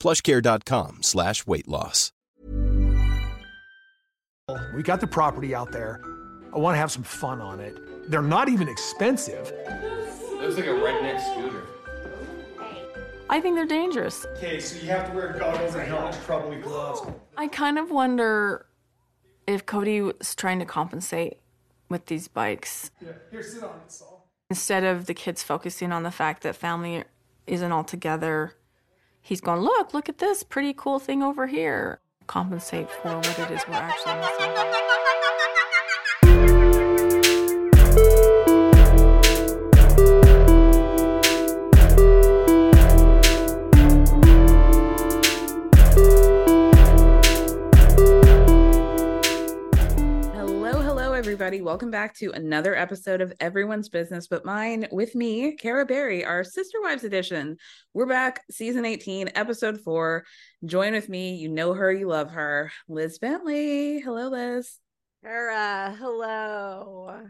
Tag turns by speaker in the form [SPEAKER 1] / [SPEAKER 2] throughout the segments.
[SPEAKER 1] plushcare.com slash weight loss.
[SPEAKER 2] We got the property out there. I want to have some fun on it. They're not even expensive.
[SPEAKER 3] It looks like a redneck scooter.
[SPEAKER 4] I think they're dangerous.
[SPEAKER 2] Okay, so you have to wear goggles and helmets, probably gloves.
[SPEAKER 5] I kind of wonder if Kody was trying to compensate with these bikes
[SPEAKER 2] Yeah, here, sit on it, Sol.
[SPEAKER 5] instead of the kids focusing on the fact that family isn't all together. He's going, look, look at this pretty cool thing over here. Compensate for what it is we're actually missing.
[SPEAKER 4] Everybody. Welcome back to another episode of Everyone's Business But Mine with me, Kara Berry, our Sister Wives edition. We're back, season 18, episode four. Join with me. You know her, you love her. Liz Bentley. Hello, Liz.
[SPEAKER 6] Kara, hello.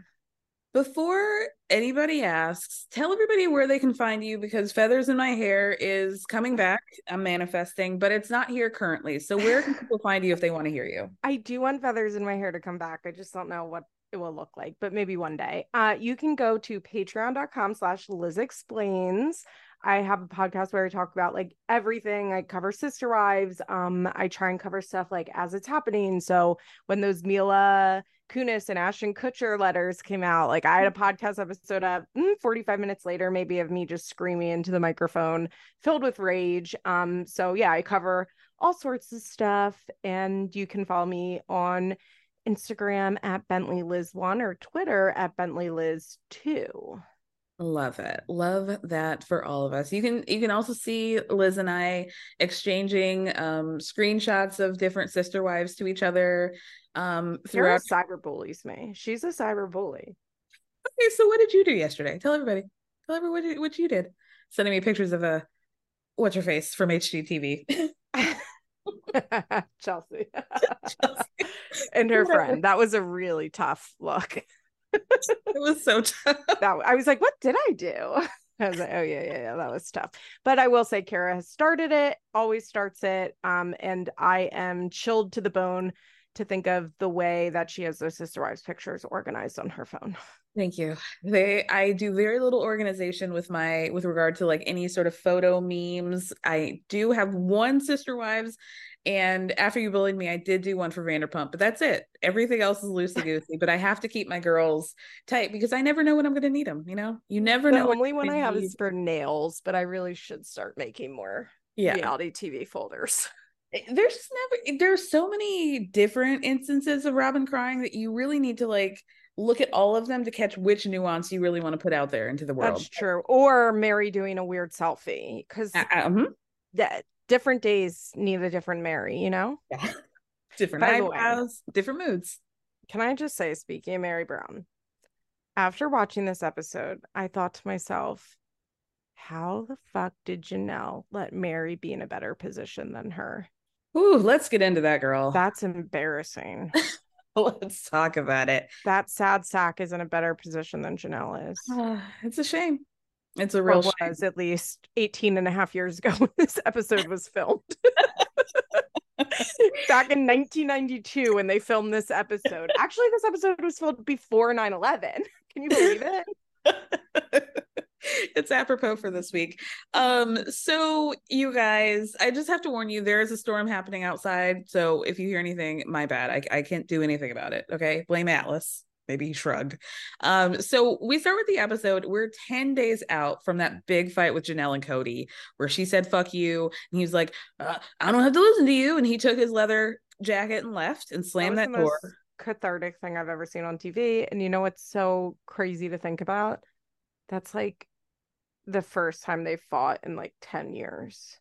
[SPEAKER 4] Before anybody asks, tell everybody where they can find you because Feathers in My Hair is coming back. I'm manifesting, but it's not here currently. So, where can people find you if they want to hear you?
[SPEAKER 6] I do want feathers in my hair to come back. I just don't know what it will look like, but maybe one day. Uh, you can go to patreon.com slash Liz Explains. I have a podcast where I talk about like everything. I cover sister wives. Um, I try and cover stuff like as it's happening. So when those Mila Kunis and Ashton Kutcher letters came out, like I had a podcast episode up mm, 45 minutes later, maybe of me just screaming into the microphone, filled with rage. Um, so yeah, I cover all sorts of stuff, and you can follow me on Instagram at Bentley Liz one or Twitter at Bentley Liz two.
[SPEAKER 4] Love it. Love that for all of us. You can you can also see Liz and I exchanging um screenshots of different sister wives to each other um throughout
[SPEAKER 6] cyber bullies me. She's a cyber bully.
[SPEAKER 4] Okay, so what did you do yesterday? Tell everybody. Tell everybody what, you- what you did. Sending me pictures of a what's your face from HGTV.
[SPEAKER 6] Chelsea and her friend. That was a really tough look.
[SPEAKER 4] it was so tough.
[SPEAKER 6] That I was like, what did I do? I was like, oh yeah, yeah, yeah, that was tough. But I will say, Kara has started it, always starts it, um, and I am chilled to the bone to think of the way that she has those sister wives pictures organized on her phone.
[SPEAKER 4] Thank you. They I do very little organization with my with regard to like any sort of photo memes. I do have one sister wives and after you bullied me, I did do one for Vanderpump, but that's it. Everything else is loosey goosey. but I have to keep my girls tight because I never know when I'm going to need them. You know, you never
[SPEAKER 6] The
[SPEAKER 4] know.
[SPEAKER 6] only one I have
[SPEAKER 4] need-
[SPEAKER 6] is for nails, but I really should start making more
[SPEAKER 4] yeah.
[SPEAKER 6] reality TV folders.
[SPEAKER 4] There's just never. There's so many different instances of Robyn crying that you really need to like look at all of them to catch which nuance you really want to put out there into the world.
[SPEAKER 6] That's true. Or Meri doing a weird selfie because
[SPEAKER 4] Uh, uh, mhm.
[SPEAKER 6] that different days need a different Meri, you know?
[SPEAKER 4] Yeah. different
[SPEAKER 6] By
[SPEAKER 4] eyebrows, different moods.
[SPEAKER 6] Can I just say, speaking of Meri Brown, after watching this episode, I thought to myself, how the fuck did Janelle let Meri be in a better position than her?
[SPEAKER 4] Ooh, let's get into that girl.
[SPEAKER 6] That's embarrassing.
[SPEAKER 4] let's talk about it.
[SPEAKER 6] that sad sack is in a better position than Janelle is.
[SPEAKER 4] it's a shame. It's a real
[SPEAKER 6] was at least 18 and a half years ago when this episode was filmed. Back in 1992 when they filmed this episode. Actually, this episode was filmed before 9 11. Can you believe it?
[SPEAKER 4] it's apropos for this week. Um, so you guys, I just have to warn you, there is a storm happening outside. So if you hear anything, my bad. I, I can't do anything about it. Okay. Blame Atlas. Maybe he shrugged. Um, so we start with the episode. We're 10 days out from that big fight with Janelle and Kody, where she said, fuck you. And he was like, uh, I don't have to listen to you. And he took his leather jacket and left and slammed that,
[SPEAKER 6] the
[SPEAKER 4] door.
[SPEAKER 6] most cathartic thing I've ever seen on TV. And you know what's so crazy to think about? That's like the first time they fought in like 10 years.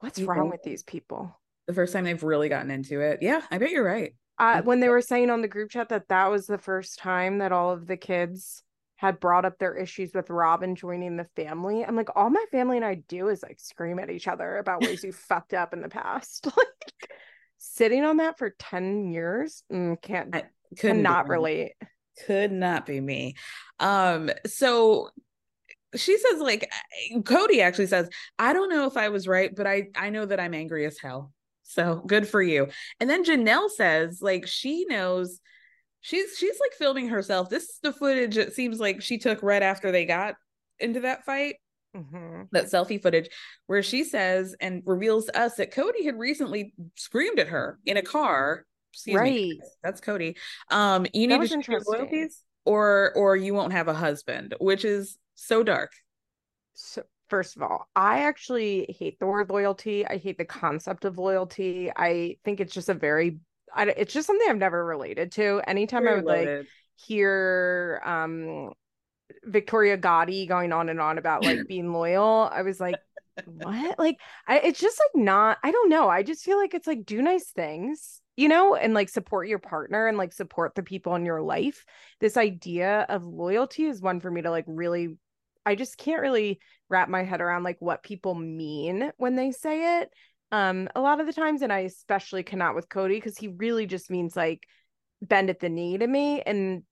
[SPEAKER 6] What's
[SPEAKER 4] You
[SPEAKER 6] wrong
[SPEAKER 4] think?
[SPEAKER 6] with these people?
[SPEAKER 4] The first time they've really gotten into it. Yeah, I bet you're right.
[SPEAKER 6] Uh, when they were saying on the group chat that that was the first time that all of the kids had brought up their issues with Robyn joining the family, I'm like, all my family and I do is like scream at each other about ways you fucked up in the past. Like sitting on that for 10 years, mm, can't
[SPEAKER 4] I couldn't be
[SPEAKER 6] relate.
[SPEAKER 4] could not be me. Um so she says like kody actually says i don't know if i was right but i i know that i'm angry as hell so good for you and then janelle says like she knows she's she's like filming herself this is the footage it seems like she took right after they got into that fight
[SPEAKER 6] Mhm.
[SPEAKER 4] that selfie footage where she says and reveals to us that kody had recently screamed at her in a car Excuse me,
[SPEAKER 6] Right.
[SPEAKER 4] that's Kody. Um, you
[SPEAKER 6] That
[SPEAKER 4] need to your loyalties, or or you won't have a husband, which is so dark.
[SPEAKER 6] So, first of all, I actually hate the word loyalty. I hate the concept of loyalty. I think it's just a very, I, it's just something I've never related to. Anytime I
[SPEAKER 4] Very
[SPEAKER 6] would like hear um Victoria Gotti going on and on about like being loyal, I was like, what? Like, I it's just like not. I don't know. I just feel like it's like do nice things, you know, and like support your partner and like support the people in your life. This idea of loyalty is one for me to like really. I just can't really wrap my head around like what people mean when they say it. Um, a lot of the times, and I especially cannot with Kody because he really just means like bend at the knee to me and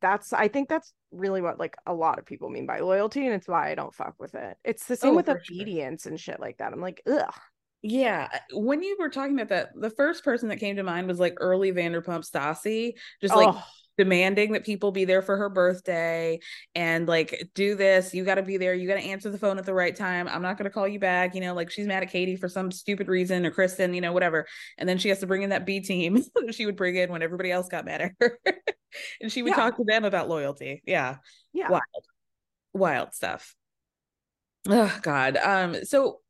[SPEAKER 6] that's i think that's really what like a lot of people mean by loyalty and it's why i don't fuck with it it's the same
[SPEAKER 4] Oh,
[SPEAKER 6] with
[SPEAKER 4] for sure.
[SPEAKER 6] obedience and shit like that i'm like ugh
[SPEAKER 4] Yeah, when you were talking about that, the first person that came to mind was like early Vanderpump Stassi, just like
[SPEAKER 6] Oh,
[SPEAKER 4] demanding that people be there for her birthday and like do this. You got to be there. You got to answer the phone at the right time. I'm not going to call you back. You know, like she's mad at Katie for some stupid reason or Kristen, you know, whatever. And then she has to bring in that B team she would bring in when everybody else got mad at her. and she would
[SPEAKER 6] Yeah.
[SPEAKER 4] talk to them about loyalty. Yeah.
[SPEAKER 6] yeah
[SPEAKER 4] Wild. Wild stuff. Oh God. Um, so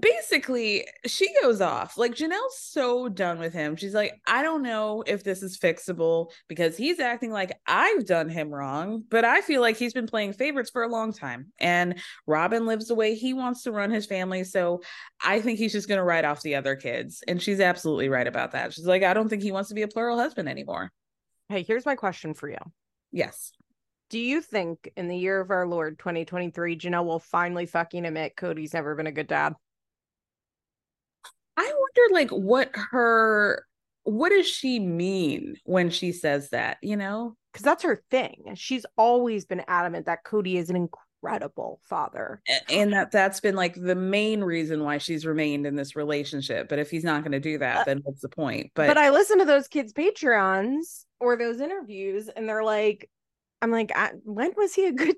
[SPEAKER 4] basically she goes off like janelle's so done with him. She's like i don't know if this is fixable because he's acting like i've done him wrong but i feel like he's been playing favorites for a long time and robyn lives the way he wants to run his family so i think he's just going to write off the other kids and she's absolutely right about that. She's like i don't think he wants to be a plural husband anymore.
[SPEAKER 6] Hey here's my question for you.
[SPEAKER 4] Yes.
[SPEAKER 6] Do you think in the year of our lord 2023 janelle will finally fucking admit kody's never been a good dad
[SPEAKER 4] I wonder like what her what does she mean when she says that, you know?
[SPEAKER 6] because that's her thing she's always been adamant that kody is an incredible father
[SPEAKER 4] And that that's been like the main reason why she's remained in this relationship. But if he's not going to do that, then what's the point? But,
[SPEAKER 6] but, I listen to those kids' Patreons or those interviews, and they're like, I'm like, when was he a good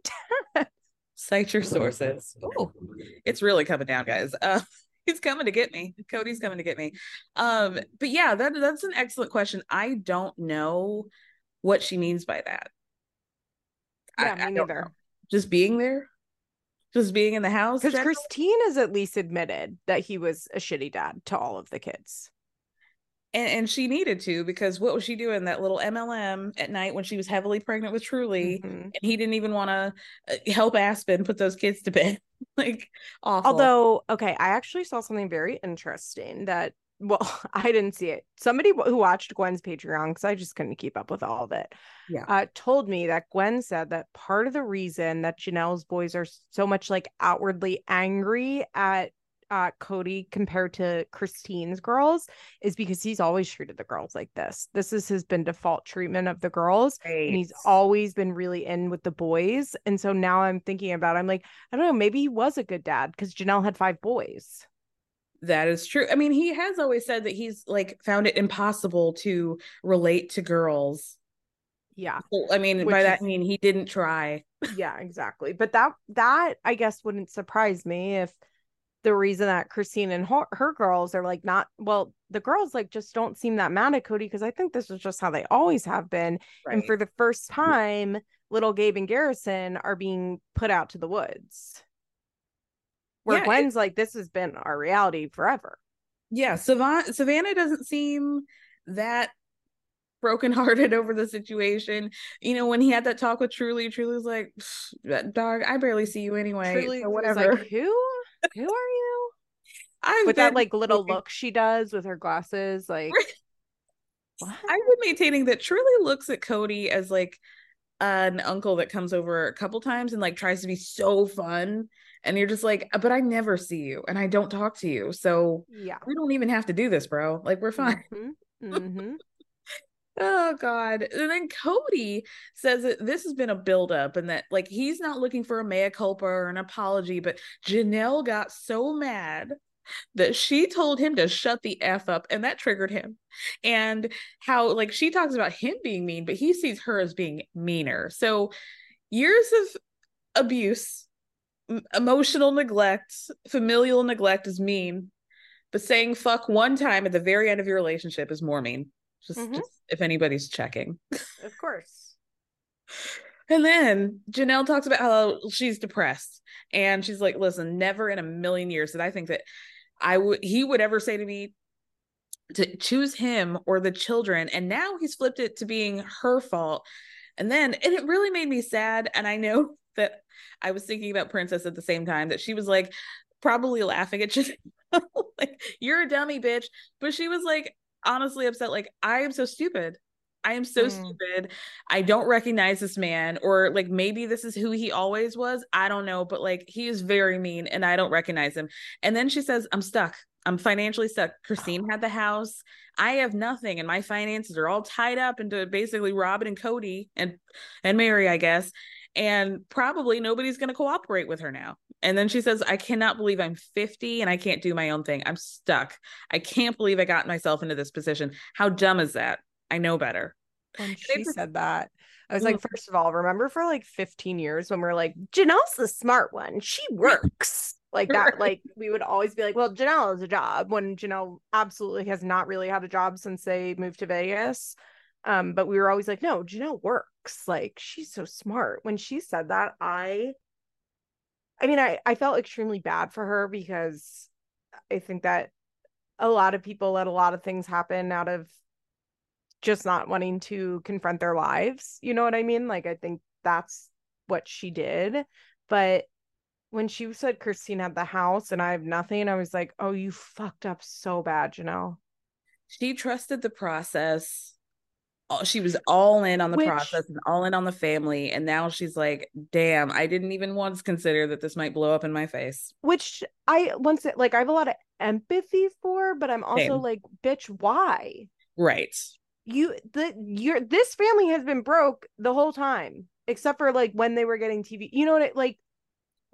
[SPEAKER 6] dad?
[SPEAKER 4] cite your sources. Oh, it's really coming down, guys. Uh he's coming to get me. Kody's coming to get me. Um, but yeah, that that's an excellent question. I don't know what she means by that. I-
[SPEAKER 6] Yeah,
[SPEAKER 4] I
[SPEAKER 6] me neither.
[SPEAKER 4] know. Just being there, just being in the house.
[SPEAKER 6] Because? Christine has at least admitted that he was a shitty dad to all of the kids.
[SPEAKER 4] And, and she needed to because what was she doing that little MLM at night when she was heavily pregnant with Truly,
[SPEAKER 6] Mhm.
[SPEAKER 4] and he didn't even want to help Aspen put those kids to bed. like awful.
[SPEAKER 6] Although, okay, I actually saw something very interesting that well, I didn't see it. Somebody who watched Gwen's Patreon, because I just couldn't keep up with all of it,
[SPEAKER 4] Yeah.
[SPEAKER 6] uh, told me that Gwen said that part of the reason that Janelle's boys are so much like outwardly angry at uh, Kody compared to Christine's girls is because he's always treated the girls like this. This is his been default treatment of the girls. And he's always been really in with the boys. And so now I'm thinking about I'm like, I don't know, maybe he was a good dad because Janelle had five boys.
[SPEAKER 4] That is true. I mean, he has always said that he's like found it impossible to relate to girls.
[SPEAKER 6] Yeah.
[SPEAKER 4] So, I mean,
[SPEAKER 6] Which
[SPEAKER 4] by that
[SPEAKER 6] is-
[SPEAKER 4] I mean he didn't try.
[SPEAKER 6] yeah exactly but that that i guess wouldn't surprise me if the reason that christine and her, her girls are like not well the girls like just don't seem that mad at kody because i think this is just how they always have been and for the first time little gabe and garrison are being put out to the woods where
[SPEAKER 4] Yeah, it-
[SPEAKER 6] gwen's like this has been our reality forever
[SPEAKER 4] yeah, Savannah Savannah doesn't seem that brokenhearted over the situation. You know, when he had that talk with Truly, Truly was like, that dog, I barely see you anyway.
[SPEAKER 6] truly
[SPEAKER 4] so
[SPEAKER 6] was
[SPEAKER 4] whatever.
[SPEAKER 6] like who who are you
[SPEAKER 4] I've
[SPEAKER 6] with that like little look she does with her glasses like what?
[SPEAKER 4] I've been maintaining that Truly looks at Kody as like an uncle that comes over a couple times and like tries to be so fun. And you're just like, but I never see you and I don't talk to you. So
[SPEAKER 6] yeah
[SPEAKER 4] we don't even have to do this, bro. Like we're fine.
[SPEAKER 6] Mhm, mhm.
[SPEAKER 4] Oh God. And then Kody says that this has been a buildup and that like he's not looking for a mea culpa or an apology, but Janelle got so mad that she told him to shut the F up and that triggered him. And how like she talks about him being mean, but he sees her as being meaner. So years of abuse, emotional neglect, familial neglect is mean. But saying fuck one time at the very end of your relationship is more mean. Just,
[SPEAKER 6] Mhm.
[SPEAKER 4] just if anybody's checking.
[SPEAKER 6] Of course.
[SPEAKER 4] And then Janelle talks about how she's depressed. And she's like, listen, never in a million years did I think that I would he would ever say to me to choose him or the children. And now he's flipped it to being her fault. And then and it really made me sad. And I know that I was thinking about Princess at the same time, that she was like probably laughing at Janelle. like, you're a dummy, bitch. But she was like honestly upset, like, I am so stupid. I am so
[SPEAKER 6] Mm.
[SPEAKER 4] stupid. I don't recognize this man, or like maybe this is who he always was. I don't know, but like he is very mean and I don't recognize him. And then she says, I'm stuck. I'm financially stuck. Christine had the house. I have nothing, and my finances are all tied up into basically Robyn and Kody and and Meri, I guess. And probably nobody's going to cooperate with her now. And then she says, I cannot believe I'm 50 and I can't do my own thing. I'm stuck. I can't believe I got myself into this position. How dumb is that? I know better.
[SPEAKER 6] When she said that, I was
[SPEAKER 4] Mm.
[SPEAKER 6] like, first of all, remember for like 15 years when we are like, Janelle's the smart one. She works. Like that, like we would always be like, well, Janelle has a job when Janelle absolutely has not really had a job since they moved to Vegas. Um, but we were always like, no, Janelle works. Like she's so smart. When she said that, I I mean, I, I felt extremely bad for her because I think that a lot of people let a lot of things happen out of just not wanting to confront their lives. You know what I mean? Like, I think that's what she did. But when she said Christine had the house and I have nothing, I was like, oh, you fucked up so bad, Janelle.
[SPEAKER 4] She trusted the process. She was all in on the
[SPEAKER 6] Which-
[SPEAKER 4] process and all in on the family. And now she's like, damn, I didn't even once consider that this might blow up in my face.
[SPEAKER 6] Which I once like I have a lot of empathy for, but I'm also
[SPEAKER 4] Same.
[SPEAKER 6] like, bitch, why?
[SPEAKER 4] Right.
[SPEAKER 6] you the your this family has been broke the whole time except for like when they were getting tv you know what it like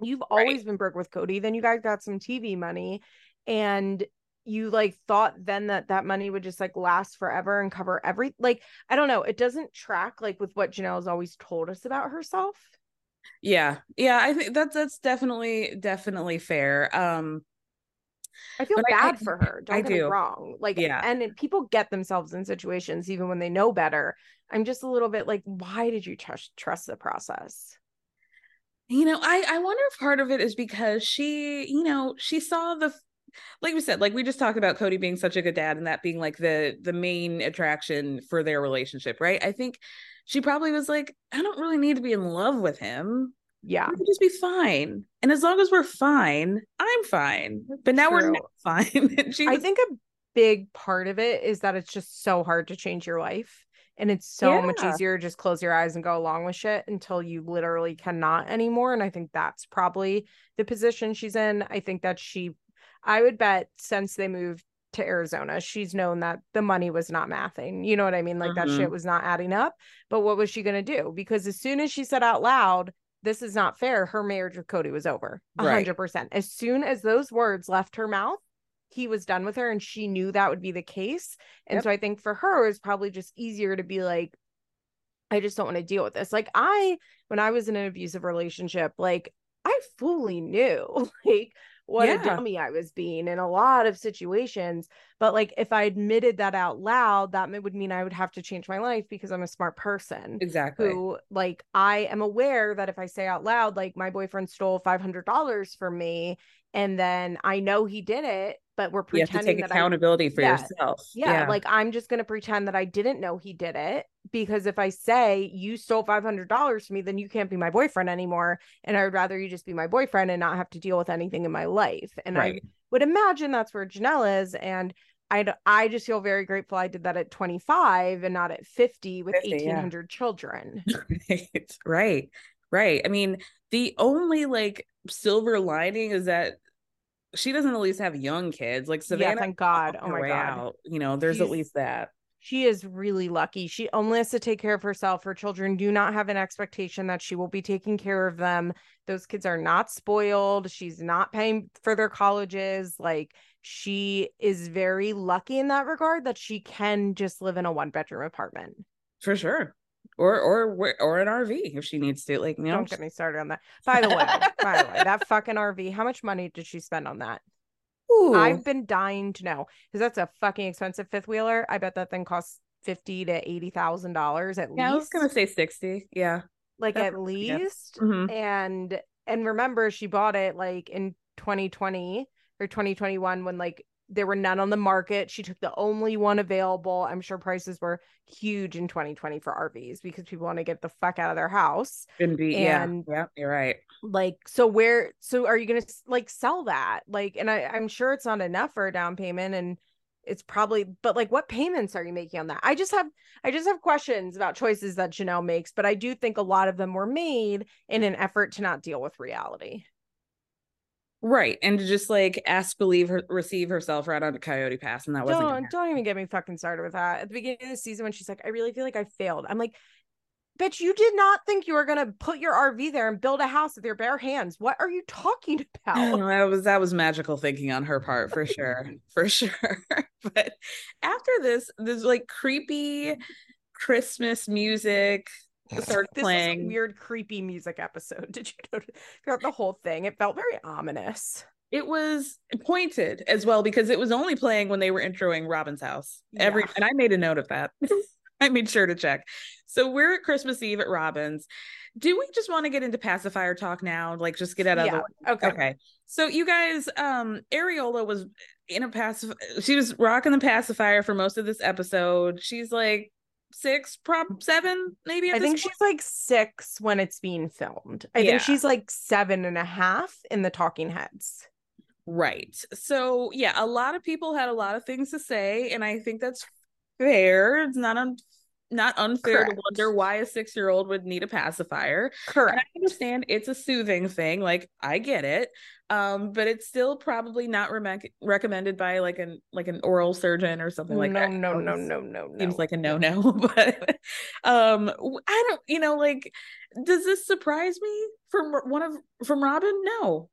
[SPEAKER 6] you've always been broke with kody then you guys got some tv money and you like thought then that that money would just like last forever and cover every like i don't know it doesn't track like with what janelle's always told us about herself
[SPEAKER 4] Yeah. Yeah. I think that's that's definitely, definitely fair. Um,
[SPEAKER 6] I feel bad
[SPEAKER 4] I-
[SPEAKER 6] for her. Don't
[SPEAKER 4] I
[SPEAKER 6] get me
[SPEAKER 4] do.
[SPEAKER 6] wrong. Like,
[SPEAKER 4] Yeah.
[SPEAKER 6] and people get themselves in situations even when they know better. I'm just a little bit like, why did you trust trust the process?
[SPEAKER 4] you know, I I wonder if part of it is because she, you know, she saw the like we said, like we just talked about Kody being such a good dad and that being like the the main attraction for their relationship, right? I think she probably was like, I don't really need to be in love with him.
[SPEAKER 6] Yeah.
[SPEAKER 4] We can just be fine. And as long as we're fine, I'm fine. But now we're not fine. She
[SPEAKER 6] I think a big part of it is that it's just so hard to change your life. And it's so much easier to just close your eyes and go along with shit until you literally cannot anymore. And I think that's probably the position she's in. I think that she, I would bet since they moved to Arizona, she's known that the money was not mathing. You know what I mean? Like that
[SPEAKER 4] Mhm.
[SPEAKER 6] shit was not adding up. But what was she going to do? Because as soon as she said out loud, this is not fair, her marriage with Kody was over.
[SPEAKER 4] Right.
[SPEAKER 6] hundred percent. As soon as those words left her mouth, he was done with her and she knew that would be the case. And
[SPEAKER 4] Yep.
[SPEAKER 6] so I think for her it was probably just easier to be like, I just don't want to deal with this. Like I, when I was in an abusive relationship, like I fully knew like what a dummy I was being in a lot of situations. But like if I admitted that out loud, that would mean I would have to change my life because I'm a smart person
[SPEAKER 4] Exactly.
[SPEAKER 6] who like I am aware that if I say out loud, like my boyfriend stole five hundred dollars from me, and then I know he did it, but we're
[SPEAKER 4] you have to
[SPEAKER 6] pretending
[SPEAKER 4] take
[SPEAKER 6] that
[SPEAKER 4] accountability for
[SPEAKER 6] Yeah.
[SPEAKER 4] yourself.
[SPEAKER 6] I, yeah, like I'm just gonna pretend that I didn't know he did it because if I say you stole five hundred dollars from me, then you can't be my boyfriend anymore, and I would rather you just be my boyfriend and not have to deal with anything in my life. And I would imagine that's where Janelle is. And I I just feel very grateful I did that at 25 and not at 50 with
[SPEAKER 4] 50, yeah.
[SPEAKER 6] 1800 children.
[SPEAKER 4] right right right i mean the only like silver lining is that she doesn't at least have young kids like savannah
[SPEAKER 6] yeah, thank God. Oh my God.
[SPEAKER 4] out, you know there's at least that
[SPEAKER 6] She is really lucky. She only has to take care of herself. Her children do not have an expectation that she will be taking care of them. Those kids are not spoiled. She's not paying for their colleges. Like she is very lucky in that regard that she can just live in a one bedroom apartment.
[SPEAKER 4] for sure or or or an rv if she needs to like you know
[SPEAKER 6] Don't get me started on that. By the way, by the way, that fucking RV, how much money did she spend on that?
[SPEAKER 4] Ooh.
[SPEAKER 6] I've been dying to know because that's a fucking expensive fifth wheeler. I bet that thing costs fifty to eighty thousand dollars at
[SPEAKER 4] yeah i was gonna say 60 yeah
[SPEAKER 6] like at
[SPEAKER 4] what I guess.
[SPEAKER 6] least.
[SPEAKER 4] Mhm.
[SPEAKER 6] And and remember, she bought it like in 2020 or 2021 when like there were none on the market. She took the only one available. I'm sure prices were huge in 2020 for RVs because people want to get the fuck out of their house.
[SPEAKER 4] and be yeah yeah you're right
[SPEAKER 6] like so where so are you gonna like sell that like and I, i'm sure it's not enough for a down payment and it's probably but like what payments are you making on that i just have i just have questions about choices that janelle makes but i do think a lot of them were made in an effort to not deal with reality
[SPEAKER 4] right and to just like ask believe her receive herself right onto coyote pass and that wasn't
[SPEAKER 6] don't don't even get me fucking started with that. At the beginning of the season when she's like i really feel like i failed i'm like bitch you did not think you were gonna put your rv there and build a house with your bare hands. What are you talking about?
[SPEAKER 4] that was that was magical thinking on her part for sure for sure. But after this this like creepy christmas music started
[SPEAKER 6] this
[SPEAKER 4] playing
[SPEAKER 6] was a weird, creepy music episode. Did you notice throughout the whole thing? It felt very ominous.
[SPEAKER 4] it was pointed as well because it was only playing when they were introing robyn's house every
[SPEAKER 6] Yeah.
[SPEAKER 4] and i made a note of that i made sure to check so we're at christmas eve at robyn's do we just want to get into pacifier talk now like just get out of the
[SPEAKER 6] yeah.
[SPEAKER 4] way
[SPEAKER 6] Okay.
[SPEAKER 4] Okay. So you guys, um, Ariella was in a pacif she was rocking the pacifier for most of this episode. She's like six, prop seven, maybe
[SPEAKER 6] I think
[SPEAKER 4] point.
[SPEAKER 6] she's like six when it's being filmed. I
[SPEAKER 4] Yeah.
[SPEAKER 6] think she's like seven and a half in the Talking Heads.
[SPEAKER 4] Right. So yeah, a lot of people had a lot of things to say, and I think that's fair. It's not not unfair
[SPEAKER 6] Correct.
[SPEAKER 4] to wonder why a six year old would need a pacifier. And
[SPEAKER 6] Correct.
[SPEAKER 4] I understand it's a soothing thing, like I get it. Um, but it's still probably not re- recommended by like an like an oral surgeon or something like
[SPEAKER 6] no,
[SPEAKER 4] that.
[SPEAKER 6] no, no, no, no, no.
[SPEAKER 4] seems like a no-no but um i don't you know like does this surprise me from one of from robyn no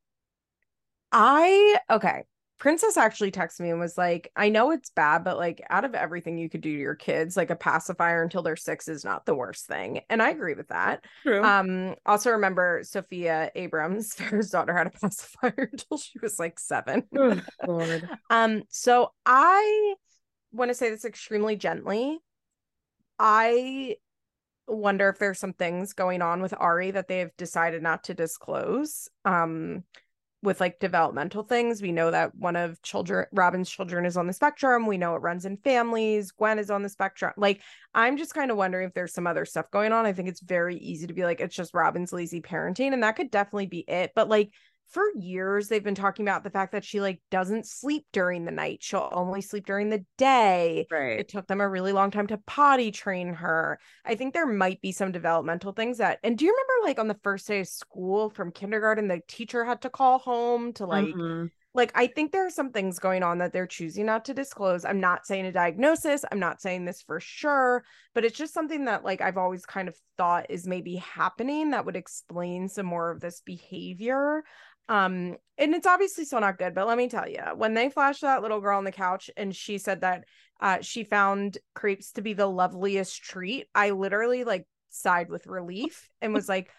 [SPEAKER 6] I okay. Princess actually texted me and was like, I know it's bad, but like out of everything you could do to your kids, like a pacifier until they're six is not the worst thing. And I agree with that.
[SPEAKER 4] true
[SPEAKER 6] Um, also remember Sophia Abraham, Farrah's daughter, had a pacifier until she was like seven.
[SPEAKER 4] Ugh, Lord.
[SPEAKER 6] Um, so I want to say this extremely gently. I wonder if there's some things going on with Ari that they have decided not to disclose. Um, with like developmental things, we know that one of children, Robyn's children, is on the spectrum. We know it runs in families. Gwen is on the spectrum. Like, I'm just kind of wondering if there's some other stuff going on. I think it's very easy to be like, it's just Robyn's lazy parenting, and that could definitely be it. But like, for years they've been talking about the fact that she like doesn't sleep during the night. She'll only sleep during the day.
[SPEAKER 4] Right.
[SPEAKER 6] It took them a really long time to potty train her. I think there might be some developmental things that and do you remember like on the first day of school from kindergarten the teacher had to call home to like
[SPEAKER 4] Mhm.
[SPEAKER 6] like I think there are some things going on that they're choosing not to disclose. I'm not saying a diagnosis, I'm not saying this for sure, but it's just something that like I've always kind of thought is maybe happening that would explain some more of this behavior. Um and it's obviously still not good, but let me tell you, when they flashed that little girl on the couch and she said that uh she found crepes to be the loveliest treat, I literally like sighed with relief and was like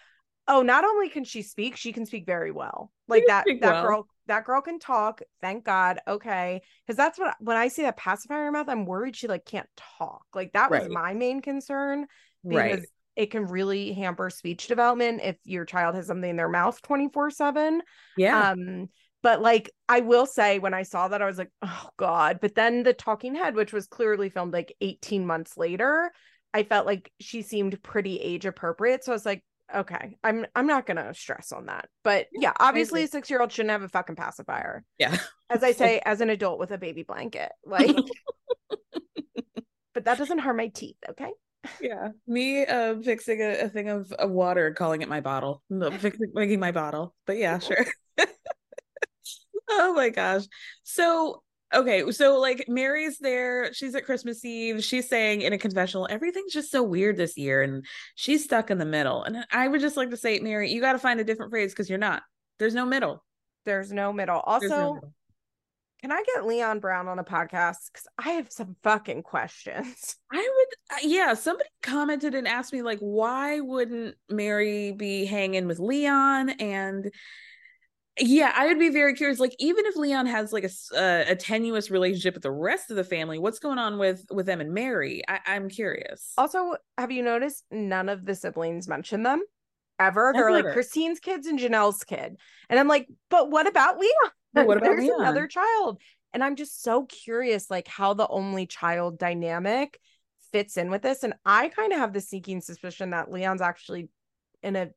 [SPEAKER 6] oh not only can she speak she can speak very well like that that
[SPEAKER 4] well.
[SPEAKER 6] girl that girl can talk thank god okay because that's what when i see that pacifier in her mouth i'm worried she like can't talk like that was
[SPEAKER 4] Right.
[SPEAKER 6] my main concern because
[SPEAKER 4] Right.
[SPEAKER 6] It can really hamper speech development if your child has something in their mouth 24 7
[SPEAKER 4] Yeah.
[SPEAKER 6] um but like i will say when i saw that i was like oh god. But then the talking head which was clearly filmed like 18 months later i felt like she seemed pretty age appropriate so i was like okay i'm i'm not gonna stress on that. But yeah obviously a six year old shouldn't have a fucking pacifier.
[SPEAKER 4] Yeah.
[SPEAKER 6] as i say as an adult with a baby blanket like but that doesn't harm my teeth okay
[SPEAKER 4] Yeah. Me uh fixing a, a thing of, of water calling it my bottle. No, fixing making my bottle. But yeah, sure. oh my gosh. So okay, so like Meri's there, she's at Christmas Eve, she's saying in a confessional, everything's just so weird this year, and she's stuck in the middle. And I would just like to say, Meri, you gotta find a different phrase because you're not. There's no middle.
[SPEAKER 6] there's no middle also
[SPEAKER 4] no middle.
[SPEAKER 6] Can i get leon brown on a podcast because i have some fucking questions
[SPEAKER 4] I would, uh, yeah. Somebody commented and asked me, like, why wouldn't Meri be hanging with Leon? And yeah, I would be very curious. Like, even if Leon has like a, uh, a tenuous relationship with the rest of the family, what's going on with with them and Meri? I, I'm curious.
[SPEAKER 6] Also, have you noticed none of the siblings mention them ever? They're like Christine's kids and Janelle's kid. And I'm like, but what about Leon?
[SPEAKER 4] But what about
[SPEAKER 6] There's
[SPEAKER 4] Leon?
[SPEAKER 6] another child. And I'm just so curious, like how the only child dynamic fits in with this. And I kind of have the sneaking suspicion that Leon's actually in a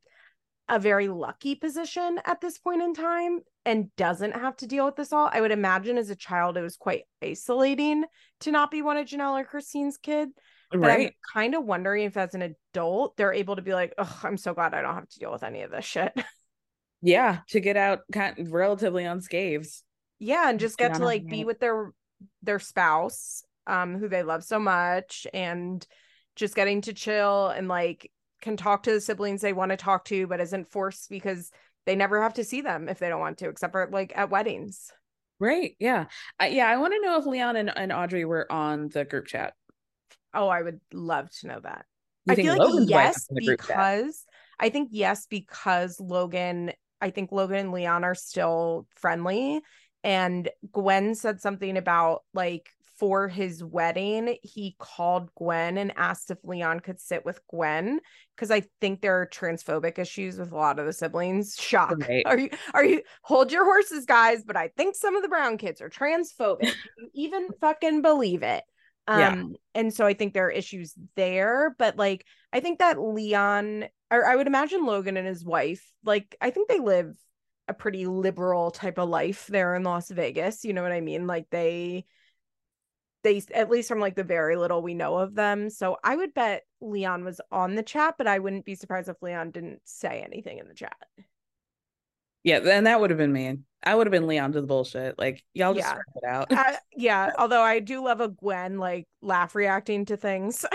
[SPEAKER 6] a very lucky position at this point in time and doesn't have to deal with this all. I would imagine as a child it was quite isolating to not be one of Janelle or Christine's kid. But
[SPEAKER 4] right?
[SPEAKER 6] I'm kind of wondering if as an adult they're able to be like, oh, I'm so glad I don't have to deal with any of this shit.
[SPEAKER 4] Yeah, to get out kind of relatively unscathed.
[SPEAKER 6] yeah, and just
[SPEAKER 4] Get
[SPEAKER 6] to like be with their their spouse, um, who they love so much, and just getting to chill and like can talk to the siblings they want to talk to, but isn't forced because they never have to see them if they don't want to, except for like at weddings.
[SPEAKER 4] Right? Yeah. I, yeah. I want to know if Leon and, and Audrey were on the group chat.
[SPEAKER 6] Oh, I would love to know that.
[SPEAKER 4] You
[SPEAKER 6] I
[SPEAKER 4] think
[SPEAKER 6] feel like
[SPEAKER 4] Logan's
[SPEAKER 6] yes
[SPEAKER 4] is in the group chat?
[SPEAKER 6] because I think yes because Logan I think Logan and Leon are still friendly and Gwen said something about like for his wedding he called Gwen and asked if Leon could sit with Gwen because I think there are transphobic issues with a lot of the siblings. Shock.
[SPEAKER 4] Right.
[SPEAKER 6] Are you are you hold your horses guys, but I think some of the brown kids are transphobic. You even fucking believe it? Um
[SPEAKER 4] Yeah.
[SPEAKER 6] and so I think there are issues there, but like I think that Leon or I would imagine Logan and his wife, like I think they live a pretty liberal type of life there in Las Vegas. You know what I mean? Like they they at least from like the very little we know of them. So I would bet Leon was on the chat, but I wouldn't be surprised if Leon didn't say anything in the chat.
[SPEAKER 4] Yeah, then that would have been me. I would have been Leon to the bullshit. Like, y'all just
[SPEAKER 6] Yeah.
[SPEAKER 4] it out.
[SPEAKER 6] Uh, yeah, although I do love a Gwen like laugh reacting to things.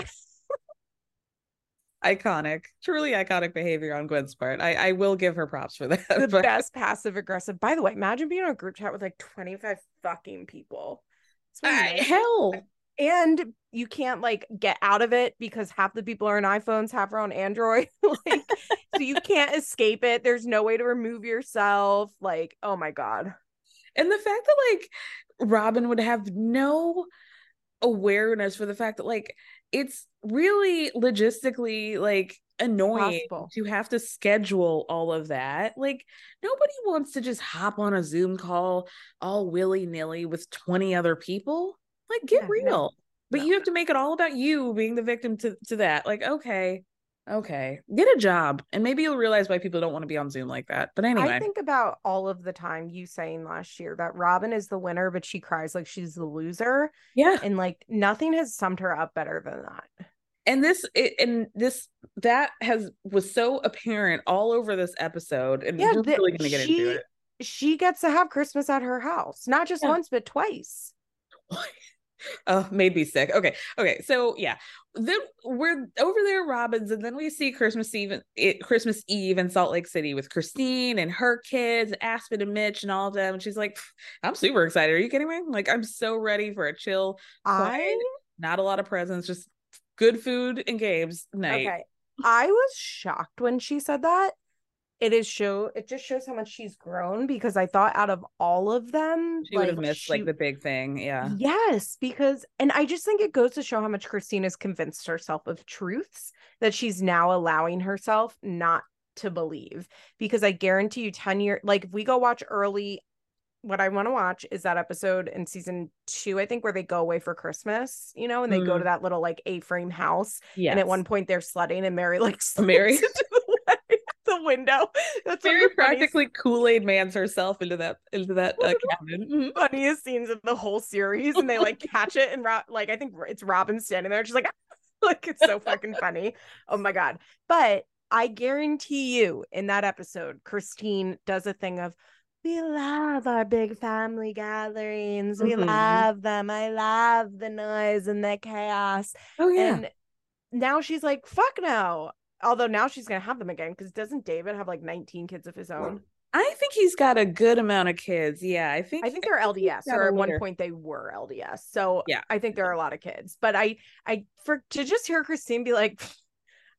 [SPEAKER 4] iconic, truly iconic behavior on Gwen's part. I, I will give her props for that.
[SPEAKER 6] the
[SPEAKER 4] but-
[SPEAKER 6] best passive aggressive. By the way, imagine being on a group chat with like 25 fucking people.
[SPEAKER 4] I- hell,
[SPEAKER 6] and you can't like get out of it because half the people are on iPhones, half are on Android. like, so you can't escape it. There's no way to remove yourself. Like, oh my god.
[SPEAKER 4] and the fact that like Robyn would have no awareness for the fact that like it's really logistically like annoying
[SPEAKER 6] Impossible.
[SPEAKER 4] to have to schedule all of that. Like nobody wants to just hop on a Zoom call all willy nilly with 20 other people. Like get
[SPEAKER 6] Yeah, no.
[SPEAKER 4] real. But
[SPEAKER 6] No.
[SPEAKER 4] you have to make it all about you being the victim to, to that. Like, okay. Okay. Get a job and maybe you'll realize why people don't want to be on Zoom like that. But anyway.
[SPEAKER 6] I think about all of the time you saying last year that Robyn is the winner, but she cries like she's the loser.
[SPEAKER 4] Yeah.
[SPEAKER 6] And like nothing has summed her up better than that.
[SPEAKER 4] And this it, and this that has was so apparent all over this episode. And
[SPEAKER 6] Yeah,
[SPEAKER 4] we're
[SPEAKER 6] the-
[SPEAKER 4] really gonna get
[SPEAKER 6] she-
[SPEAKER 4] into it.
[SPEAKER 6] She gets to have Christmas at her house, not just
[SPEAKER 4] Yeah.
[SPEAKER 6] once, but twice.
[SPEAKER 4] Oh, made me sick. Okay. Okay. So yeah. Then we're over there, Robyn's, and then we see Christmas Eve it, Christmas Eve in Salt Lake City with Christine and her kids, Aspen and Mitch and all of them. And she's like, I'm super excited. Are you kidding me? Like, I'm so ready for a chill, quiet,
[SPEAKER 6] I
[SPEAKER 4] not a lot of presents, just good food and games night.
[SPEAKER 6] okay. I was shocked when she said that. It is show it just shows how much she's grown because I thought out of all of them,
[SPEAKER 4] She would have missed
[SPEAKER 6] she-
[SPEAKER 4] like the big thing. Yeah.
[SPEAKER 6] Yes, because and I just think it goes to show how much Christine has convinced herself of truths that she's now allowing herself not to believe. Because I guarantee you 10 years like if we go watch early, what I want to watch is that episode in season two, I think, where they go away for Christmas, you know, and they go to mm-hmm. that little like A-frame house.
[SPEAKER 4] Yeah.
[SPEAKER 6] And at one point they're sledding and Meri like
[SPEAKER 4] Meri-
[SPEAKER 6] into the, the window. That's one of
[SPEAKER 4] Meri
[SPEAKER 6] the funniest
[SPEAKER 4] practically Kool-Aid mans herself into that into that uh, cabin. Mhm.
[SPEAKER 6] funniest scenes of the whole series and they like catch it and Ro- like I think it's Robyn standing there she's like like it's so fucking funny oh my god but I guarantee you in that episode Christine does a thing of we love our big family gatherings we
[SPEAKER 4] Mhm.
[SPEAKER 6] love them I love the noise and the chaos
[SPEAKER 4] Oh yeah.
[SPEAKER 6] and now she's like fuck no although now she's gonna have them again because doesn't David have like 19 kids of his own
[SPEAKER 4] I think he's got a good amount of kids. Yeah, I think
[SPEAKER 6] I think they're LDS, or at one point they were LDS. So
[SPEAKER 4] Yeah.
[SPEAKER 6] I think there are a lot of kids. But I, I for to just hear Christine be like,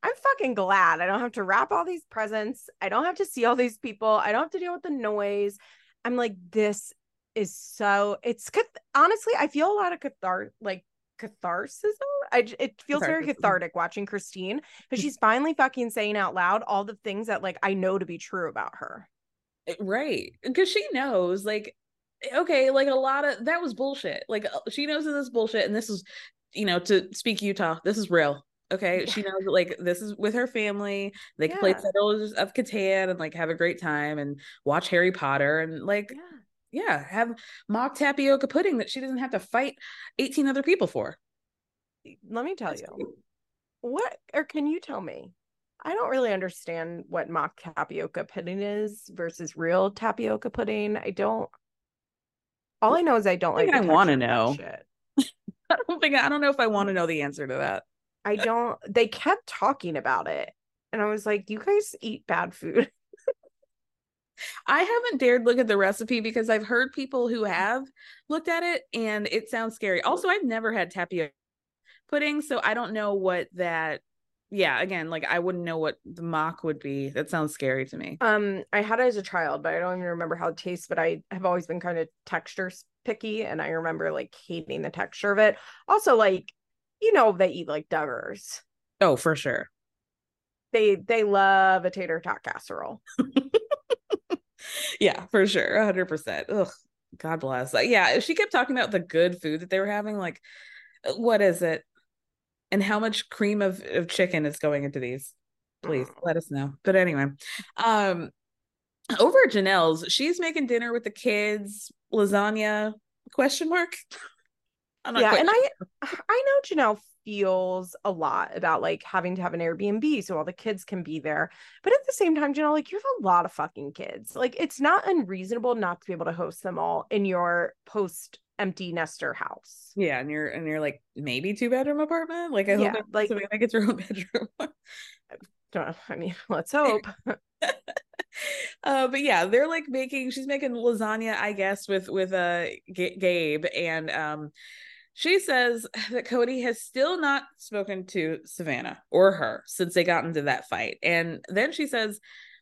[SPEAKER 6] I'm fucking glad I don't have to wrap all these presents. I don't have to see all these people. I don't have to deal with the noise. I'm like, this is so. It's cath- honestly, I feel a lot of cathar like catharsis. I it feels very cathartic watching Christine because she's finally fucking saying out loud all the things that like I know to be true about her.
[SPEAKER 4] Eh, right because she knows like okay like a lot of that was bullshit like uh, she knows that this is bullshit and this is you know to speak utah this is real okay she knows that like this is with her family they can play
[SPEAKER 6] Yeah.
[SPEAKER 4] Settlers of Catan and like have a great time and watch Harry Potter and like
[SPEAKER 6] Yeah.
[SPEAKER 4] Yeah have mock tapioca pudding that she doesn't have to fight 18 other people for
[SPEAKER 6] Let me tell
[SPEAKER 4] That's
[SPEAKER 6] you.
[SPEAKER 4] great.
[SPEAKER 6] What or can you tell me? I don't really understand what mock tapioca pudding is versus real tapioca pudding. I don't. All I know is I don't
[SPEAKER 4] I
[SPEAKER 6] like.
[SPEAKER 4] I
[SPEAKER 6] of that
[SPEAKER 4] know.
[SPEAKER 6] Shit.
[SPEAKER 4] i don't think i don't know if i want to know the answer to that
[SPEAKER 6] I don't. They kept talking about it, and I was like, "You guys eat bad food."
[SPEAKER 4] I haven't dared look at the recipe because I've heard people who have looked at it and it sounds scary. Also, I've never had tapioca pudding, so I don't know what that. Yeah, again, like I wouldn't know what the mock would be. That sounds scary to me.
[SPEAKER 6] Um, I had it as a child, but I don't even remember how it tastes. But I have always been kind of texture picky, and I remember like hating the texture of it. Also, like you know, they eat like Duggars.
[SPEAKER 4] Oh, for sure.
[SPEAKER 6] They they love a tater tot casserole.
[SPEAKER 4] Yeah, for sure. 100%. Ugh, God bless. Uh, Yeah, she kept talking about the good food that they were having. Like, uh, what is it? And how much cream of, of chicken is going into these? Please let us know. But anyway, um, over at Janelle's, she's making dinner with the kids, lasagna, question mark. I'm not
[SPEAKER 6] yeah, and
[SPEAKER 4] sure.
[SPEAKER 6] I I know Janelle feels a lot about like having to have an Airbnb so all the kids can be there. But at the same time, Janelle, like you have a lot of fucking kids. Like it's not unreasonable not to be able to host them all in your post empty nester house.
[SPEAKER 4] Yeah, and you're and you're like maybe two bedroom apartment. Like I
[SPEAKER 6] Yeah,
[SPEAKER 4] hope
[SPEAKER 6] like-
[SPEAKER 4] Savannah gets her own bedroom.
[SPEAKER 6] I mean, let's hope.
[SPEAKER 4] uh but yeah they're like making she's making lasagna i guess with with uh G- gabe and um she says that kody has still not spoken to savannah or her since they got into that fight. And then she says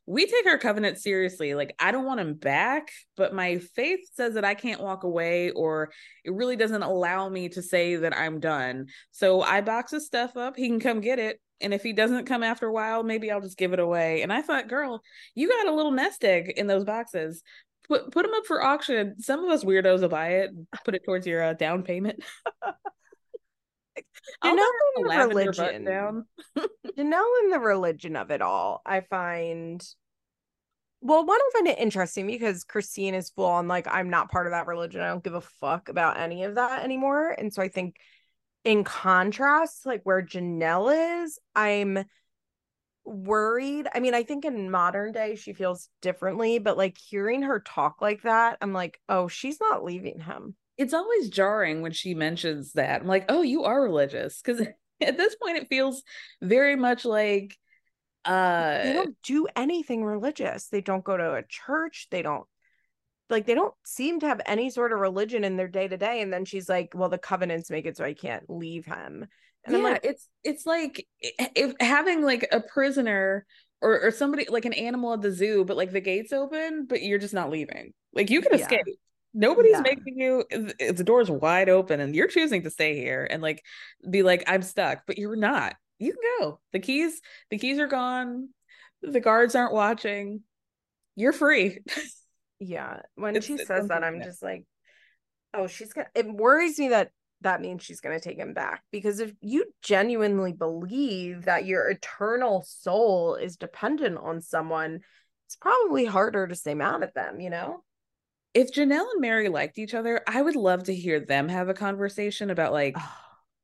[SPEAKER 4] we take our covenant seriously. Like i don't want him back but my faith says that i can't walk away or it really doesn't allow me to say that i'm done. So i box his stuff up. He can come get it. And if he doesn't come after a while maybe i'll just give it away. And i thought girl you got a little nest egg in those boxes put put them up for auction some of us weirdos will buy it and put it towards your uh, down payment
[SPEAKER 6] Janelle
[SPEAKER 4] wear
[SPEAKER 6] in
[SPEAKER 4] button
[SPEAKER 6] religion.
[SPEAKER 4] down
[SPEAKER 6] Janelle and the religion of it all, I find well, one, I find it interesting because Christine is full on like, I'm not part of that religion. I don't give a fuck about any of that anymore. And so I think in contrast, like where Janelle is, I'm worried. I mean, I think in modern day she feels differently, but like hearing her talk like that, I'm like, oh, she's not leaving him.
[SPEAKER 4] It's always jarring when she mentions that. I'm like, oh, you are religious. Because at this point, it feels very much like uh
[SPEAKER 6] they don't do anything religious. They don't go to a church. They don't like they don't seem to have any sort of religion in their day to day. And then she's like, well, the covenants make it so I can't leave him. And
[SPEAKER 4] yeah,
[SPEAKER 6] like,
[SPEAKER 4] it's it's like if having like a prisoner or, or somebody like an animal at the zoo, but like the gates open, but you're just not leaving. Like you can
[SPEAKER 6] Yeah.
[SPEAKER 4] escape. Nobody's
[SPEAKER 6] Yeah.
[SPEAKER 4] making you the the door's wide open and you're choosing to stay here and like be like, I'm stuck, but you're not. You can go. The keys, the keys are gone. The guards aren't watching. You're free.
[SPEAKER 6] yeah. When
[SPEAKER 4] It's-
[SPEAKER 6] she says that, I'm just like, oh, she's gonna it worries me that that means she's gonna take him back. Because if you genuinely believe that your eternal soul is dependent on someone, it's probably harder to stay mad at them, you know?
[SPEAKER 4] if Janelle and Meri liked each other, I would love to hear them have a conversation about like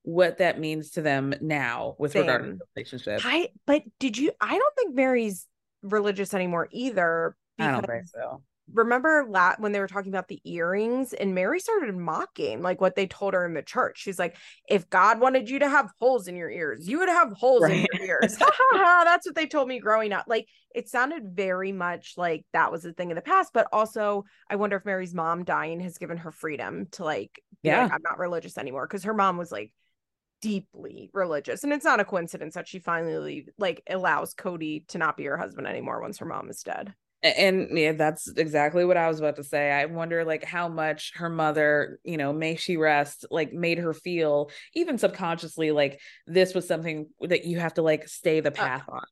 [SPEAKER 4] what that means to them now with regard to
[SPEAKER 6] Same.
[SPEAKER 4] the relationship.
[SPEAKER 6] I but did you I don't think Meri's religious anymore either.
[SPEAKER 4] I don't think so.
[SPEAKER 6] Remember la- when they were talking about the earrings and Meri started mocking like what they told her in the church. She's like, if God wanted you to have holes in your ears, you would have holes in your ears. Ha ha ha. That's what they told me growing up. Like it sounded very much like that was a thing in the past, but also I wonder if Meri's mom dying has given her freedom to like, be like,
[SPEAKER 4] Yeah.
[SPEAKER 6] I'm not religious anymore. Cause her mom was like deeply religious. And it's not a coincidence that she finally like allows Kody to not be her husband anymore once her mom is dead.
[SPEAKER 4] And yeah, that's exactly what I was about to say. I wonder like how much her mother, you know, may she rest, like made her feel even subconsciously like this was something that you have to like stay the path on.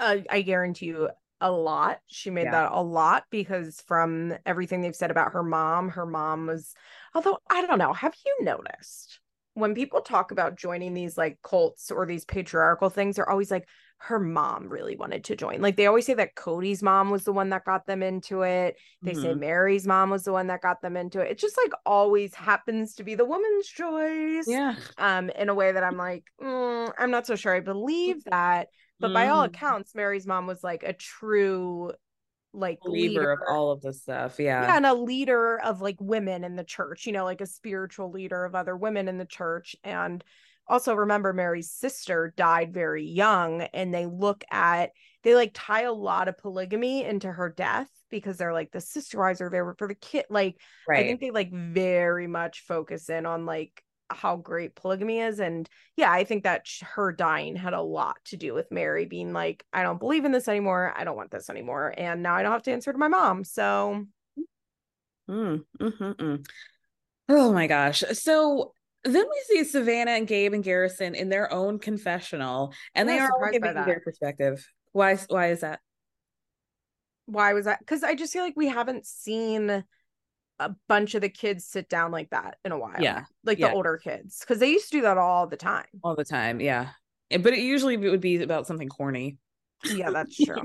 [SPEAKER 6] uh, I guarantee you a lot. She made
[SPEAKER 4] Yeah.
[SPEAKER 6] that a lot because from everything they've said about her mom, her mom was, although I don't know, have you noticed when people talk about joining these like cults or these patriarchal things, they're always like, her mom really wanted to join. Like they always say that Kody's mom was the one that got them into it. They say
[SPEAKER 4] Mhm.
[SPEAKER 6] Meri's mom was the one that got them into it. It just like always happens to be the woman's choice
[SPEAKER 4] Yeah.
[SPEAKER 6] um in a way that i'm like mm, i'm not so sure i believe that but by all
[SPEAKER 4] Mhm.
[SPEAKER 6] accounts meri's mom was like a true like
[SPEAKER 4] Believer
[SPEAKER 6] leader
[SPEAKER 4] of all of this stuff. Yeah.
[SPEAKER 6] yeah and a leader of like women in the church you know like a spiritual leader of other women in the church and also remember meri's sister died very young and they look at they like tie a lot of polygamy into her death because they're like the sister wives are there for the kid like
[SPEAKER 4] right.
[SPEAKER 6] I think they like very much focus in on like how great polygamy is. And yeah, I think that sh- her dying had a lot to do with Meri being like, I don't believe in this anymore. I don't want this anymore. And now I don't have to answer to my mom. So
[SPEAKER 4] Mm, mm, mm, mm. Oh my gosh. So then we see Savannah and Gabe and Garrison in their own confessional, and they are giving their perspective. Why? Why is that?
[SPEAKER 6] why was that? Because I just feel like we haven't seen a bunch of the kids sit down like that in a while.
[SPEAKER 4] Yeah,
[SPEAKER 6] Like
[SPEAKER 4] yeah.
[SPEAKER 6] the older kids. Because they used to do that all the time.
[SPEAKER 4] All the time, yeah. But it usually it would be about something corny.
[SPEAKER 6] Yeah, that's true.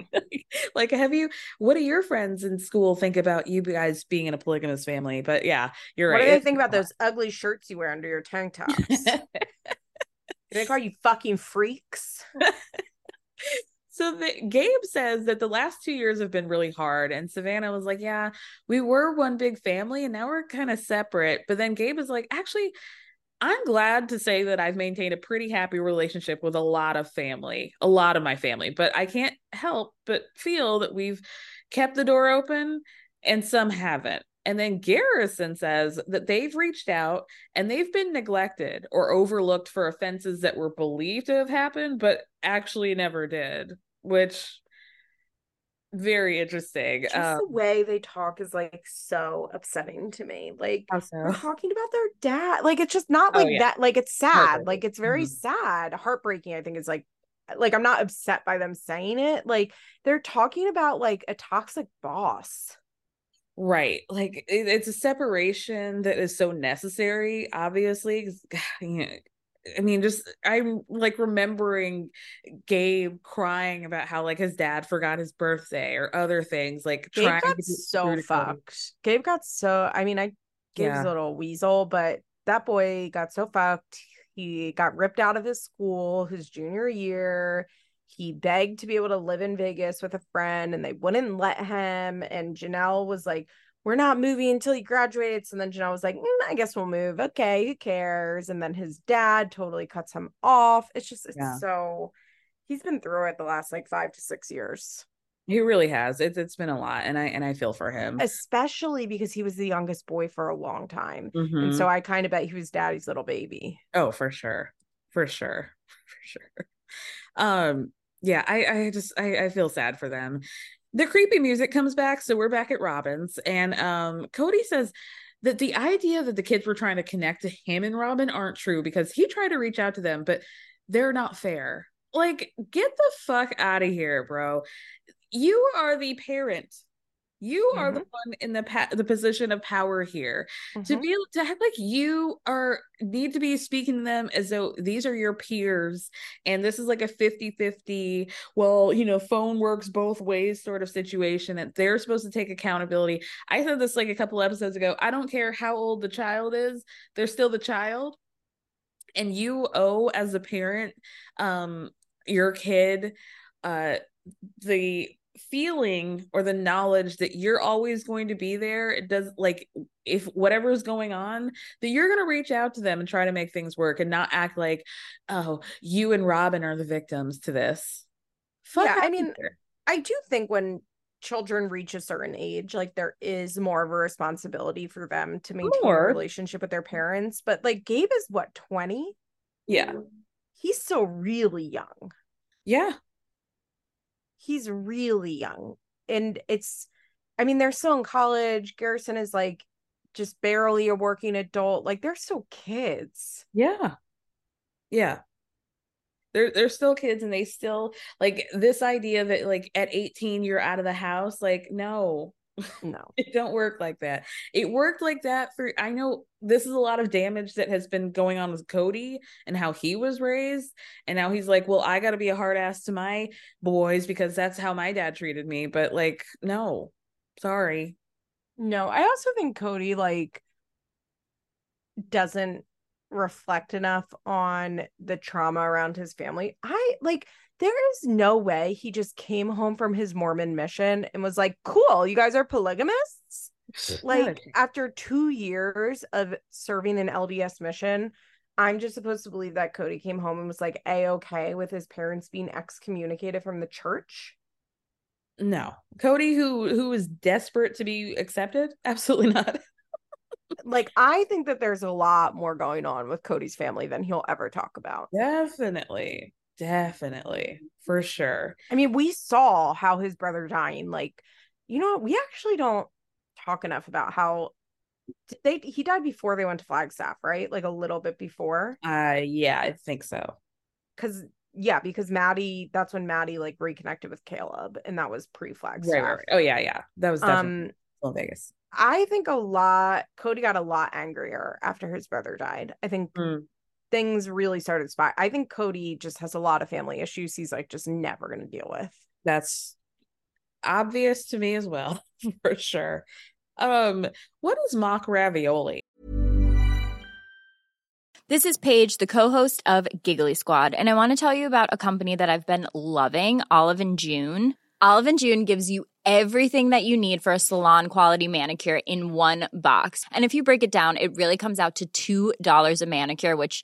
[SPEAKER 4] like, have you? What do your friends in school think about you guys being in a polygamous family? But yeah, you're
[SPEAKER 6] what
[SPEAKER 4] right.
[SPEAKER 6] do they think about those ugly shirts you wear under your tank tops? they call you fucking freaks?
[SPEAKER 4] So the, Gabe says that the last two years have been really hard, and Savannah was like, "Yeah, we were one big family, and now we're kind of separate." But then Gabe is like, "Actually, I'm glad to say that I've maintained a pretty happy relationship with a lot of family, a lot of my family, but I can't help but feel that we've kept the door open, and some haven't." And then Garrison says that they've reached out and they've been neglected or overlooked for offenses that were believed to have happened, but actually never did, which very interesting.
[SPEAKER 6] Just
[SPEAKER 4] Um,
[SPEAKER 6] the way they talk is like so upsetting to me. Like
[SPEAKER 4] how so?
[SPEAKER 6] they're talking about their dad. Like it's just not
[SPEAKER 4] Oh,
[SPEAKER 6] like
[SPEAKER 4] yeah.
[SPEAKER 6] that. Like it's sad. Like it's very
[SPEAKER 4] Mhm.
[SPEAKER 6] sad. Heartbreaking, I think is like like I'm not upset by them saying it. Like they're talking about like a toxic boss.
[SPEAKER 4] Right. Like it, it's a separation that is so necessary, obviously. You know, I mean, just I'm like remembering Gabe crying about how like his dad forgot his birthday or other things. Like
[SPEAKER 6] Gabe
[SPEAKER 4] trying
[SPEAKER 6] got so fucked. Gabe got so. I mean, I Gabe's
[SPEAKER 4] Yeah.
[SPEAKER 6] a little weasel, but that boy got so fucked. He got ripped out of his school his junior year. He begged to be able to live in Vegas with a friend, and they wouldn't let him. And Janelle was like, "We're not moving until he graduates." And then Janelle was like, "Mm, "I guess we'll move. Okay, who cares?" And then his dad totally cuts him off. It's just it's
[SPEAKER 4] Yeah.
[SPEAKER 6] so. He's been through it the last like five to six years.
[SPEAKER 4] He really has. It's it's been a lot, and I and I feel for him.
[SPEAKER 6] especially because he was the youngest boy for a long time.
[SPEAKER 4] Mhm.
[SPEAKER 6] And so I kind of bet he was daddy's little baby.
[SPEAKER 4] Oh, for sure. For sure. For sure. Um, yeah, I I just I, I feel sad for them. The creepy music comes back, so we're back at Robyn's, and um Kody says that the idea that the kids were trying to connect to him and Robyn aren't true because he tried to reach out to them, but they're not fair. Like, get the fuck out of here, bro. You are the parent. You are the one in the pa- the position of power here. To
[SPEAKER 6] Mhm.
[SPEAKER 4] be to act like you are need to be speaking to them as though these are your peers and this is like a 50-50 well you know phone works both ways sort of situation that they're supposed to take accountability. I said this like a couple episodes ago i don't care how old the child is they're still the child and you owe as a parent um your kid uh the feeling or the knowledge that you're always going to be there it does like if whatever's going on that you're going to reach out to them and try to make things work and not act like oh you and robyn are the victims to this Fuck
[SPEAKER 6] Yeah, I mean,
[SPEAKER 4] here.
[SPEAKER 6] I do think when children reach a certain age, like there is more of a responsibility for them to maintain
[SPEAKER 4] More.
[SPEAKER 6] a relationship with their parents. But like Gabe is what, 20?
[SPEAKER 4] yeah
[SPEAKER 6] He's still really young.
[SPEAKER 4] yeah
[SPEAKER 6] He's really young. And it's, I mean, they're still in college. Garrison is like just barely a working adult. Like they're still kids.
[SPEAKER 4] yeah yeah they're they're still kids and they still like this idea that like at 18 you're out of the house like no
[SPEAKER 6] No.
[SPEAKER 4] it don't work like that it worked like that for i know this is a lot of damage that has been going on with kody and how he was raised and now he's like well i gotta be a hard ass to my boys because that's how my dad treated me but like no sorry
[SPEAKER 6] No, I also think Kody like doesn't reflect enough on the trauma around his family. I like there is no way he just came home from his Mormon mission and was like, "Cool, you guys are polygamists?" Like after 2 years of serving an LDS mission, I'm just supposed to believe that Kody came home and was like a-okay with his parents being excommunicated from the church.
[SPEAKER 4] no kody who who is desperate to be accepted absolutely not
[SPEAKER 6] Like I think that there's a lot more going on with Kody's family than he'll ever talk about.
[SPEAKER 4] definitely definitely for sure
[SPEAKER 6] I mean, we saw how his brother dying. Like, you know, what? we actually don't talk enough about how they he died before they went to Flagstaff, right? Like a little bit before.
[SPEAKER 4] uh yeah i think so
[SPEAKER 6] Cause yeah, because Maddie, that's when Maddie like reconnected with Caleb, and that was pre-Flagstaff.
[SPEAKER 4] right, right, right. oh yeah yeah that was definitely
[SPEAKER 6] Um,
[SPEAKER 4] vegas
[SPEAKER 6] I think a lot Kody got a lot angrier after his brother died. I think
[SPEAKER 4] Mm.
[SPEAKER 6] Things really started spot. I think Kody just has a lot of family issues he's like just never gonna deal with.
[SPEAKER 4] that's obvious to me as well for sure um what is mock ravioli
[SPEAKER 7] This is Paige, the co-host of Giggly Squad, and I want to tell you about a company that I've been loving, Olive and June. Olive and June gives you everything that you need for a salon quality manicure in one box. And if you break it down, it really comes out to $2 a manicure, which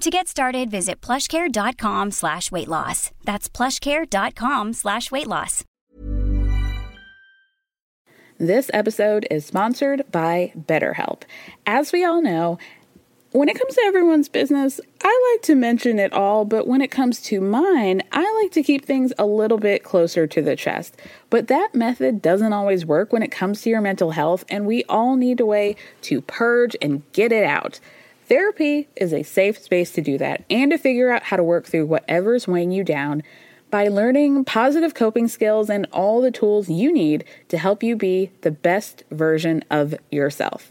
[SPEAKER 8] To get started, visit plushcare.com slash weight loss. That's plushcare.com slash weight loss.
[SPEAKER 9] This episode is sponsored by BetterHelp. As we all know, when it comes to everyone's business, I like to mention it all, but when it comes to mine, I like to keep things a little bit closer to the chest. But that method doesn't always work when it comes to your mental health, and we all need a way to purge and get it out. Therapy is a safe space to do that and to figure out how to work through whatever's weighing you down by learning positive coping skills and all the tools you need to help you be the best version of yourself.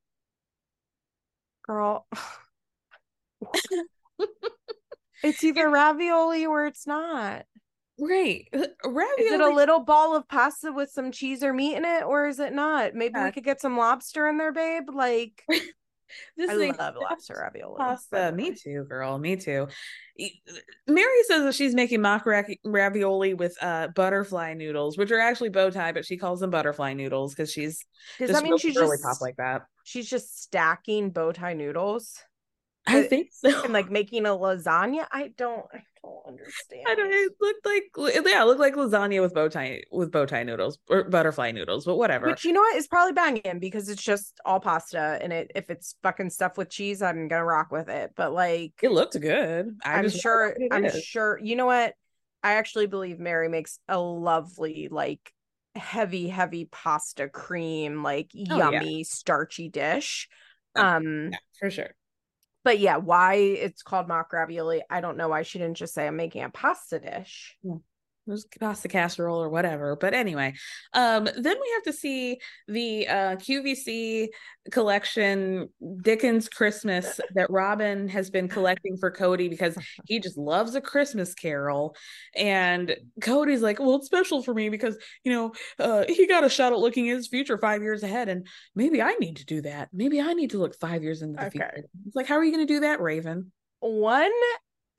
[SPEAKER 6] Girl. it's either ravioli or it's not.
[SPEAKER 4] Right. Ravioli.
[SPEAKER 6] Is it a little ball of pasta with some cheese or meat in it, or is it not? Maybe
[SPEAKER 4] Yeah.
[SPEAKER 6] we could get some lobster in there, babe. Like
[SPEAKER 4] this
[SPEAKER 6] I
[SPEAKER 4] thing-
[SPEAKER 6] love lobster ravioli.
[SPEAKER 4] Pasta. Me too, girl. Me too. Meri says that she's making mock ra- ravioli with uh butterfly noodles, which are actually bow tie, but she calls them butterfly noodles because she's
[SPEAKER 6] Does that mean she's
[SPEAKER 4] really
[SPEAKER 6] just
[SPEAKER 4] pop like that.
[SPEAKER 6] she's just stacking bow tie noodles
[SPEAKER 4] I think so.
[SPEAKER 6] and like making a lasagna? I don't don't understand.
[SPEAKER 4] I don't. It looked like yeah, it looked like lasagna with bow tie with bow tie noodles or butterfly noodles, but whatever.
[SPEAKER 6] Which you know what is probably banging because it's just all pasta and it if it's fucking stuffed with cheese, I'm gonna rock with it. But like
[SPEAKER 4] it looked good. I
[SPEAKER 6] I'm
[SPEAKER 4] just don't know
[SPEAKER 6] sure I'm
[SPEAKER 4] is.
[SPEAKER 6] sure you know what? I actually believe Meri makes a lovely, like heavy, heavy pasta cream, like
[SPEAKER 4] Oh, yeah.
[SPEAKER 6] yummy, starchy dish.
[SPEAKER 4] Oh,
[SPEAKER 6] Um
[SPEAKER 4] Yeah, for sure.
[SPEAKER 6] But yeah, why it's called mock ravioli, I don't know why she didn't just say I'm making a pasta dish.
[SPEAKER 4] Just pasta casserole or whatever. But anyway, um, then we have to see the uh QVC collection Dickens Christmas that Robyn has been collecting for Kody because he just loves a Christmas carol. And Kody's like, Well, it's special for me because you know, uh he got a shot at looking at his future five years ahead, and maybe I need to do that. Maybe I need to look five years into the
[SPEAKER 6] Okay.
[SPEAKER 4] future. It's like, how are you gonna do that, Raven?
[SPEAKER 6] One,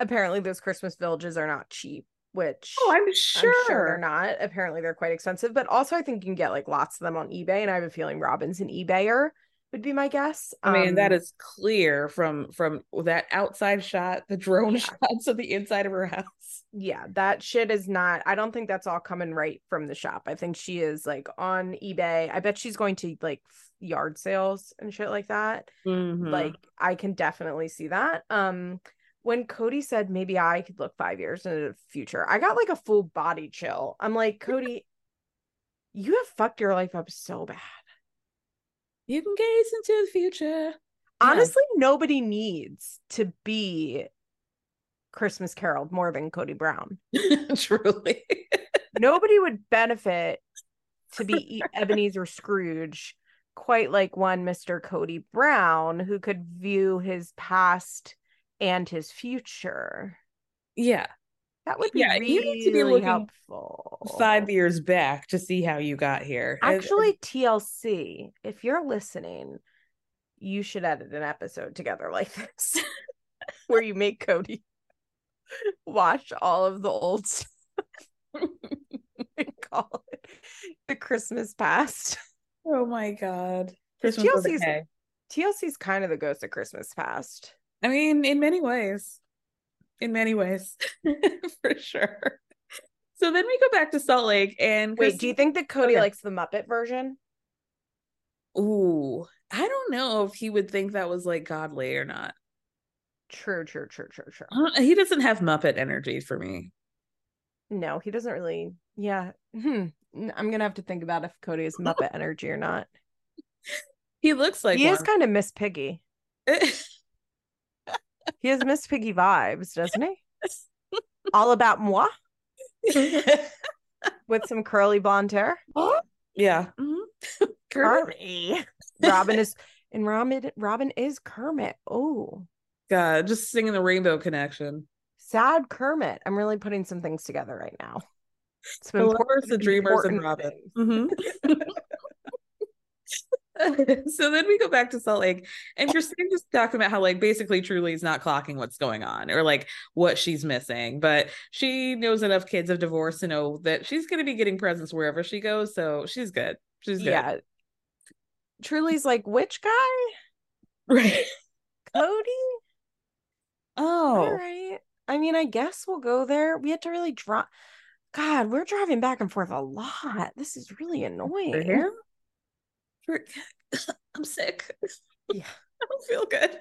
[SPEAKER 6] apparently those Christmas villages are not cheap, which
[SPEAKER 4] Oh, I'm
[SPEAKER 6] I'm
[SPEAKER 4] sure.
[SPEAKER 6] sure they're not. Apparently, they're quite expensive, but also I think you can get like lots of them on eBay, and I have a feeling Robyn's an eBayer would be my guess.
[SPEAKER 4] I mean, that
[SPEAKER 6] Um,
[SPEAKER 4] is clear from from that outside shot, the drone
[SPEAKER 6] Yeah.
[SPEAKER 4] shots of the inside of her house.
[SPEAKER 6] yeah, that shit is not. I don't think that's all coming right from the shop. I think she is like on eBay. I bet she's going to like yard sales and shit like that.
[SPEAKER 4] Mhm.
[SPEAKER 6] Like I can definitely see that. Um when Kody said maybe I could look 5 years into the future, I got like a full body chill. I'm like, Kody, you have fucked your life up so bad.
[SPEAKER 4] you can gaze into the future.
[SPEAKER 6] Honestly, nobody needs to be Christmas Carol more than Kody Brown.
[SPEAKER 4] Truly.
[SPEAKER 6] Nobody would benefit to be Ebenezer Scrooge quite like one Mr. Kody Brown who could view his past and his future.
[SPEAKER 4] yeah.
[SPEAKER 6] That would be
[SPEAKER 4] Yeah, you
[SPEAKER 6] really
[SPEAKER 4] need to be looking
[SPEAKER 6] helpful.
[SPEAKER 4] Five years back to see how you got here. And-
[SPEAKER 6] Actually, TLC, if you're listening, you should edit an episode together like this where you make Kody watch all of the old stuff and call it the Christmas past.
[SPEAKER 4] oh my God.
[SPEAKER 6] Because
[SPEAKER 4] Christmas with
[SPEAKER 6] TLC's. TLC's kind of the ghost of Christmas past.
[SPEAKER 4] I mean, in many ways. In many ways. For sure. So then we go back to Salt Lake and
[SPEAKER 6] Wait, do you think that Kody
[SPEAKER 4] Okay.
[SPEAKER 6] likes the Muppet version?
[SPEAKER 4] Ooh, I don't know if he would think that was like godly or not.
[SPEAKER 6] True, true, true, true, true.
[SPEAKER 4] Uh, He doesn't have Muppet energy for me.
[SPEAKER 6] No, he doesn't really. Yeah. Hmm. I'm gonna have to think about if Kody is Muppet energy or not.
[SPEAKER 4] He looks like
[SPEAKER 6] he is kind of Miss Piggy. He has Miss Piggy vibes, doesn't he? All about moi with some curly blonde hair.
[SPEAKER 4] yeah. Mm-hmm.
[SPEAKER 6] Kermit. Robyn is and Robyn Robyn is Kermit. Oh.
[SPEAKER 4] God, just singing the Rainbow Connection.
[SPEAKER 6] Sad Kermit. I'm really putting some things together right now.
[SPEAKER 4] Some the lovers, the dreamers, and Robyn. Mm-hmm. so then we go back to Salt Lake, and oh. Christine just talking about how like basically Truely is not clocking what's going on or like what she's missing, but she knows enough kids of divorce to know that she's going to be getting presents wherever she goes, so she's good. She's good. Yeah.
[SPEAKER 6] Truely's like, which guy?
[SPEAKER 4] Right.
[SPEAKER 6] Kody.
[SPEAKER 4] Oh,
[SPEAKER 6] all right. I mean, I guess we'll go there. We had to really drop. God, we're driving back and forth a lot. This is really annoying.
[SPEAKER 4] I'm sick.
[SPEAKER 6] Yeah.
[SPEAKER 4] I don't feel good.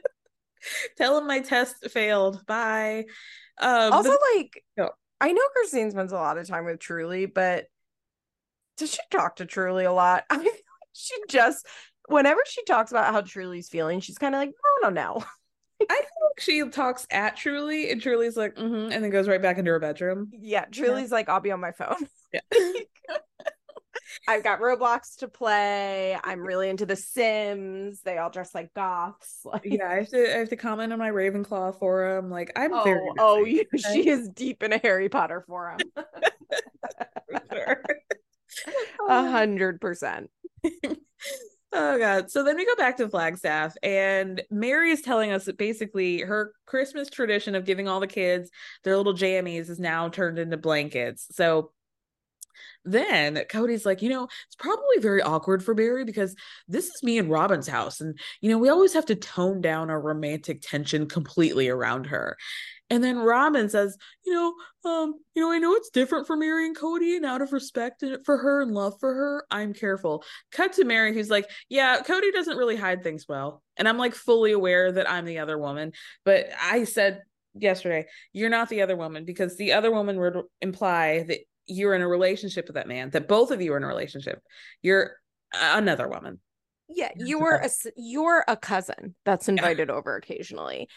[SPEAKER 4] Tell him my test failed. Bye. Um,
[SPEAKER 6] also, like, I know Christine spends a lot of time with Truely, but does she talk to Truely a lot? I like she just, whenever she talks about how Truely's feeling, she's kind of like, no, no, no.
[SPEAKER 4] I think she talks at Truely, and Truely's like, mm-hmm, and then goes right back into her bedroom.
[SPEAKER 6] Yeah, Truely's yeah. like, I'll be on my phone.
[SPEAKER 4] Yeah.
[SPEAKER 6] I've got Roblox to play. I'm really into The Sims. They all dress like goths. Like,
[SPEAKER 4] yeah, I have to. I have to comment on my Ravenclaw forum. Like, I'm
[SPEAKER 6] oh,
[SPEAKER 4] very.
[SPEAKER 6] Oh, oh you, she is deep in a Harry Potter forum. Oh, a hundred percent.
[SPEAKER 4] Oh god. So then we go back to Flagstaff and Meri is telling us that basically her Christmas tradition of giving all the kids their little jammies is now turned into blankets. So then Kody's like, you know, it's probably very awkward for Meri because this is me and Robyn's house. And, you know, we always have to tone down our romantic tension completely around her. And then Robyn says, you know, um, you know, I know it's different for Meri and Kody, and out of respect for her and love for her, I'm careful. Cut to Meri, who's like, yeah, Kody doesn't really hide things well. And I'm like fully aware that I'm the other woman. But I said yesterday, you're not the other woman because the other woman would imply that you're in a relationship with that man, that both of you are in a relationship. You're another woman.
[SPEAKER 6] Yeah, you're a you're a cousin that's invited yeah. over occasionally.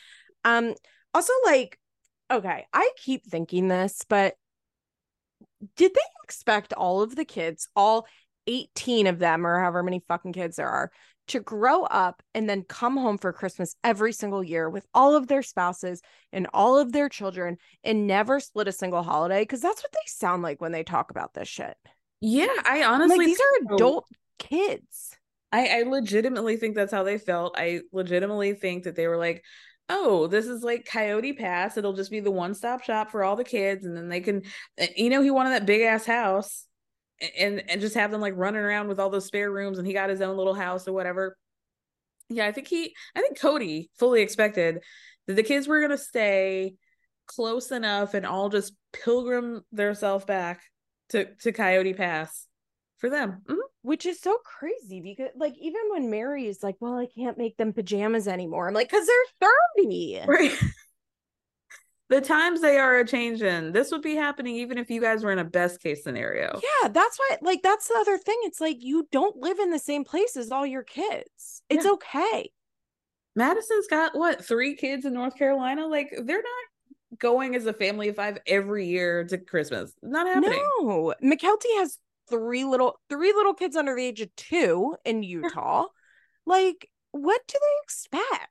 [SPEAKER 6] Um also like okay, I keep thinking this, but did they expect all of the kids, all 18 of them or however many fucking kids there are, to grow up and then come home for Christmas every single year with all of their spouses and all of their children and never split a single holiday because that's what they sound like when they talk about this shit.
[SPEAKER 4] Yeah, I honestly
[SPEAKER 6] like these are adult kids.
[SPEAKER 4] I, I legitimately think that's how they felt. I legitimately think that they were like, oh, this is like Coyote Pass. It'll just be the one stop shop for all the kids. And then they can, eh, you know, he wanted that big ass house and and just have them like running around with all those spare rooms and he got his own little house or whatever. Yeah i think he i think kody fully expected that the kids were going to stay close enough and all just pilgrim themselves back to to coyote pass for them.
[SPEAKER 6] Mm-hmm. which is so crazy because like even when meri is like well i can't make them pajamas anymore i'm like because they're 30
[SPEAKER 4] right the times they are a changing. This would be happening even if you guys were in a best case scenario.
[SPEAKER 6] Yeah, that's why like that's the other thing. It's like you don't live in the same place as all your kids. It's yeah. okay.
[SPEAKER 4] Madison's got what, three kids in North Carolina? Like they're not going as a family of five every year to Christmas. Not happening.
[SPEAKER 6] No. Mykelti has three little three little kids under the age of two in Utah. like, what do they expect?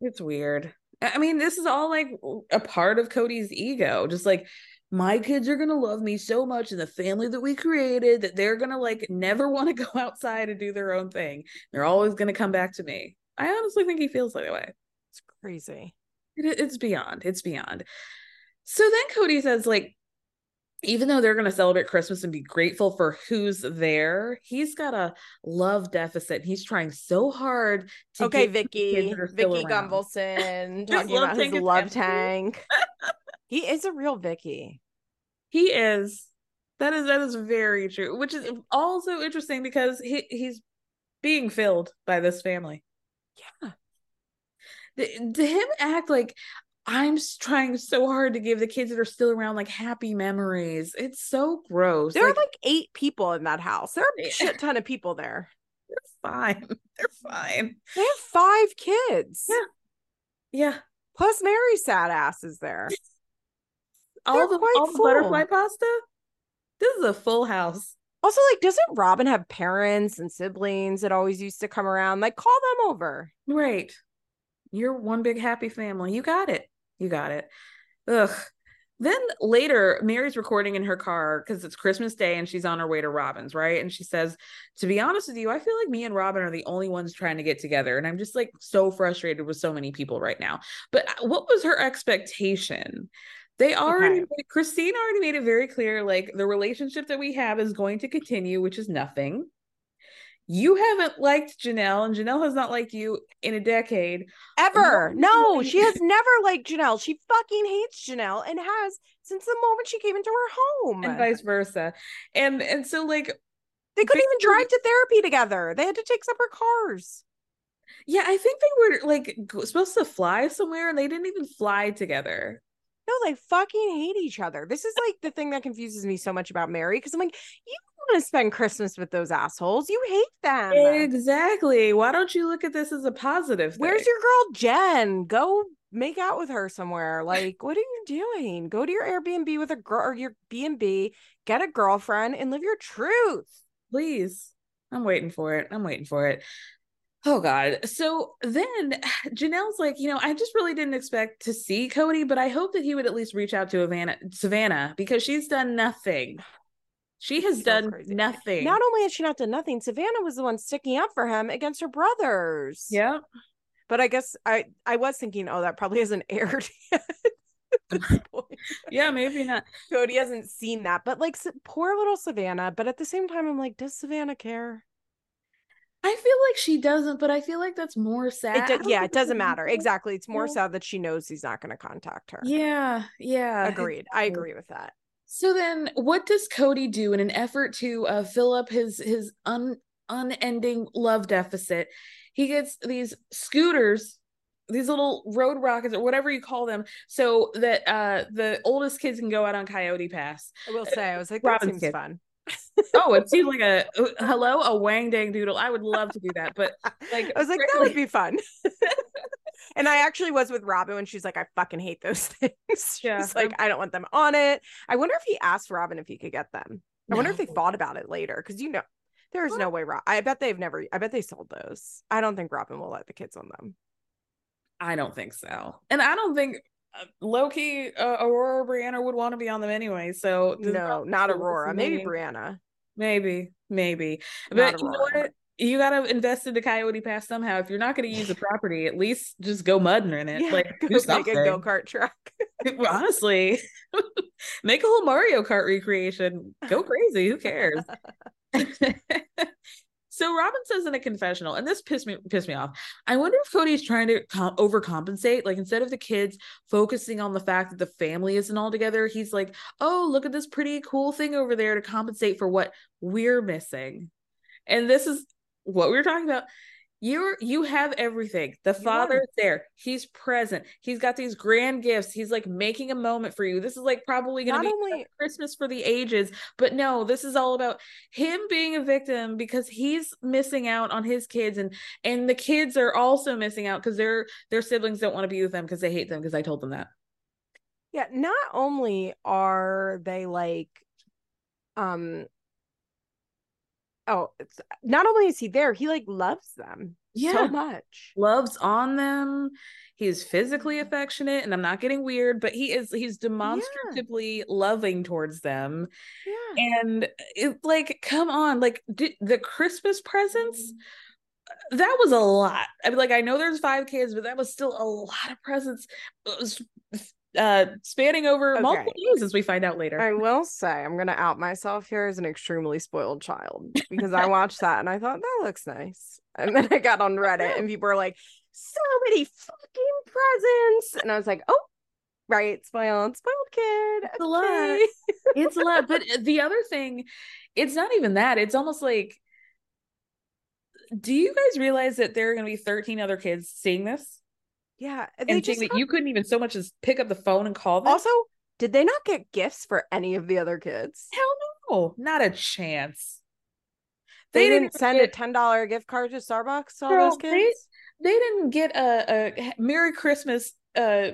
[SPEAKER 4] It's weird. I mean, this is all like a part of Kody's ego. Just like my kids are gonna love me so much and the family that we created that they're gonna like never want to go outside and do their own thing. They're always gonna come back to me. I honestly think he feels that way.
[SPEAKER 6] It's crazy.
[SPEAKER 4] It, it's beyond. It's beyond. So then Kody says, like, even though they're going to celebrate Christmas and be grateful for who's there, he's got a love deficit. He's trying so hard to
[SPEAKER 6] Okay, Vicki, Vicki Gunvalson talking about his love tank. he is a real Vicki.
[SPEAKER 4] He is. That is that is very true, which is also interesting because he he's being filled by this family.
[SPEAKER 6] Yeah.
[SPEAKER 4] To him act like I'm trying so hard to give the kids that are still around like happy memories. It's so gross.
[SPEAKER 6] There like, are like eight people in that house. There are a shit ton of people there.
[SPEAKER 4] They're fine. They're fine.
[SPEAKER 6] They have five kids.
[SPEAKER 4] Yeah. Yeah.
[SPEAKER 6] Plus Meri's sad ass is there.
[SPEAKER 4] all the all the butterfly pasta. This is a full house.
[SPEAKER 6] Also, like, doesn't Robyn have parents and siblings that always used to come around? Like, call them over.
[SPEAKER 4] Right. You're one big happy family. You got it. You got it. Ugh. Then later, Meri's recording in her car because it's Christmas Day and she's on her way to Robyn's, right? And she says, To be honest with you, I feel like me and Robyn are the only ones trying to get together. And I'm just like so frustrated with so many people right now. But uh, what was her expectation? They already, okay. Christine already made it very clear like the relationship that we have is going to continue, which is nothing. You haven't liked Janelle, and Janelle has not liked you in a decade.
[SPEAKER 6] Ever. No, she has never liked Janelle. She fucking hates Janelle and has since the moment she came into her home.
[SPEAKER 4] And vice versa. And and so like
[SPEAKER 6] they couldn't even drive to therapy together. They had to take separate cars.
[SPEAKER 4] Yeah, I think they were like supposed to fly somewhere and they didn't even fly together.
[SPEAKER 6] No, they fucking hate each other. This is like the thing that confuses me so much about Meri because I'm like, you want to spend Christmas with those assholes. You hate them.
[SPEAKER 4] Exactly. Why don't you look at this as a positive? Thing?
[SPEAKER 6] Where's your girl Jen? Go make out with her somewhere. Like, what are you doing? Go to your Airbnb with a girl or your B&B, get a girlfriend and live your truth.
[SPEAKER 4] Please. I'm waiting for it. I'm waiting for it. Oh God. So then Janelle's like, you know, I just really didn't expect to see Kody, but I hope that he would at least reach out to Havana, Savannah because she's done nothing. She has so done crazy. nothing.
[SPEAKER 6] Not only has she not done nothing, Savannah was the one sticking up for him against her brothers.
[SPEAKER 4] Yeah.
[SPEAKER 6] But I guess I I was thinking, oh, that probably hasn't aired yet.
[SPEAKER 4] yeah, maybe not.
[SPEAKER 6] Kody hasn't seen that, but like poor little Savannah. But at the same time, I'm like, does Savannah care?
[SPEAKER 4] I feel like she doesn't, but I feel like that's more sad.
[SPEAKER 6] It do- yeah, it doesn't matter. Exactly. It's more sad that she knows he's not going to contact her.
[SPEAKER 4] Yeah. Yeah.
[SPEAKER 6] Agreed. I agree with that.
[SPEAKER 4] So then what does Kody do in an effort to uh, fill up his his un unending love deficit? He gets these scooters these little road rockets or whatever you call them so that uh the oldest kids can go out on coyote pass
[SPEAKER 6] i will say i was like that Robyn's seems kid. fun
[SPEAKER 4] oh, it seems like a uh, hello, a wang dang doodle. I would love to do that, but like
[SPEAKER 6] I was like, that would be fun. and I actually was with Robyn when she's like, I fucking hate those things. She's yeah. like, I don't want them on it. I wonder if he asked Robyn if he could get them. I no. wonder if they thought about it later because you know, there's what? no way. Rob- I bet they've never. I bet they sold those. I don't think Robyn will let the kids on them.
[SPEAKER 4] I don't think so, and I don't think Loki, uh, Aurora, Breanna would want to be on them anyway. So
[SPEAKER 6] no, not Aurora. Maybe Breanna.
[SPEAKER 4] Maybe, maybe. Not but Aurora. you know what? You gotta invest in the Coyote Pass somehow. If you're not gonna use the property, at least just go mudding in it. Yeah, like
[SPEAKER 6] go make a go kart track.
[SPEAKER 4] Honestly, make a whole Mario Kart recreation. Go crazy. Who cares? So Robyn says in a confessional, and this pissed me pissed me off. I wonder if Kody's trying to com- overcompensate. Like instead of the kids focusing on the fact that the family isn't all together, he's like, "Oh, look at this pretty cool thing over there to compensate for what we're missing." And this is what we were talking about you're you have everything. The father's yeah. there. He's present. He's got these grand gifts. He's like making a moment for you. This is like probably gonna Not be only christmas for the ages but no this is all about him being a victim because he's missing out on his kids and and the kids are also missing out because their their siblings don't want to be with them because they hate them because i told them that.
[SPEAKER 6] Yeah not only are they like um oh it's not only is he there he like loves them yeah. so much
[SPEAKER 4] loves on them he's physically affectionate and i'm not getting weird but he is he's demonstratively yeah. loving towards them yeah. and it like come on like did, the christmas presents mm. that was a lot i mean like i know there's five kids but that was still a lot of presents uh spanning over okay. multiple years as we find out later.
[SPEAKER 6] I will say I'm gonna out myself here as an extremely spoiled child because I watched that and I thought that looks nice. And then I got on Reddit and people were like, so many fucking presents. And I was like, oh, right, spoiled, spoiled kid.
[SPEAKER 4] It's okay. a lot. It's a lot. But the other thing, it's not even that. It's almost like do you guys realize that there are going to be 13 other kids seeing this?
[SPEAKER 6] Yeah,
[SPEAKER 4] and just have... you couldn't even so much as pick up the phone and call them.
[SPEAKER 6] Also, did they not get gifts for any of the other kids?
[SPEAKER 4] Hell no, not a chance.
[SPEAKER 6] They, they didn't, didn't send get... a ten dollar gift card to Starbucks to all those kids.
[SPEAKER 4] They, they didn't get a, a Merry Christmas uh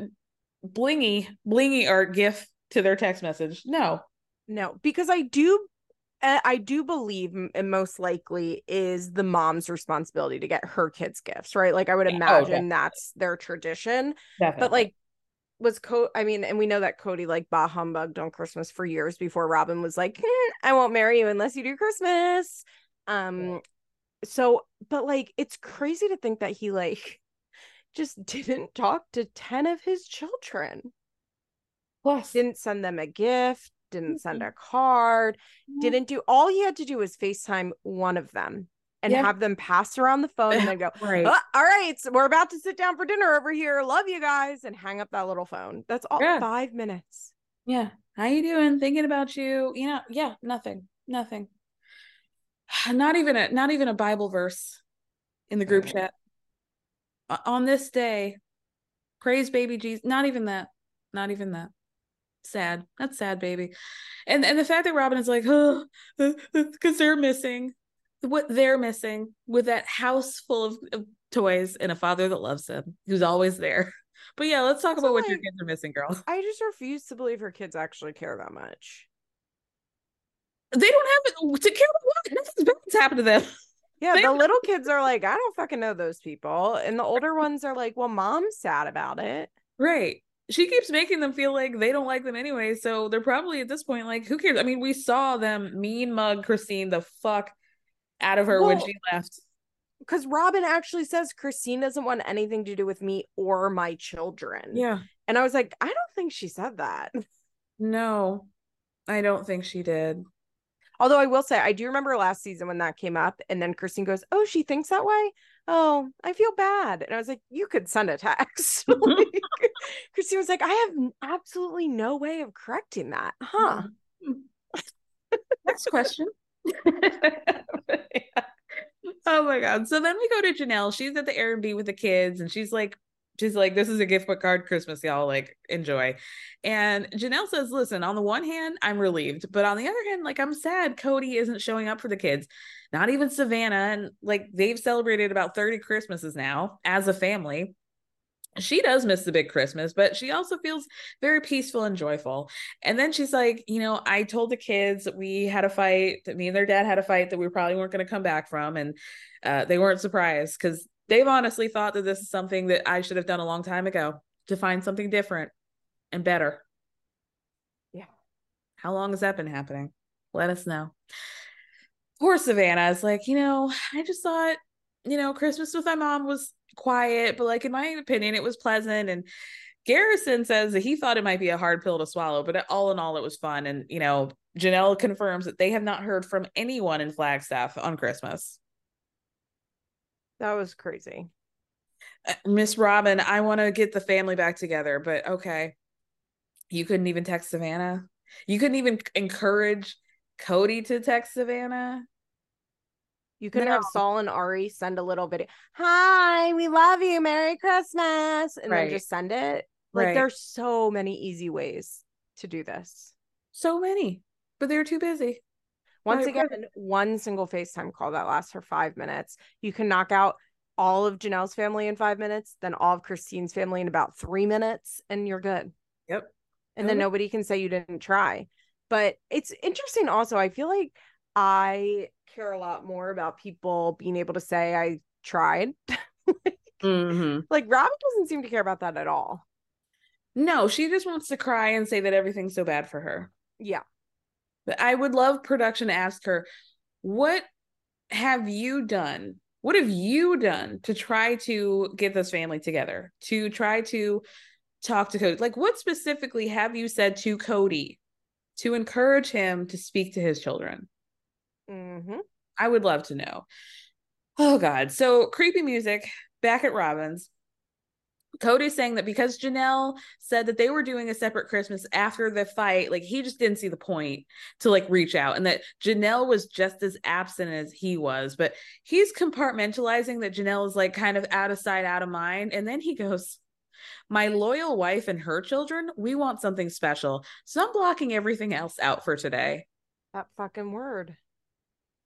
[SPEAKER 4] blingy blingy art gift to their text message. No.
[SPEAKER 6] No, because I do I do believe and most likely is the mom's responsibility to get her kids gifts, right? Like I would
[SPEAKER 4] oh,
[SPEAKER 6] imagine that's their tradition.
[SPEAKER 4] Definitely.
[SPEAKER 6] But like was Co I mean, and we know that Kody like bah humbugged on Christmas for years before Robyn was like, "Hmm, I won't marry you unless you do Christmas. Um so but like it's crazy to think that he like just didn't talk to 10 of his children.
[SPEAKER 4] Plus,
[SPEAKER 6] Didn't send them a gift, didn't send
[SPEAKER 4] Mhm.
[SPEAKER 6] a card,
[SPEAKER 4] Mhm.
[SPEAKER 6] didn't do all he had to do was FaceTime one of them and
[SPEAKER 4] Yeah.
[SPEAKER 6] have them pass around the phone and then go,
[SPEAKER 4] right.
[SPEAKER 6] "Uh, all right, so we're about to sit down for dinner over here. Love you guys, and hang up that little phone. That's all
[SPEAKER 4] Yeah.
[SPEAKER 6] five minutes.
[SPEAKER 4] Yeah. How you doing? Thinking about you. You know, yeah, nothing. Nothing. Not even a not even a Bible verse in the group chat. On this day, praise baby Jesus. Not even that. Not even that. Sad. That's sad, baby. And and the fact that Robyn is like, oh, because they're missing what they're missing with that house full of, of toys and a father that loves them, who's always there. But yeah, let's talk
[SPEAKER 6] Also,
[SPEAKER 4] about what your kids are missing, girl.
[SPEAKER 6] I just refuse to believe her kids actually care that much.
[SPEAKER 4] They don't have to care about what nothing's bad's happened to them.
[SPEAKER 6] Yeah,
[SPEAKER 4] They
[SPEAKER 6] the little kids are like, I don't fucking know those people. And the older ones are like, well, mom's sad about it.
[SPEAKER 4] Right. She keeps making them feel like they don't like them anyway. So they're probably at this point like, who cares? I mean, we saw them mean mug Christine the fuck out of her when she left.
[SPEAKER 6] Because Robyn actually says Christine doesn't want anything to do with me or my children.
[SPEAKER 4] Yeah.
[SPEAKER 6] And I was like, I don't think she said that.
[SPEAKER 4] No, I don't think she did.
[SPEAKER 6] Although I will say, I do remember last season when that came up, and then Christine goes, "Oh, she thinks that way. Oh, I feel bad." And I was like, "You could send a text." Like, Christine was like, "I have absolutely no way of correcting that, huh?" Mm-hmm.
[SPEAKER 4] Next question. oh my god. So then we go to Janelle. She's at the Airbnb with the kids and she's like she's like this is a gift card Christmas y'all like enjoy. And Janelle says, "Listen, on the one hand, I'm relieved, but on the other hand, like I'm sad Kody isn't showing up for the kids. Not even Savannah and like they've celebrated about 30 Christmases now as a family." she does miss the big Christmas, but she also feels very peaceful and joyful. And then she's like, you know, I told the kids we had a fight, that me and their dad had a fight that we probably weren't going to come back from. And uh, they weren't surprised because they've honestly thought that this is something that I should have done a long time ago to find something different and better.
[SPEAKER 6] Yeah.
[SPEAKER 4] How long has that been happening? Let us know. Poor Savannah is like, you know, I just thought, you know, Christmas with my mom was quiet, but like in my opinion, it was pleasant. And Garrison says that he thought it might be a hard pill to swallow, but all in all, it was fun. And you know, Janelle confirms that they have not heard from anyone in Flagstaff on Christmas.
[SPEAKER 6] That was crazy.
[SPEAKER 4] Uh, Miss Robyn, I want to get the family back together, but okay. You couldn't even text Savannah. You couldn't even encourage Kody to text Savannah.
[SPEAKER 6] You could
[SPEAKER 4] No.
[SPEAKER 6] have Sol and Ari send a little video. Hi, we love you. Merry Christmas. And
[SPEAKER 4] Right.
[SPEAKER 6] then just send it. Like
[SPEAKER 4] Right.
[SPEAKER 6] there's so many easy ways to do this.
[SPEAKER 4] So many, but they're too busy.
[SPEAKER 6] Once again, one single FaceTime call that lasts for five minutes. You can knock out all of Janelle's family in five minutes, then all of Christine's family in about three minutes, and you're good.
[SPEAKER 4] Yep.
[SPEAKER 6] And then nobody can say you didn't try. But it's interesting also. I feel like I care a lot more about people being able to say I tried.
[SPEAKER 4] Mm-hmm.
[SPEAKER 6] Like Robyn doesn't seem to care about that at all.
[SPEAKER 4] No, she just wants to cry and say that everything's so bad for her.
[SPEAKER 6] Yeah.
[SPEAKER 4] But I would love production to ask her, what have you done? What have you done to try to get this family together? To try to talk to Kody? Like, what specifically have you said to Kody to encourage him to speak to his children?
[SPEAKER 6] Mm-hmm.
[SPEAKER 4] I would love to know. Oh, God. So, creepy music back at Robyn's. Kody's saying that because Janelle said that they were doing a separate Christmas after the fight, like he just didn't see the point to like reach out, and that Janelle was just as absent as he was. But he's compartmentalizing that Janelle is like kind of out of sight, out of mind. And then he goes, My loyal wife and her children, we want something special. So I'm blocking everything else out for today.
[SPEAKER 6] That fucking word.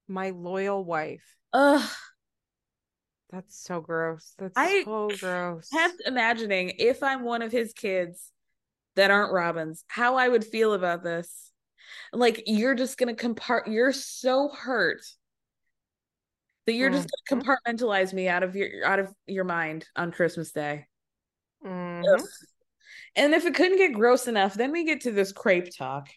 [SPEAKER 6] My loyal wife.
[SPEAKER 4] Ugh.
[SPEAKER 6] That's so gross. That's
[SPEAKER 4] I
[SPEAKER 6] so gross.
[SPEAKER 4] kept imagining if I'm one of his kids, that aren't Robyn's, how I would feel about this. Like you're just gonna compart you're so hurt that you're just gonna
[SPEAKER 6] Mm-hmm.
[SPEAKER 4] compartmentalize me out of your out of your mind on Christmas Day.
[SPEAKER 6] Mhm.
[SPEAKER 4] And if it couldn't get gross enough, then we get to this crepe talk.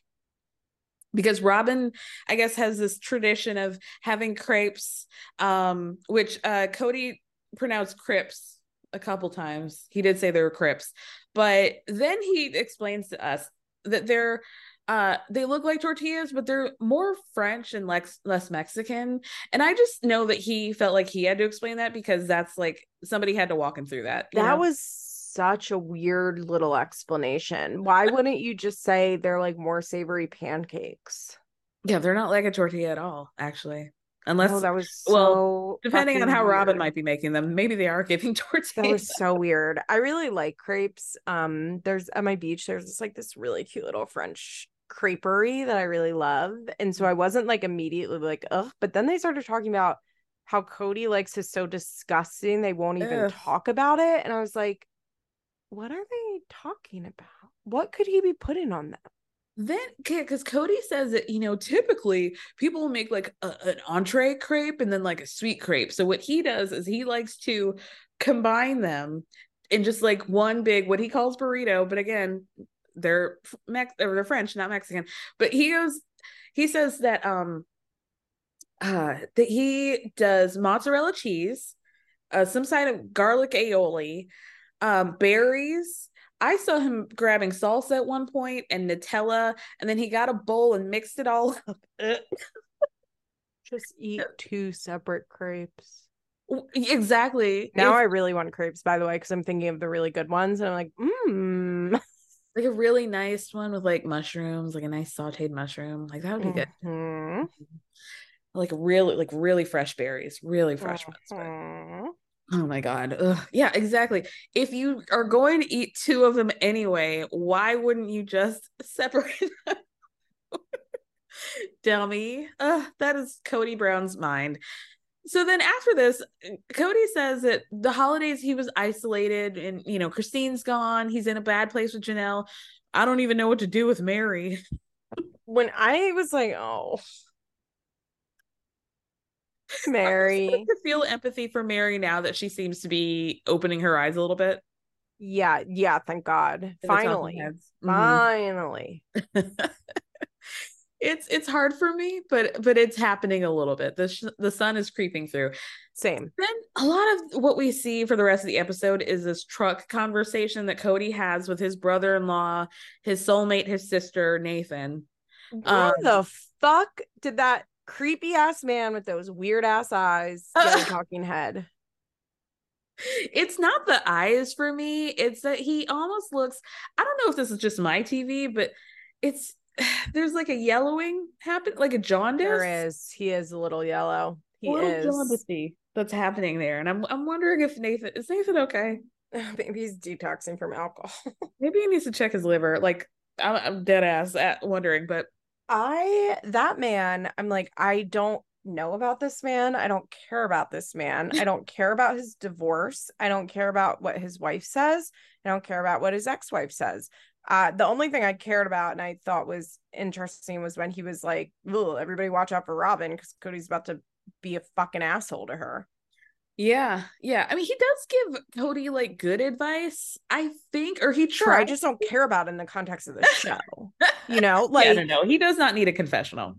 [SPEAKER 4] Because Robyn, I guess, has this tradition of having crepes, um, which uh, Kody pronounced crips a couple times. He did say they were crips, but then he explains to us that they're uh they look like tortillas but they're more french and less less mexican and i just know that he felt like he had to explain that because that's like somebody had to walk him through that
[SPEAKER 6] That
[SPEAKER 4] know?
[SPEAKER 6] was such a weird little explanation. Why wouldn't you just say they're like more savory pancakes?
[SPEAKER 4] Yeah, they're not like a tortilla at all, actually. Unless
[SPEAKER 6] Oh, that was
[SPEAKER 4] well, depending on how
[SPEAKER 6] Robyn
[SPEAKER 4] might be making them, maybe they are giving tortillas.
[SPEAKER 6] That was so weird. I really like crepes. Um, there's at my beach, there's this like this really cute little French creperie that I really love. And so I wasn't like immediately like, ugh, but then they started talking about how Kody likes is so disgusting they won't even
[SPEAKER 4] Ugh.
[SPEAKER 6] talk about it. And I was like, what are they talking about? What could he be putting on them?
[SPEAKER 4] Then, because Kody says that, you know, typically people will make like a, an entree crepe and then like a sweet crepe. So, what he does is he likes to combine them in just like one big, what he calls burrito. But again, they're Mex- or they're French, not Mexican. But he goes, he says that, um, uh, that he does mozzarella cheese, uh, some side of garlic aioli, um, berries. I saw him grabbing salsa at one point and Nutella, and then he got a bowl and mixed it all up.
[SPEAKER 6] Just eat two separate crepes.
[SPEAKER 4] exactly.
[SPEAKER 6] Now I really want crepes, by the way, because I'm thinking of the really good ones. And I'm like, mmm.
[SPEAKER 4] like a really nice one with like mushrooms, like a nice sauteed mushroom. Like that would be good.
[SPEAKER 6] Mhm.
[SPEAKER 4] Like really, like really fresh berries, really fresh ones. Oh my god. Ugh. Yeah, exactly. If you are going to eat two of them anyway, why wouldn't you just separate them? Dummy. Ugh, that is Kody Brown's mind. So then after this, Kody says that the holidays he was isolated and you know, Christine's gone, he's in a bad place with Janelle. I don't even know what to do with Meri.
[SPEAKER 6] When I was like, oh,
[SPEAKER 4] Meri. to feel empathy for Meri now that she seems to be opening her eyes a little bit.
[SPEAKER 6] Yeah, yeah, thank God.
[SPEAKER 4] to the talking
[SPEAKER 6] Finally.
[SPEAKER 4] Mhm.
[SPEAKER 6] Finally.
[SPEAKER 4] it's it's hard for me but but it's happening a little bit the sh- the sun is creeping through
[SPEAKER 6] Same.
[SPEAKER 4] then a lot of what we see for the rest of the episode is this truck conversation that kody has with his brother-in-law his soulmate his sister nathan
[SPEAKER 6] Why
[SPEAKER 4] Um,
[SPEAKER 6] the fuck did that creepy ass man with those weird ass eyes talking head?
[SPEAKER 4] it's not the eyes for me it's that he almost looks i don't know if this is just my tv but it's there's like a yellowing happen like a jaundice
[SPEAKER 6] There is. He is a little yellow. He
[SPEAKER 4] a little
[SPEAKER 6] is.
[SPEAKER 4] jaundicey that's happening there and i'm i'm wondering if nathan is nathan okay
[SPEAKER 6] Maybe he's detoxing from alcohol.
[SPEAKER 4] Maybe he needs to check his liver. Like I'm, I'm dead ass at wondering, but
[SPEAKER 6] I that man, I'm like, I don't know about this man. I don't care about this man. I don't care about his divorce. I don't care about what his wife says. I don't care about what his ex-wife says. Uh, the only thing I cared about and I thought was interesting was when he was like, "Ugh, everybody watch out for Robyn because Kody's about to be a fucking asshole to her.
[SPEAKER 4] Yeah, yeah. I mean, he does give Kody like good advice, I think, or he
[SPEAKER 6] Sure, I just don't care about in the context of the show. You know, like
[SPEAKER 4] yeah, no, no, he does not need a confessional.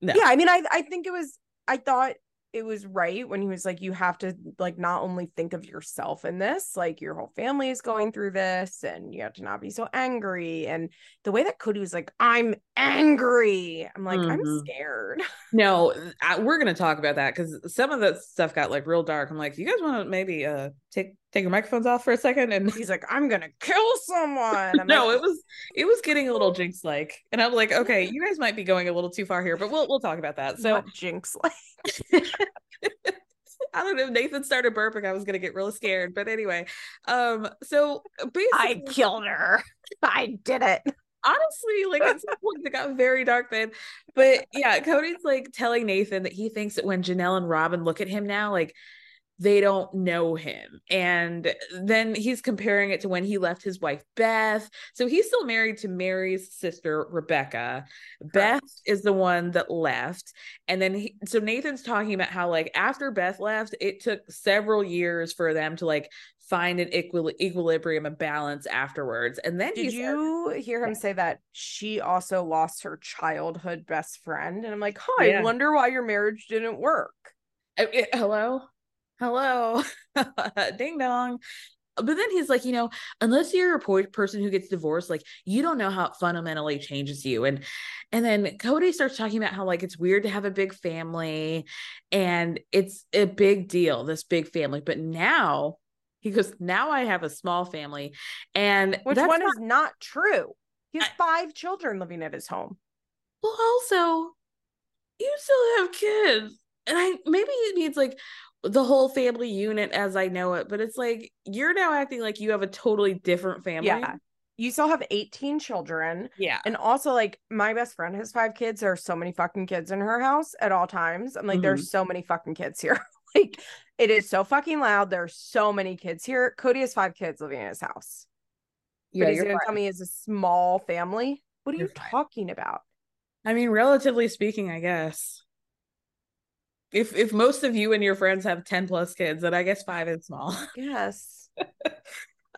[SPEAKER 4] No.
[SPEAKER 6] yeah i mean i i think it was i thought it was right when he was like you have to like not only think of yourself in this like your whole family is going through this and you have to not be so angry and the way that kody was like i'm angry i'm like i'm
[SPEAKER 4] Mhm.
[SPEAKER 6] scared
[SPEAKER 4] No, I, we're gonna talk about that because some of that stuff got like real dark. I'm like, you guys want to maybe uh take take your microphones off for a second and
[SPEAKER 6] he's like i'm gonna kill someone
[SPEAKER 4] no,
[SPEAKER 6] like,
[SPEAKER 4] it was it was getting a little jinx like, and I'm like, okay, you guys might be going a little too far here, but we'll we'll talk about that. So
[SPEAKER 6] jinx like
[SPEAKER 4] I don't know. If Nathan started burping. I was gonna get really scared, but anyway. Um. So basically,
[SPEAKER 6] i killed her i did it
[SPEAKER 4] honestly, like at some point it got very dark then. But yeah, Kody's like telling Nathan that he thinks that when Janelle and Robyn look at him now, like they don't know him. And then he's comparing it to when he left his wife, Beth. So he's still married to Meri's sister, Rebecca. Correct. Beth is the one that left. And then, he, so Nathan's talking about how, like, after Beth left, it took several years for them to, like, find an equil- equilibrium and balance afterwards. And then
[SPEAKER 6] did you hear him say that she also lost her childhood best friend? And I'm like, huh, yeah. I wonder why your marriage didn't work.
[SPEAKER 4] I, it, hello? Hello. Ding dong. But then he's like you know unless you're a person who gets divorced like you don't know how it fundamentally changes you. And and then kody starts talking about how like it's weird to have a big family and it's a big deal this big family. But now he goes now i have a small family. And
[SPEAKER 6] which one not, is not true. He has I, five children living at his home.
[SPEAKER 4] Well also you still have kids. And I maybe it means like the whole family unit as I know it, but it's like you're now acting like you have a totally different family.
[SPEAKER 6] Yeah. You still have 18 children.
[SPEAKER 4] Yeah.
[SPEAKER 6] And also, like, my best friend has five kids. There are so many fucking kids in her house at all times. I'm like, mm-hmm. there's so many fucking kids here. like, it is so fucking loud. There's so many kids here. Kody has five kids living in his house. Yeah, but he's gonna tell me it's a small family. What are you're you fine. talking about?
[SPEAKER 4] I mean, relatively speaking, I guess if if most of you and your friends have 10 plus kids then i guess five is small.
[SPEAKER 6] Yes.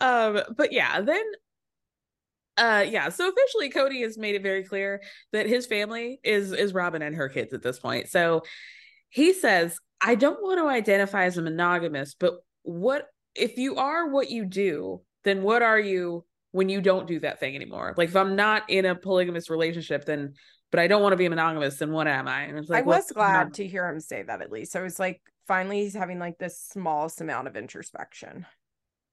[SPEAKER 4] Um but yeah then uh yeah so officially kody has made it very clear that his family is is robyn and her kids at this point. So he says i don't want to identify as a monogamous but what if you are what you do then what are you when you don't do that thing anymore? Like if i'm not in a polygamous relationship then but I don't want to be monogamous. And what am I? And
[SPEAKER 6] it's like, I was glad to hear him say that at least. I was like, finally, he's having like this smallest amount of introspection.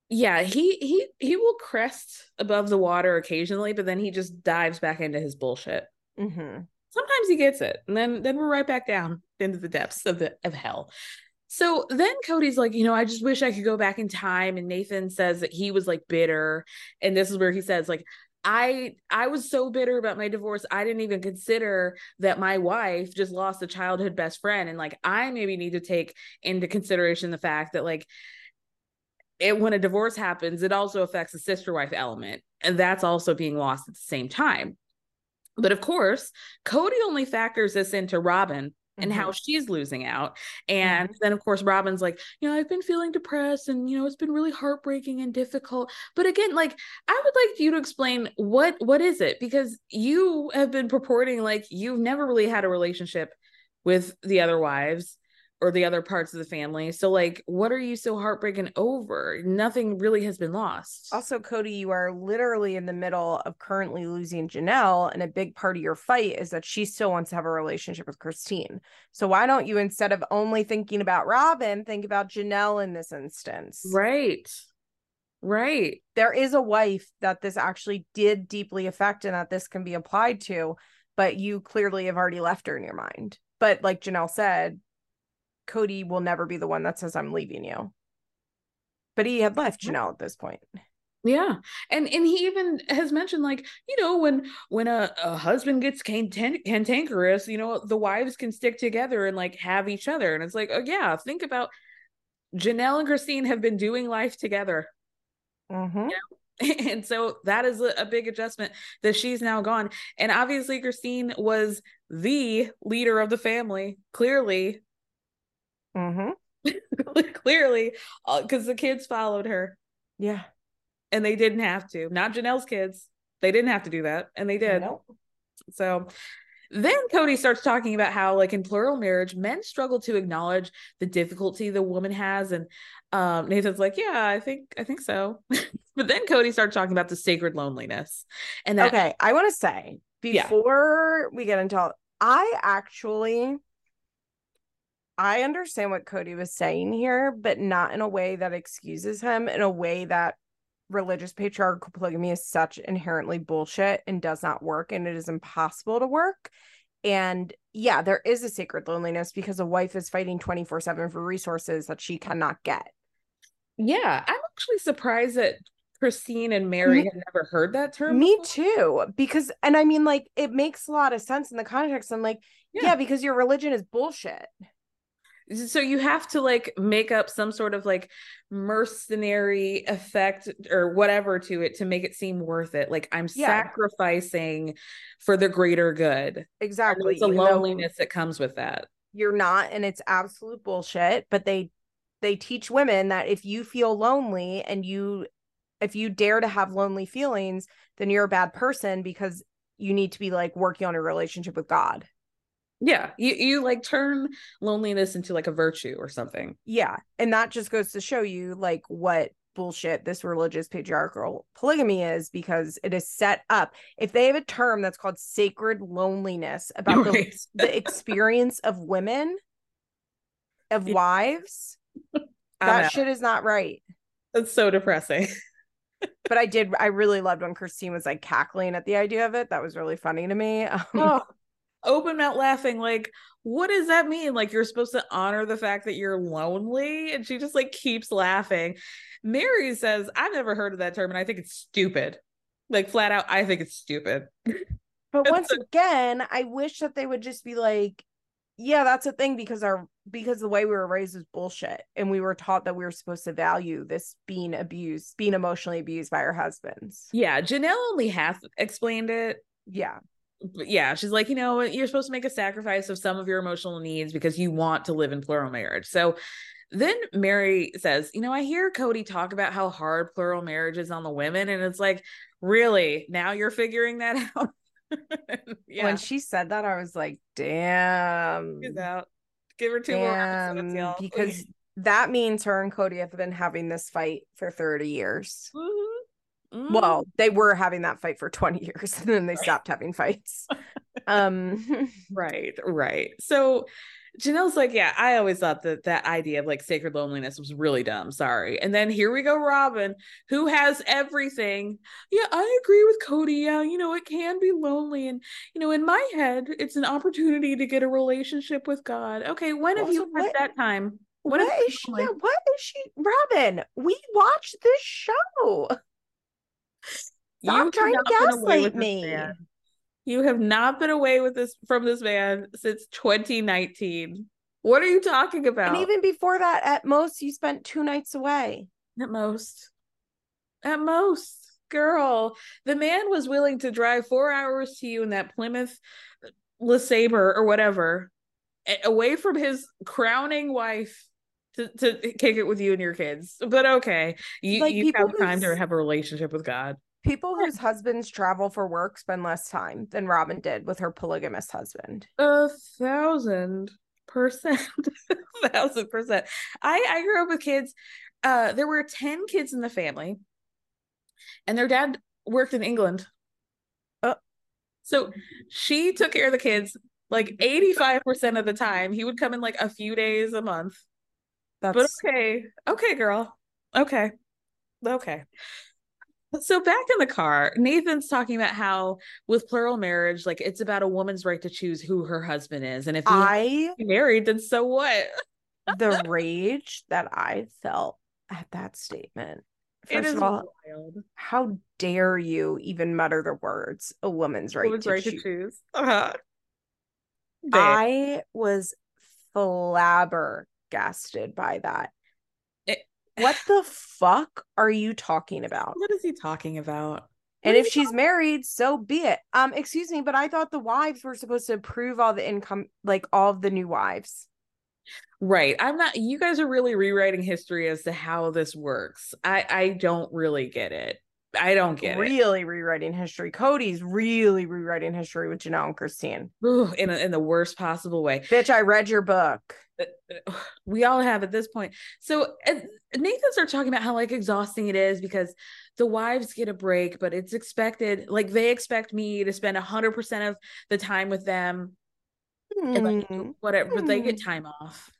[SPEAKER 4] Yeah, he he he will crest above the water occasionally, but then he just dives back into his bullshit.
[SPEAKER 6] Mm-hmm.
[SPEAKER 4] Sometimes he gets it, and then then we're right back down into the depths of the of hell. So then Kody's like, you know, I just wish I could go back in time. And Nathan says that he was like bitter. And this is where he says, like, I I was so bitter about my divorce. I didn't even consider that my wife just lost a childhood best friend and like I maybe need to take into consideration the fact that like it when a divorce happens, it also affects the sister wife element and that's also being lost at the same time. But of course, Kody only factors this into Robyn and mm-hmm. how she's losing out. And mm-hmm. then, of course, Robyn's like, you know, I've been feeling depressed and, you know, it's been really heartbreaking and difficult. But again, like, I would like you to explain what what is it? Because you have been purporting like you've never really had a relationship with the other wives or the other parts of the family. So, like, what are you so heartbreaking over? Nothing really has been lost.
[SPEAKER 6] Also, Kody, you are literally in the middle of currently losing Janelle, and a big part of your fight is that she still wants to have a relationship with Christine. So, why don't you, instead of only thinking about Robyn, think about Janelle in this instance?
[SPEAKER 4] Right. Right.
[SPEAKER 6] There is a wife that this actually did deeply affect and that this can be applied to, but you clearly have already left her in your mind. But like Janelle said, Kody will never be the one that says I'm leaving you. But he had left Janelle at this point.
[SPEAKER 4] Yeah. And and he even has mentioned like, you know, when when a, a husband gets cantan- cantankerous, you know, the wives can stick together and like have each other. And it's like, oh yeah, think about Janelle and Christine have been doing life together.
[SPEAKER 6] Mm-hmm.
[SPEAKER 4] You know? and so that is a, big adjustment that she's now gone. And obviously, Christine was the leader of the family, clearly,
[SPEAKER 6] Mm-hmm.
[SPEAKER 4] Clearly, because uh, the kids followed her.
[SPEAKER 6] Yeah.
[SPEAKER 4] And they didn't have to. Not Janelle's kids. They didn't have to do that. And they did. So then Kody starts talking about how, like in plural marriage, men struggle to acknowledge the difficulty the woman has. And um, Nathan's like, Yeah, I think I think so. but then Kody starts talking about the sacred loneliness. And that-
[SPEAKER 6] okay, I want to say before yeah. we get into I actually I understand what Kody was saying here, but not in a way that excuses him, in a way that religious patriarchal polygamy is such inherently bullshit and does not work and it is impossible to work. And yeah, there is a sacred loneliness because a wife is fighting 24 7 for resources that she cannot get.
[SPEAKER 4] Yeah, I'm actually surprised that Christine and Meri had never heard that term.
[SPEAKER 6] Me before. too. Because, and I mean, like, it makes a lot of sense in the context. I'm like, yeah, yeah because your religion is bullshit
[SPEAKER 4] so you have to like make up some sort of like mercenary effect or whatever to it to make it seem worth it like i'm
[SPEAKER 6] Yeah.
[SPEAKER 4] sacrificing for the greater good
[SPEAKER 6] Exactly.
[SPEAKER 4] it's a loneliness that comes with that
[SPEAKER 6] You're not, and it's absolute bullshit. But they they teach women that if you feel lonely and you if you dare to have lonely feelings, then you're a bad person because you need to be like working on a relationship with God.
[SPEAKER 4] Yeah you, you like turn loneliness into like a virtue or something
[SPEAKER 6] Yeah. And that just goes to show you like what bullshit this religious patriarchal polygamy is because it is set up. If they have a term that's called sacred loneliness about the,
[SPEAKER 4] Right.
[SPEAKER 6] the experience of women, of wives, that shit is not right.
[SPEAKER 4] that's so depressing
[SPEAKER 6] But I did, I really loved when Christine was like cackling at the idea of it. That was really funny to me. Um,
[SPEAKER 4] oh, open mouth laughing like what does that mean like you're supposed to honor the fact that you're lonely and she just like keeps laughing meri says i've never heard of that term and i think it's stupid like flat out i think it's stupid
[SPEAKER 6] But once again, I wish that they would just be like, yeah, that's a thing because our because the way we were raised is bullshit. And we were taught that we were supposed to value this being abused, being emotionally abused by our husbands.
[SPEAKER 4] yeah janelle only half explained it
[SPEAKER 6] Yeah.
[SPEAKER 4] But yeah she's like you know you're supposed to make a sacrifice of some of your emotional needs because you want to live in plural marriage. So then meri says you know i hear kody talk about how hard plural marriage is on the women and it's like really? Now you're figuring that out? Yeah.
[SPEAKER 6] When she said that, I was like, damn.
[SPEAKER 4] she's out. Give her two more
[SPEAKER 6] Damn,
[SPEAKER 4] y'all.
[SPEAKER 6] because that means her and Kody have been having this fight for 30 years. Mm-hmm.
[SPEAKER 4] Mhm.
[SPEAKER 6] Well, they were having that fight for 20 years and then they stopped having fights. Um
[SPEAKER 4] Right, right. So Janelle's like, yeah, I always thought that that idea of like sacred loneliness was really dumb. Sorry. And then here we go, Robyn, who has everything. Yeah, I agree with Kody. Yeah, you know, it can be lonely. And, you know, in my head, it's an opportunity to get a relationship with God. Okay, when have you had
[SPEAKER 6] what-
[SPEAKER 4] that time?
[SPEAKER 6] what is she? yeah, what is she? Robyn, we watched this show. Stop trying to
[SPEAKER 4] not been away
[SPEAKER 6] gaslight me.
[SPEAKER 4] You have not been away with this from this man since 2019. What are you talking about?
[SPEAKER 6] And even before that, at most, you spent two nights away.
[SPEAKER 4] At most. At most. Girl, the man was willing to drive four hours to you in that Plymouth uh, LeSabre or whatever, away from his crowning wife to, to kick it with you and your kids. But okay, you,
[SPEAKER 6] Like,
[SPEAKER 4] you have time to have a relationship with God.
[SPEAKER 6] People whose husbands travel for work spend less time than Robyn did with her polygamous husband.
[SPEAKER 4] A thousand percent. A thousand percent. I, I grew up with kids. Uh, there were 10 kids in the family, and their dad worked in England.
[SPEAKER 6] Oh.
[SPEAKER 4] So she took care of the kids like 85% of the time. He would come in like a few days a month.
[SPEAKER 6] That's
[SPEAKER 4] But okay. Okay, girl. Okay. Okay. So back in the car, Nathan's talking about how with plural marriage, like it's about a woman's right to choose who her husband is. And if he
[SPEAKER 6] I
[SPEAKER 4] married, then so what?
[SPEAKER 6] the rage that I felt at that statement.
[SPEAKER 4] It
[SPEAKER 6] First
[SPEAKER 4] is
[SPEAKER 6] of all,
[SPEAKER 4] wild.
[SPEAKER 6] how dare you even mutter the words a woman's right,
[SPEAKER 4] Woman's
[SPEAKER 6] to,
[SPEAKER 4] right to
[SPEAKER 6] choose.
[SPEAKER 4] choose. Uh-huh.
[SPEAKER 6] I was flabbergasted by that.
[SPEAKER 4] It-
[SPEAKER 6] what the fuck are you talking about?
[SPEAKER 4] what is he talking about?
[SPEAKER 6] And
[SPEAKER 4] What
[SPEAKER 6] if she's married, so be it. Um, excuse me, but I thought the wives were supposed to approve all the income, like all of the new wives.
[SPEAKER 4] Right. I'm not you guys are really rewriting history as to how this works. I I don't really get it. I don't get it.
[SPEAKER 6] really rewriting history. Kody's really rewriting history with Janelle and Christine.
[SPEAKER 4] Ooh, in a, in the worst possible way.
[SPEAKER 6] Bitch, I read your book.
[SPEAKER 4] we all have at this point. So Nathan starts talking about how like exhausting it is because the wives get a break, but it's expected. Like they expect me to spend a hundred percent of the time with them, and like
[SPEAKER 6] Hmm.
[SPEAKER 4] whatever. But they get
[SPEAKER 6] Hmm.
[SPEAKER 4] time off.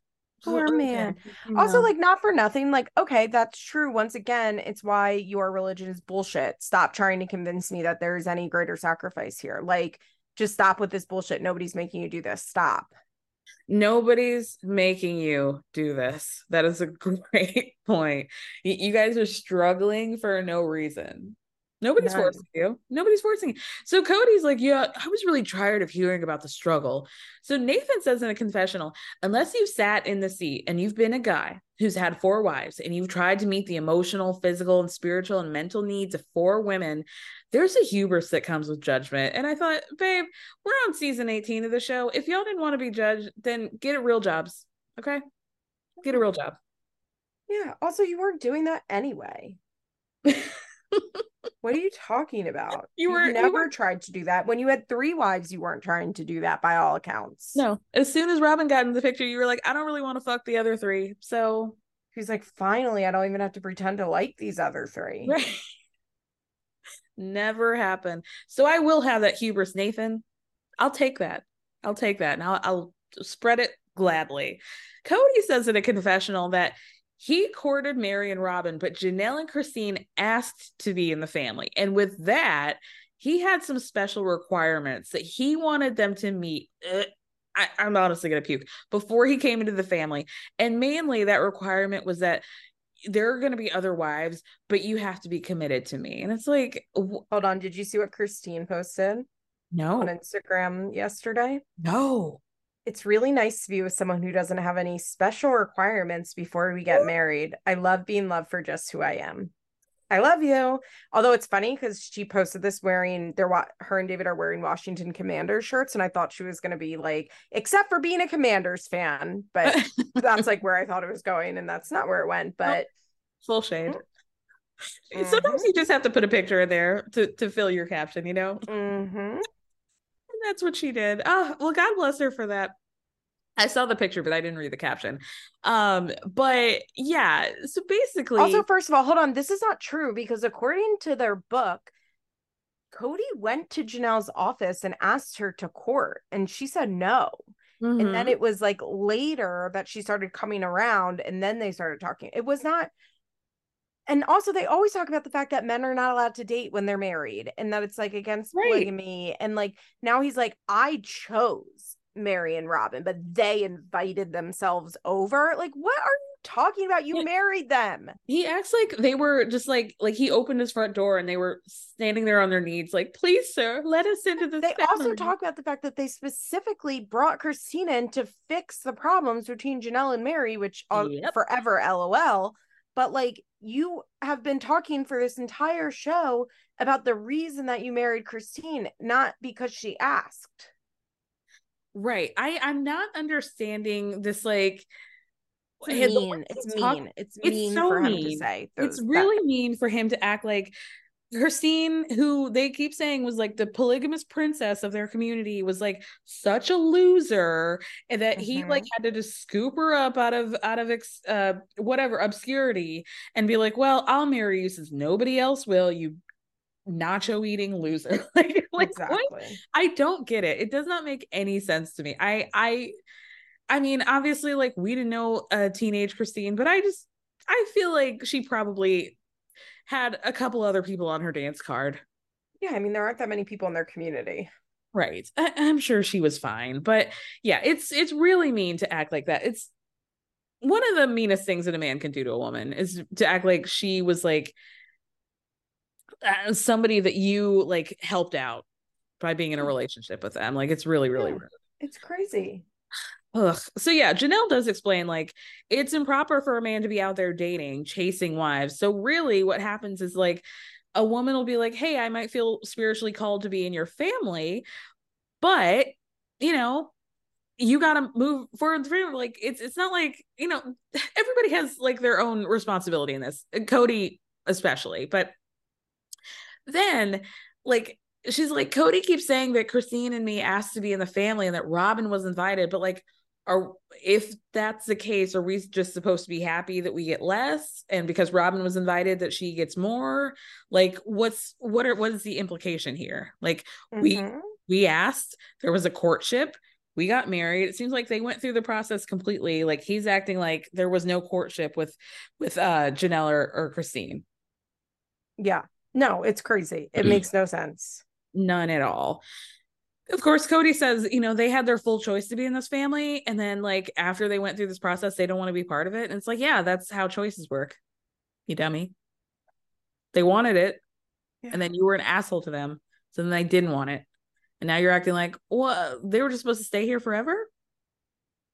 [SPEAKER 6] Poor man.
[SPEAKER 4] you
[SPEAKER 6] Also, like, not for nothing. Like, okay, that's true. Once again, it's why your religion is bullshit. Stop trying to convince me that there is any greater sacrifice here. Like, just stop with this bullshit. Nobody's making you do this. Stop.
[SPEAKER 4] nobody's making you do this. That is a great point. You guys are struggling for no reason. Nobody's forcing you. Nobody's forcing you. So Kody's like, yeah, I was really tired of hearing about the struggle. So Nathan says in a confessional, unless you've sat in the seat and you've been a guy who's had four wives and you've tried to meet the emotional, physical, and spiritual and mental needs of four women, there's a hubris that comes with judgment. And I thought, babe, we're on season 18 of the show. If y'all didn't want to be judged, then get a real jobs. Okay. Get a real job.
[SPEAKER 6] Yeah. Also, you weren't doing that anyway. what are you talking about?
[SPEAKER 4] You were- you
[SPEAKER 6] never
[SPEAKER 4] were-
[SPEAKER 6] tried to do that. When you had three wives, you weren't trying to do that by all accounts.
[SPEAKER 4] No. As soon as Robyn got in the picture, you were like, I don't really want to fuck the other three. So
[SPEAKER 6] He's like, finally, I don't even have to pretend to like these other three.
[SPEAKER 4] Right. Never happened. So I will have that hubris, Nathan. I'll take that. I'll take that. And I'll, I'll spread it gladly. Kody says in a confessional that he courted Meri and Robyn, but Janelle and Christine asked to be in the family. And with that, he had some special requirements that he wanted them to meet. Ugh, I, I'm honestly going to puke before he came into the family. And mainly that requirement was that there are going to be other wives, but you have to be committed to me. And it's like,
[SPEAKER 6] Hold on. Did you see what Christine posted
[SPEAKER 4] No.
[SPEAKER 6] on Instagram yesterday?
[SPEAKER 4] no.
[SPEAKER 6] It's really nice to be with someone who doesn't have any special requirements before we get married. I love being loved for just who I am. I love you. Although it's funny because she posted this wearing they're wa- her and David are wearing Washington Commanders shirts, and I thought she was gonna be like, except for being a Commanders fan, but that's like where I thought it was going, and that's not where it went. But
[SPEAKER 4] Full shade.
[SPEAKER 6] Mhm.
[SPEAKER 4] Sometimes you just have to put a picture in there to, to fill your caption, you know?
[SPEAKER 6] mhm.
[SPEAKER 4] That's what she did. Oh, well, God bless her for that. I saw the picture, but I didn't read the caption. Um, but yeah, so basically
[SPEAKER 6] Also, first of all, hold on. This is not true because according to their book, Kody went to Janelle's office and asked her to court, and she said no. And then
[SPEAKER 4] Mhm.
[SPEAKER 6] it was like later that she started coming around, and then they started talking. It was not. And also, they always talk about the fact that men are not allowed to date when they're married, and that it's like against
[SPEAKER 4] Right.
[SPEAKER 6] polygamy. And like now he's like, I chose Meri and Robyn, but they invited themselves over. Like, what are you talking about? You
[SPEAKER 4] Yeah.
[SPEAKER 6] married them.
[SPEAKER 4] he acts like they were just like like he opened his front door and they were standing there on their knees, like, please, sir, let us into this.
[SPEAKER 6] They also talk about the fact that they specifically brought Christina in to fix the problems between Janelle and Meri, which are
[SPEAKER 4] Yep.
[SPEAKER 6] forever LOL. But like you have been talking for this entire show about the reason that you married Christine, not because she asked.
[SPEAKER 4] Right. I I'm not understanding this like
[SPEAKER 6] It's
[SPEAKER 4] hey, the way
[SPEAKER 6] mean. It's mean. It's
[SPEAKER 4] it's
[SPEAKER 6] mean
[SPEAKER 4] so
[SPEAKER 6] for him to
[SPEAKER 4] mean.
[SPEAKER 6] say.
[SPEAKER 4] it's
[SPEAKER 6] those- that-
[SPEAKER 4] really mean for him to act like Christine, who they keep saying was like the polygamous princess of their community, was like such a loser, and that he like had to just scoop her up out of out of ex, uh whatever obscurity and be like, "Well, I'll marry you since nobody else will." You nacho eating loser. like, like what?
[SPEAKER 6] exactly.
[SPEAKER 4] I don't get it. It does not make any sense to me. I I I mean, obviously like we didn't know a teenage Christine, but I just I feel like she probably had a couple other people on her dance card.
[SPEAKER 6] Yeah, I mean there aren't that many people in their community.
[SPEAKER 4] Right. I, I'm sure she was fine, but yeah, it's it's really mean to act like that. It's one of the meanest things that a man can do to a woman is to act like she was like uh, somebody that you like helped out by being in a relationship with them. Like it's really really
[SPEAKER 6] Yeah.
[SPEAKER 4] rude.
[SPEAKER 6] It's crazy.
[SPEAKER 4] Ugh. So yeah, Janelle does explain like it's improper for a man to be out there dating, chasing wives. So really what happens is like a woman will be like, "Hey, I might feel spiritually called to be in your family, but, you know, you got to move forward through like it's it's not like, you know, everybody has like their own responsibility in this. Kody especially, but then like she's like Kody keeps saying that Christine and me asked to be in the family and that Robyn was invited, but like are if that's the case, are we just supposed to be happy that we get less and because Robyn was invited that she gets more? Like what's what are what is the implication here? Like we
[SPEAKER 6] Mhm.
[SPEAKER 4] we asked, there was a courtship, we got married. It seems like they went through the process completely. Like he's acting like there was no courtship with with uh Janelle or, or Christine.
[SPEAKER 6] Yeah. No, it's crazy. It makes no sense.
[SPEAKER 4] None at all. Of course, Kody says, you know, they had their full choice to be in this family. And then, like, after they went through this process, they don't want to be part of it. And it's like, yeah, that's how choices work. You dummy. They wanted it. yeah. and then you were an asshole to them, so then they didn't want it, and now you're acting like, well, they were just supposed to stay here forever.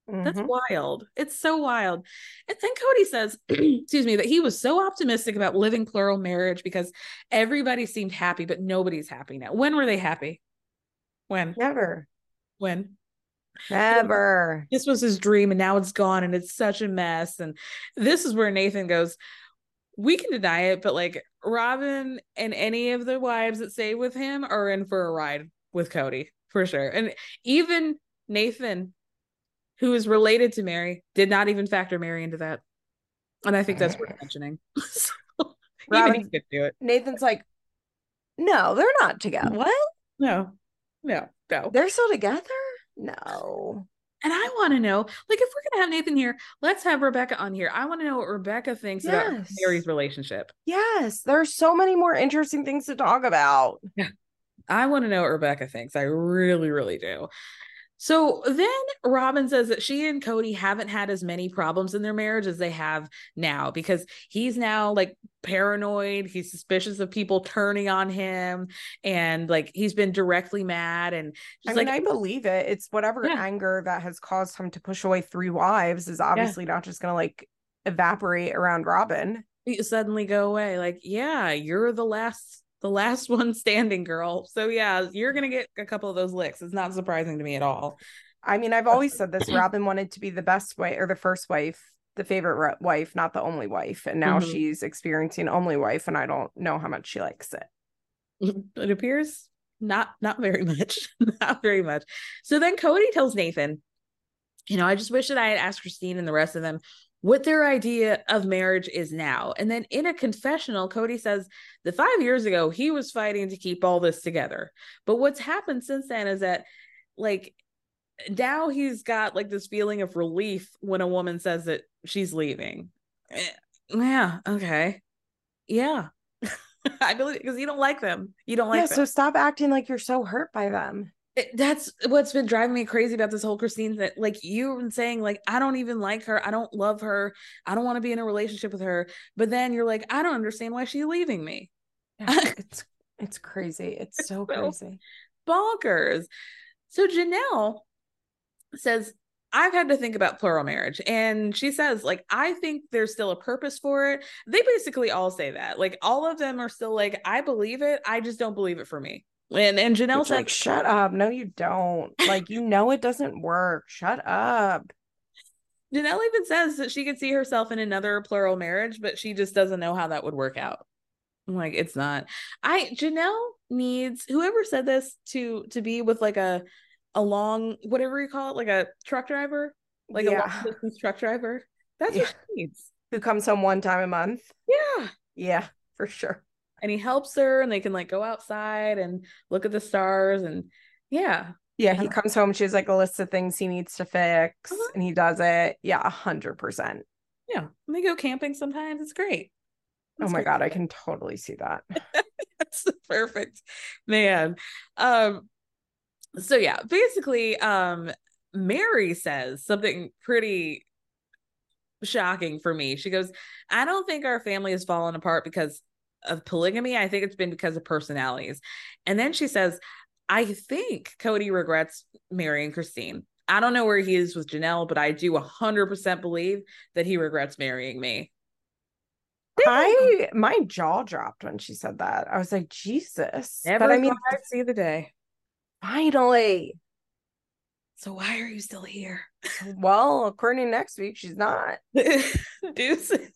[SPEAKER 4] Mm-hmm. That's wild. It's so wild. And then Kody says, excuse me, that he was so optimistic about living plural marriage because everybody seemed happy, but nobody's happy now. When were they happy? When?
[SPEAKER 6] Never.
[SPEAKER 4] When?
[SPEAKER 6] Never.
[SPEAKER 4] This was his dream and now it's gone and it's such a mess. And this is where Nathan goes, we can deny it, but like Robyn and any of the wives that stay with him are in for a ride with Kody for sure. And even Nathan who is related to Meri, did not even factor Meri into that. And I think that's worth mentioning. so,
[SPEAKER 6] Robyn could do it. Nathan's like, no, they're not together. What?
[SPEAKER 4] No, no, no.
[SPEAKER 6] They're still together? No.
[SPEAKER 4] And I want to know, like, if we're gonna have Nathan here, let's have Rebecca on here. I want to know what Rebecca thinks yes. about Meri's relationship.
[SPEAKER 6] Yes, there's so many more interesting things to talk about.
[SPEAKER 4] Yeah. I want to know what Rebecca thinks. I really, really do. So then Robyn says that she and Kody haven't had as many problems in their marriage as they have now because he's now like paranoid. He's suspicious of people turning on him and like he's been directly mad. And
[SPEAKER 6] I mean, I believe it. It's whatever yeah. anger that has caused him to push away three wives is obviously yeah. not just going to like evaporate around Robyn.
[SPEAKER 4] You suddenly go away. Like, yeah, you're the last the last one standing girl. So yeah, you're gonna get a couple of those licks. It's not surprising to me at all.
[SPEAKER 6] I mean, I've always said this. Robyn wanted to be the best wife or the first wife, the favorite wife, not the only wife, and now mm-hmm. she's experiencing only wife, and I don't know how much she likes it.
[SPEAKER 4] It appears not not very much, not very much. So then Kody tells Nathan, you know, I just wish that I had asked Christine and the rest of them what their idea of marriage is now. And then in a confessional, Kody says that five years ago, he was fighting to keep all this together. But what's happened since then is that, like, now he's got like this feeling of relief when a woman says that she's leaving. Eh, yeah, okay. Yeah. I believe because you don't like them. You don't like
[SPEAKER 6] yeah,
[SPEAKER 4] them.
[SPEAKER 6] So stop acting like you're so hurt by them
[SPEAKER 4] that's what's been driving me crazy about this whole Christine that like you've been saying like I don't even like her. I don't love her. I don't want to be in a relationship with her. But then you're like I don't understand why she's leaving me.
[SPEAKER 6] It's it's crazy. It's so crazy.
[SPEAKER 4] bonkers. So Janelle says I've had to think about plural marriage. And she says like I think there's still a purpose for it. They basically all say that. Like all of them are still like I believe it. I just don't believe it for me and and Janelle's
[SPEAKER 6] like, shut up. No, you don't. Like, you know it doesn't work. Shut up.
[SPEAKER 4] Janelle even says that she could see herself in another plural marriage, but she just doesn't know how that would work out. I'm like, it's not. I Janelle needs whoever said this to to be with like a a long whatever you call it, like a truck driver, like yeah. a long distance truck driver. That's yeah. what she needs.
[SPEAKER 6] Who comes home one time a month?
[SPEAKER 4] Yeah.
[SPEAKER 6] Yeah, for sure
[SPEAKER 4] and he helps her and they can like go outside and look at the stars and yeah.
[SPEAKER 6] Yeah he comes home she has like a list of things he needs to fix uh-huh. and he does it. Yeah a hundred percent.
[SPEAKER 4] Yeah and they go camping sometimes. It's great.
[SPEAKER 6] Oh my god i can totally see that.
[SPEAKER 4] That's perfect man. Um so yeah basically um meri says something pretty shocking for me. She goes i don't think our family has fallen apart because of polygamy. I think it's been because of personalities. And then she says, I think Kody regrets marrying Christine. I don't know where he is with Janelle, but I do 100% believe that he regrets marrying me.
[SPEAKER 6] I my jaw dropped when she said that. I was like, Jesus.
[SPEAKER 4] Never but I mean, I see the day.
[SPEAKER 6] Finally.
[SPEAKER 4] So why are you still here?
[SPEAKER 6] Well, according to next week, she's not.
[SPEAKER 4] Deuces.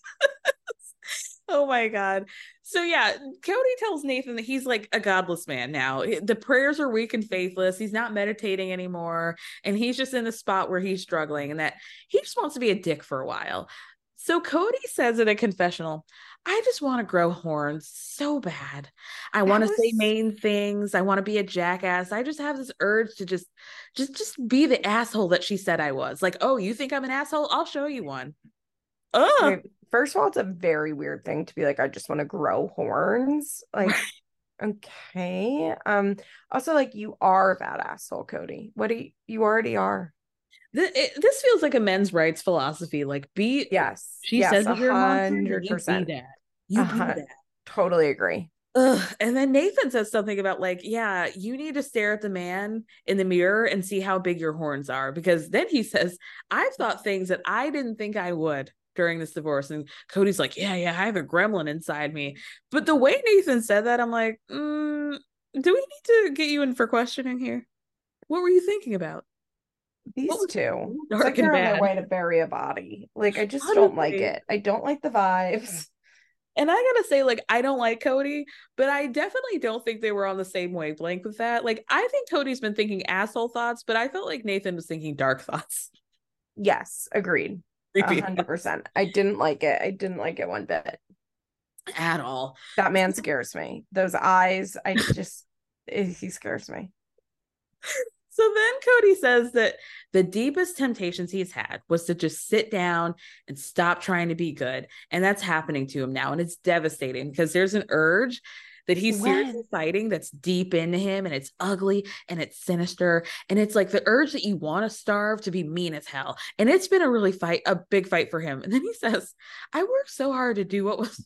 [SPEAKER 4] oh my god. So yeah, Kody tells Nathan that he's like a godless man now. The prayers are weak and faithless. He's not meditating anymore, and he's just in the spot where he's struggling, and that he just wants to be a dick for a while. So Kody says in a confessional, I just want to grow horns so bad. I want to was... say mean things. I want to be a jackass. I just have this urge to just just just be the asshole that she said I was. Like, "Oh, you think I'm an asshole? I'll show you one."
[SPEAKER 6] Oh first of all, it's a very weird thing to be like, I just want to grow horns. Like, okay. Um, also, like, you are that asshole, Kody. What do you, you already are?
[SPEAKER 4] This, it, this feels like a men's rights philosophy. Like, be
[SPEAKER 6] yes,
[SPEAKER 4] she
[SPEAKER 6] yes,
[SPEAKER 4] says that you're hundred percent.
[SPEAKER 6] You be that. Totally agree.
[SPEAKER 4] Ugh. And then Nathan says something about like, yeah, you need to stare at the man in the mirror and see how big your horns are. Because then he says, I've thought things that I didn't think I would during this divorce. And Kody's like, yeah, yeah, I have a gremlin inside me. But the way Nathan said that, I'm like, mm, do we need to get you in for questioning here? What were you thinking about?
[SPEAKER 6] These two. It's
[SPEAKER 4] dark
[SPEAKER 6] like they're on
[SPEAKER 4] bad.
[SPEAKER 6] their way to bury a body. Like I just don't like it. I don't like the vibes.
[SPEAKER 4] And I gotta say, like, I don't like Kody, but I definitely don't think they were on the same wavelength with that. Like, I think Kody's been thinking asshole thoughts, but I felt like Nathan was thinking dark thoughts.
[SPEAKER 6] Yes, agreed.
[SPEAKER 4] Creepy
[SPEAKER 6] hundred percent. I didn't like it. I didn't like it one bit.
[SPEAKER 4] at all.
[SPEAKER 6] That man scares me. Those eyes, I just eh, he scares me.
[SPEAKER 4] So then Kody says that the deepest temptations he's had was to just sit down and stop trying to be good. And that's happening to him now. And it's devastating because there's an urge that he's seriously
[SPEAKER 6] When?
[SPEAKER 4] fighting that's deep into him and it's ugly and it's sinister. And it's like the urge that you want to starve to be mean as hell. And it's been a really fight, a big fight for him. And then he says, I worked so hard to do what was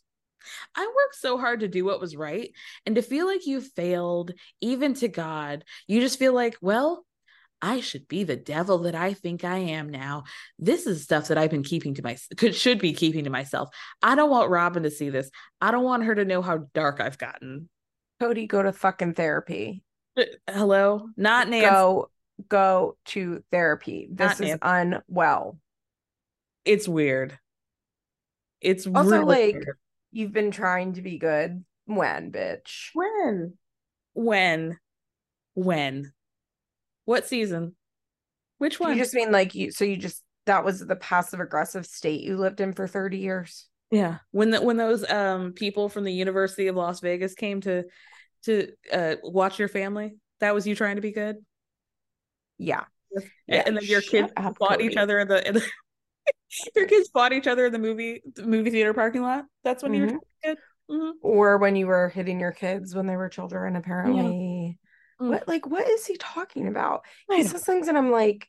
[SPEAKER 4] I worked so hard to do what was right. And to feel like you failed, even to God, you just feel like, well, I should be the devil that I think I am now. This is stuff that I've been keeping to myself, could should be keeping to myself. I don't want Robyn to see this. I don't want her to know how dark I've gotten.
[SPEAKER 6] Kody, go to fucking therapy.
[SPEAKER 4] Uh, Hello, not Nancy.
[SPEAKER 6] Go go to therapy. This
[SPEAKER 4] Not
[SPEAKER 6] is unwell.
[SPEAKER 4] It's weird. It's
[SPEAKER 6] Also,
[SPEAKER 4] really
[SPEAKER 6] like
[SPEAKER 4] weird.
[SPEAKER 6] you've been trying to be good. When, bitch?
[SPEAKER 4] when, when, when, what season? Which one?
[SPEAKER 6] you just mean like you so you just that was the passive aggressive state you lived in for 30 years?
[SPEAKER 4] Yeah, when the, when those um people from the University of Las Vegas came to to uh watch your family, that was you trying to be good,
[SPEAKER 6] Yeah.
[SPEAKER 4] and,
[SPEAKER 6] Yeah,
[SPEAKER 4] and then your kids
[SPEAKER 6] up,
[SPEAKER 4] fought each other in the, in the your kids fought each other in the movie the movie theater parking lot. That's when you were
[SPEAKER 6] Mhm.
[SPEAKER 4] be good. Mhm.
[SPEAKER 6] Or when you were hitting your kids when they were children, apparently.
[SPEAKER 4] Mm.
[SPEAKER 6] What like what is he talking about? He says things and I'm like,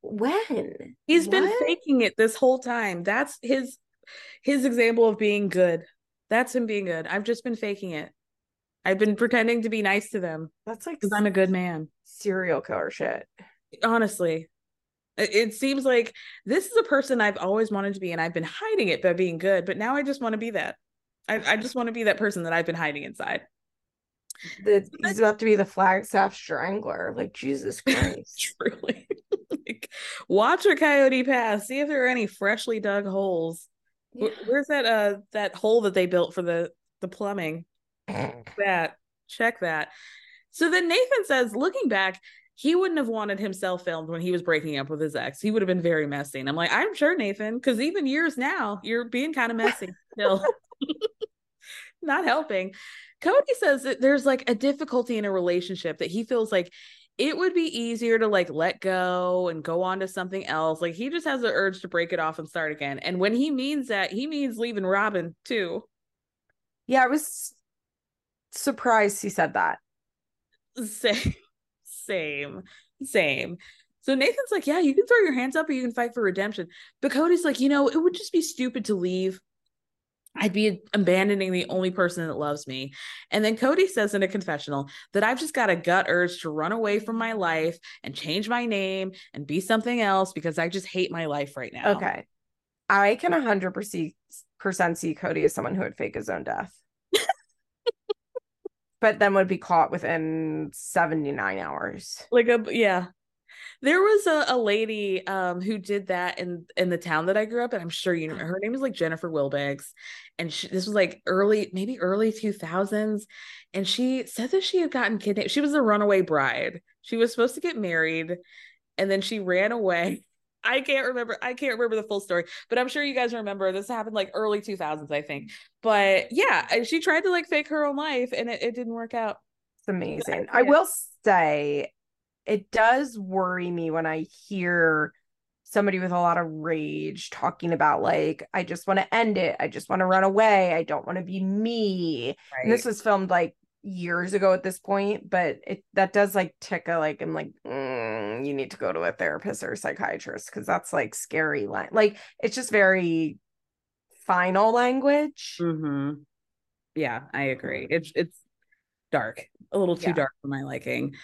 [SPEAKER 6] when?
[SPEAKER 4] He's been faking it this whole time. That's his his example of being good. That's him being good. I've just been faking it. I've been pretending to be nice to them
[SPEAKER 6] That's like
[SPEAKER 4] because I'm a good man.
[SPEAKER 6] serial killer shit.
[SPEAKER 4] honestly it it seems like this is a person i've always wanted to be and i've been hiding it by being good but now i just want to be that i, I just want to be that person that i've been hiding inside
[SPEAKER 6] The, he's about to be the Flagstaff Strangler. Like Jesus Christ.
[SPEAKER 4] truly like, watch a coyote pass see if there are any freshly dug holes.
[SPEAKER 6] Yeah.
[SPEAKER 4] where's that uh that hole that they built for the the plumbing? That check that. So then nathan says looking back he wouldn't have wanted himself filmed when he was breaking up with his ex. He would have been very messy. And i'm like i'm sure nathan because even years now you're being kind of messy still. Not helping kody says that there's like a difficulty in a relationship that he feels like it would be easier to like let go and go on to something else like he just has the urge to break it off and start again and when he means that he means leaving robyn too
[SPEAKER 6] Yeah, I was surprised he said that.
[SPEAKER 4] Same, same, same. So Nathan's like, yeah, you can throw your hands up or you can fight for redemption. But Kody's like, you know, it would just be stupid to leave. I'd be abandoning the only person that loves me. And then Kody says in a confessional that I've just got a gut urge to run away from my life and change my name and be something else because I just hate my life right now.
[SPEAKER 6] Okay. I can 100% see Kody as someone who would fake his own death. but then would be caught within 79 hours.
[SPEAKER 4] like a yeah there was a, a lady um who did that in in the town that i grew up in i'm sure you know her name is like Jennifer Wilbanks and she, this was like early maybe early 2000s and she said that she had gotten kidnapped she was a runaway bride. She was supposed to get married and then she ran away. I can't remember i can't remember the full story but i'm sure you guys remember this happened like early 2000s i think. But yeah she tried to like fake her own life and it, it didn't work out.
[SPEAKER 6] It's amazing. I will say it does worry me when I hear somebody with a lot of rage talking about like I just want to end it. I just want to run away. I don't want to be me. And this was filmed like years ago at this point, but it that does like tick a like I'm like mm, you need to go to a therapist or a psychiatrist because that's like scary line. Like it's just very final language.
[SPEAKER 4] mm-hmm. yeah, I agree. It's it's dark, a little too
[SPEAKER 6] Yeah.
[SPEAKER 4] dark for my liking.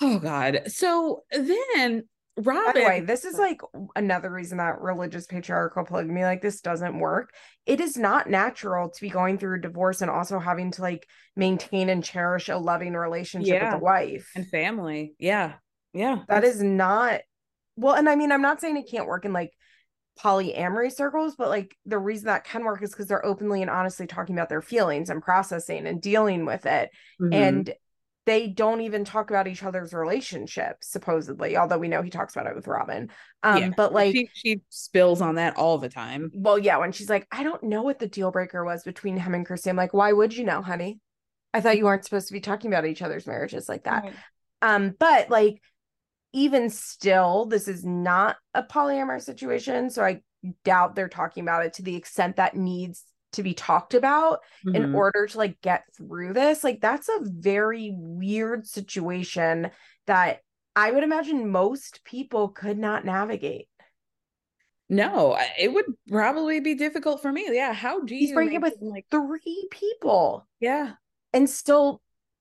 [SPEAKER 4] Oh God. So then Robyn.
[SPEAKER 6] By the way, this is like another reason that religious patriarchal polygamy like this doesn't work. It is not natural to be going through a divorce and also having to like maintain and cherish a loving relationship
[SPEAKER 4] Yeah.
[SPEAKER 6] with the wife.
[SPEAKER 4] and family. Yeah, yeah.
[SPEAKER 6] That is not well, and I mean, I'm not saying it can't work in like polyamory circles, but like the reason that can work is because they're openly and honestly talking about their feelings and processing and dealing with it.
[SPEAKER 4] Mhm.
[SPEAKER 6] And they don't even talk about each other's relationship, supposedly, although we know he talks about it with Robyn. Um,
[SPEAKER 4] Yeah.
[SPEAKER 6] but like
[SPEAKER 4] she, she spills on that all the time.
[SPEAKER 6] well, yeah, when she's like, I don't know what the deal breaker was between him and Christy. I'm like, why would you know, honey? I thought you weren't supposed to be talking about each other's marriages like that.
[SPEAKER 4] Right.
[SPEAKER 6] Um, but like even still, this is not a polyamorous situation. So I doubt they're talking about it to the extent that needs to be talked about in
[SPEAKER 4] Mhm.
[SPEAKER 6] order to like get through this. Like that's a very weird situation that I would imagine most people could not navigate.
[SPEAKER 4] No, it would probably be difficult for me. Yeah. How do
[SPEAKER 6] He's
[SPEAKER 4] you
[SPEAKER 6] breaking
[SPEAKER 4] make
[SPEAKER 6] with
[SPEAKER 4] like
[SPEAKER 6] three people.
[SPEAKER 4] yeah.
[SPEAKER 6] and still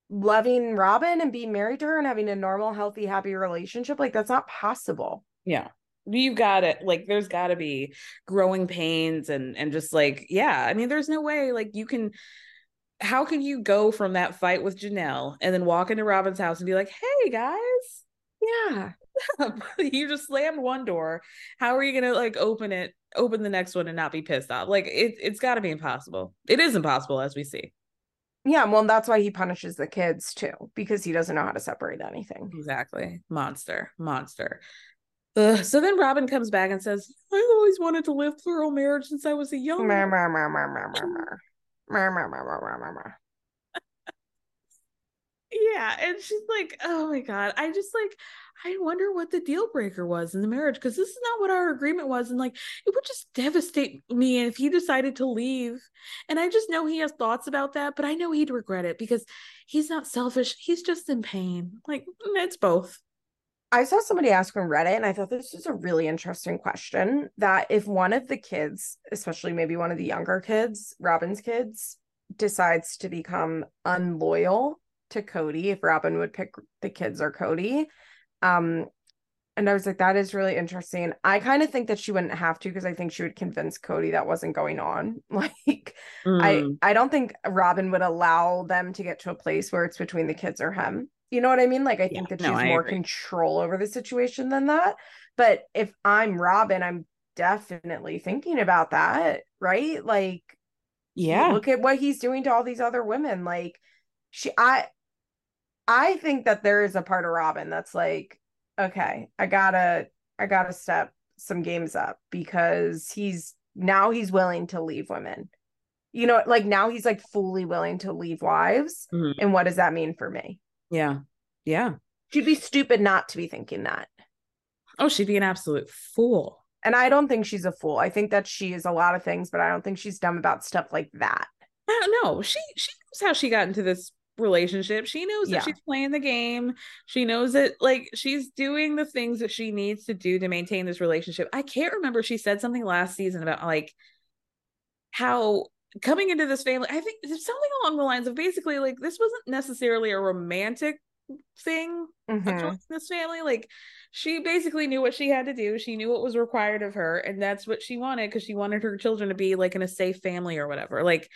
[SPEAKER 6] loving Robyn and being married to her and having a normal, healthy, happy relationship. Like that's not possible.
[SPEAKER 4] Yeah. You got it. Like there's got to be growing pains and and just like yeah, I mean there's no way like you can how can you go from that fight with Janelle and then walk into Robyn's house and be like, "Hey guys,
[SPEAKER 6] Yeah.
[SPEAKER 4] you just slammed one door. How are you going to like open it, open the next one and not be pissed off?" Like it it's got to be impossible. It is impossible as we see.
[SPEAKER 6] Yeah. Well, that's why he punishes the kids too, because he doesn't know how to separate anything.
[SPEAKER 4] Exactly. Monster. Monster. Ugh. So then Robyn comes back and says, I always wanted to live a marriage since I was a young
[SPEAKER 6] Mer,
[SPEAKER 4] woman."
[SPEAKER 6] mer, mer, mer, mer, mer, mer. Mer, mer, mer, mer, mer, mer, mer.
[SPEAKER 4] Yeah, and she's like, "Oh my god, I just like I wonder what the deal breaker was in the marriage because this is not what our agreement was and like it would just devastate me if he decided to leave. And I just know he has thoughts about that, but I know he'd regret it because he's not selfish, he's just in pain. Like it's both.
[SPEAKER 6] I saw somebody ask on Reddit, and I thought this was a really interesting question. That if one of the kids, especially maybe one of the younger kids, Robyn's kids, decides to become unloyal to Kody, if Robyn would pick the kids or Kody, um, and I was like, that is really interesting. I kind of think that she wouldn't have to because I think she would convince Kody that wasn't going on. Like, I
[SPEAKER 4] Mm.
[SPEAKER 6] I don't think Robyn would allow them to get to a place where it's between the kids or him. You know what I mean? Like I think that
[SPEAKER 4] no,
[SPEAKER 6] she's
[SPEAKER 4] I
[SPEAKER 6] more
[SPEAKER 4] agree.
[SPEAKER 6] control over the situation than that. But if I'm Robyn, I'm definitely thinking about that, right? Like
[SPEAKER 4] Yeah.
[SPEAKER 6] look at what he's doing to all these other women. Like she I I think that there is a part of Robyn that's like, okay, I gotta I gotta step some games up because he's now he's willing to leave women. You know, like now he's like fully willing to leave wives.
[SPEAKER 4] Mhm.
[SPEAKER 6] And what does that mean for me?
[SPEAKER 4] Yeah. Yeah.
[SPEAKER 6] She'd be stupid not to be thinking that.
[SPEAKER 4] Oh, she'd be an absolute fool.
[SPEAKER 6] And I don't think she's a fool. I think that she is a lot of things, but I don't think she's dumb about stuff like that.
[SPEAKER 4] I don't know. She she knows how she got into this relationship. She knows that she's playing the game. She knows that like she's doing the things that she needs to do to maintain this relationship. I can't remember she said something last season about like how coming into this family, I think there's something along the lines of basically like this wasn't necessarily a romantic thing
[SPEAKER 6] Mhm.
[SPEAKER 4] joining this family. Like she basically knew what she had to do. She knew what was required of her, and that's what she wanted because she wanted her children to be like in a safe family or whatever. Like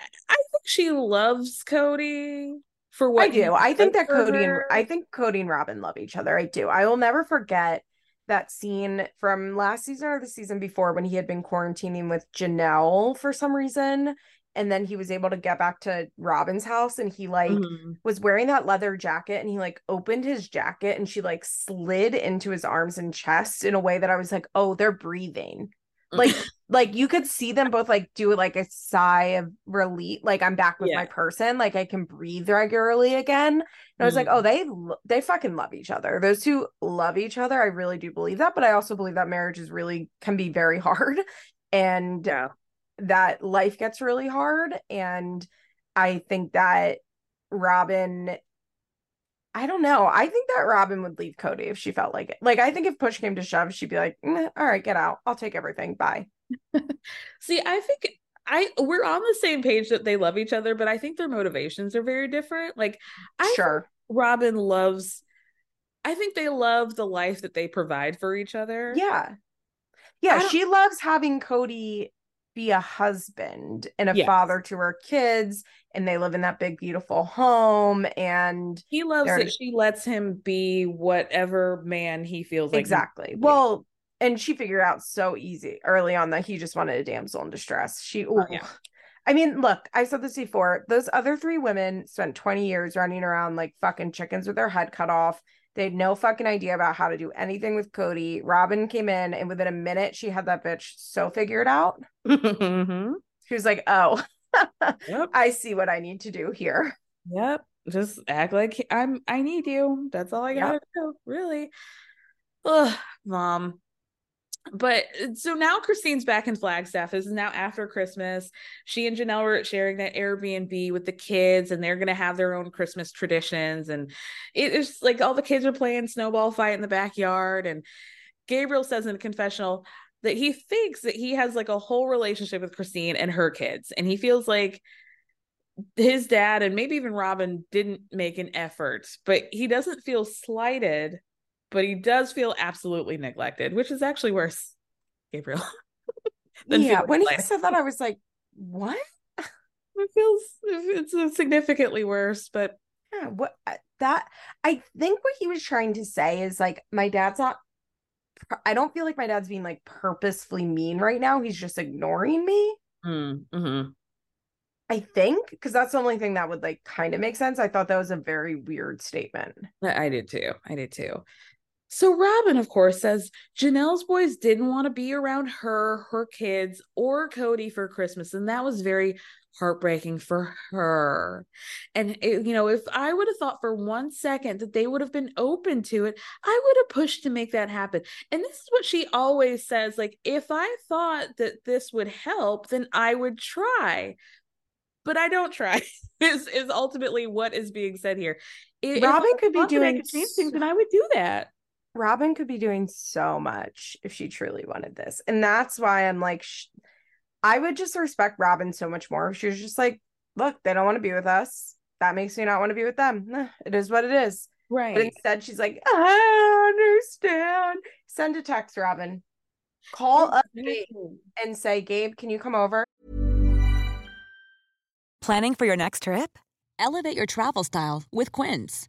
[SPEAKER 4] I think she loves Kody for what
[SPEAKER 6] I do. I think that Kody and. I think Kody and Robyn love each other. I do. I will never forget that scene from last season or the season before when he had been quarantining with Janelle for some reason. And then he was able to get back to Robyn's house and he like
[SPEAKER 4] Mhm.
[SPEAKER 6] was wearing that leather jacket and he like opened his jacket and she like slid into his arms and chest in a way that I was like, oh, they're breathing. Like like you could see them both like do like a sigh of relief like i'm back with
[SPEAKER 4] Yeah.
[SPEAKER 6] my person like i can breathe regularly again and i was like
[SPEAKER 4] Mhm.
[SPEAKER 6] oh they they fucking love each other those two love each other i really do believe that but i also believe that marriage is really can be very hard and
[SPEAKER 4] Yeah.
[SPEAKER 6] that life gets really hard and i think that robyn I don't know. I think that Robyn would leave Kody if she felt like it. Like, I think if push came to shove, she'd be like, "Mm, all right, get out. I'll take everything. Bye.
[SPEAKER 4] See, I think I we're on the same page that they love each other, but I think their motivations are very different. Like I
[SPEAKER 6] Sure.
[SPEAKER 4] Robyn loves I think they love the life that they provide for each other.
[SPEAKER 6] Yeah. Yeah, she loves having Kody be a husband and a
[SPEAKER 4] Yes.
[SPEAKER 6] father to her kids, and they live in that big, beautiful home. And
[SPEAKER 4] He loves that she lets him be whatever man he feels like.
[SPEAKER 6] exactly. Well, and she figured out so easy early on that he just wanted a damsel in distress. She,
[SPEAKER 4] Oh, yeah.
[SPEAKER 6] I mean, look, I said this before. Those other three women spent 20 years running around like fucking chickens with their head cut off. They had no fucking idea about how to do anything with Kody. Robyn came in, and within a minute, she had that bitch so figured out.
[SPEAKER 4] Mhm.
[SPEAKER 6] She was like, oh,
[SPEAKER 4] Yep.
[SPEAKER 6] I see what I need to do here.
[SPEAKER 4] Yep. Just act like I'm I need you. That's all I gotta do, really. Ugh, mom. But uh, so now Christine's back in Flagstaff. This is now after Christmas. She and Janelle were sharing that Airbnb with the kids, and they're gonna have their own Christmas traditions. And it is like all the kids are playing snowball fight in the backyard. And Gabriel says in a confessional that he thinks that he has like a whole relationship with Christine and her kids, and he feels like his dad and maybe even Robyn didn't make an effort, but he doesn't feel slighted, but he does feel absolutely neglected, which is actually worse, Gabriel.
[SPEAKER 6] yeah, when he said that, I was like, what?
[SPEAKER 4] It feels it's uh, significantly worse, but
[SPEAKER 6] Yeah, what that I think what he was trying to say is like, my dad's not. I don't feel like my dad's being like purposefully mean right now. He's just ignoring me.
[SPEAKER 4] mm, mhm.
[SPEAKER 6] I think because that's the only thing that would like kind of make sense. I thought that was a very weird statement.
[SPEAKER 4] I did too. I did too. So Robyn, of course, says Janelle's boys didn't want to be around her, her kids, or Kody for Christmas, and that was very heartbreaking for her. And it- you know, if I would have thought for one second that they would have been open to it, I would have pushed to make that happen. And this is what she always says: like, if I thought that this would help, then I would try. But I don't try. is is ultimately what is being said here. Robyn
[SPEAKER 6] could be
[SPEAKER 4] thought that I
[SPEAKER 6] doing
[SPEAKER 4] things, then I would do that.
[SPEAKER 6] Robyn could be doing so much if she truly wanted this. And that's why I'm like, sh- I would just respect Robyn so much more. if She was just like, look, they don't want to be with us. That makes me not want to be with them. It is what it is.
[SPEAKER 4] Right.
[SPEAKER 6] But instead, she's like, I understand. Send a text, Robyn. Call up Gabe and say, Gabe, can you come over?
[SPEAKER 10] Planning for your next trip?
[SPEAKER 11] Elevate your travel style with Quince.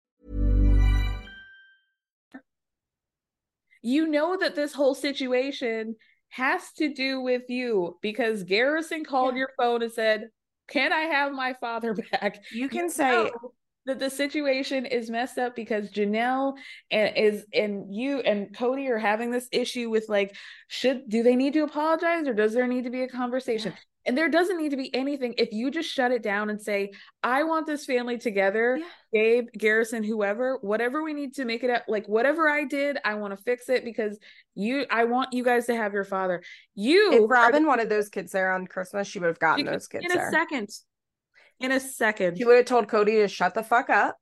[SPEAKER 4] You know that this whole situation has to do with you because Garrison called your phone and said, Can I have my father back?
[SPEAKER 6] You can say,
[SPEAKER 4] that the situation is messed up because Janelle and is and you and Kody are having this issue with like, should do they need to apologize or does there need to be a conversation? And there doesn't need to be anything if you just shut it down and say, I want this family together,
[SPEAKER 6] Yeah.
[SPEAKER 4] Gabe, Garrison, whoever, whatever we need to make it up, like whatever I did, I want to fix it because you I want you guys to have your father. You
[SPEAKER 6] if Robyn
[SPEAKER 4] the-
[SPEAKER 6] wanted those kids there on Christmas, she would have gotten those kids
[SPEAKER 4] in a second. In a second.
[SPEAKER 6] She would have told Kody to shut the fuck up.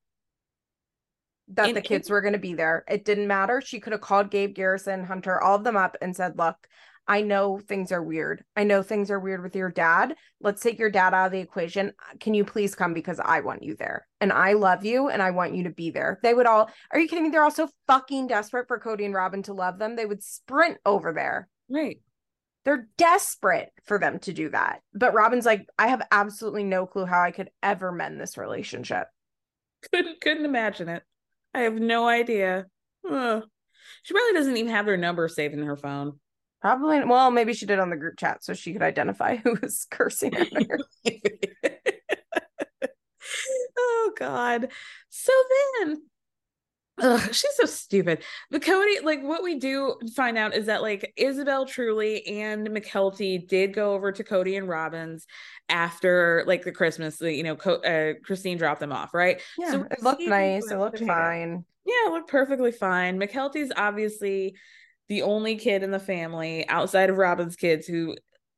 [SPEAKER 6] That
[SPEAKER 4] And-
[SPEAKER 6] the kids were going to be there. It didn't matter. She could have called Gabe, Garrison, Hunter, all of them up and said, Look, I know things are weird. I know things are weird with your dad. Let's take your dad out of the equation. Can you please come because I want you there and I love you and I want you to be there? They would all, are you kidding me? They're all so fucking desperate for Kody and Robyn to love them. They would sprint over there.
[SPEAKER 4] right.
[SPEAKER 6] They're desperate for them to do that. But Robyn's like, I have absolutely no clue how I could ever mend this relationship.
[SPEAKER 4] Couldn't couldn't imagine it. I have no idea. Ugh. She probably doesn't even have their number saved in her phone.
[SPEAKER 6] Probably, well, maybe she did on the group chat so she could identify who was cursing at her.
[SPEAKER 4] oh God. So then Ugh, she's so stupid. But Kody, like what we do find out is that like Isabel Truely and Mykelti did go over to Kody and Robyn's after like the Christmas, you know, Co- uh, Christine dropped them off, right?
[SPEAKER 6] Yeah,
[SPEAKER 4] so
[SPEAKER 6] it looked nice. It looked fine.
[SPEAKER 4] Yeah, it looked perfectly fine. Mykelti's obviously the only kid in the family outside of Robyn's kids who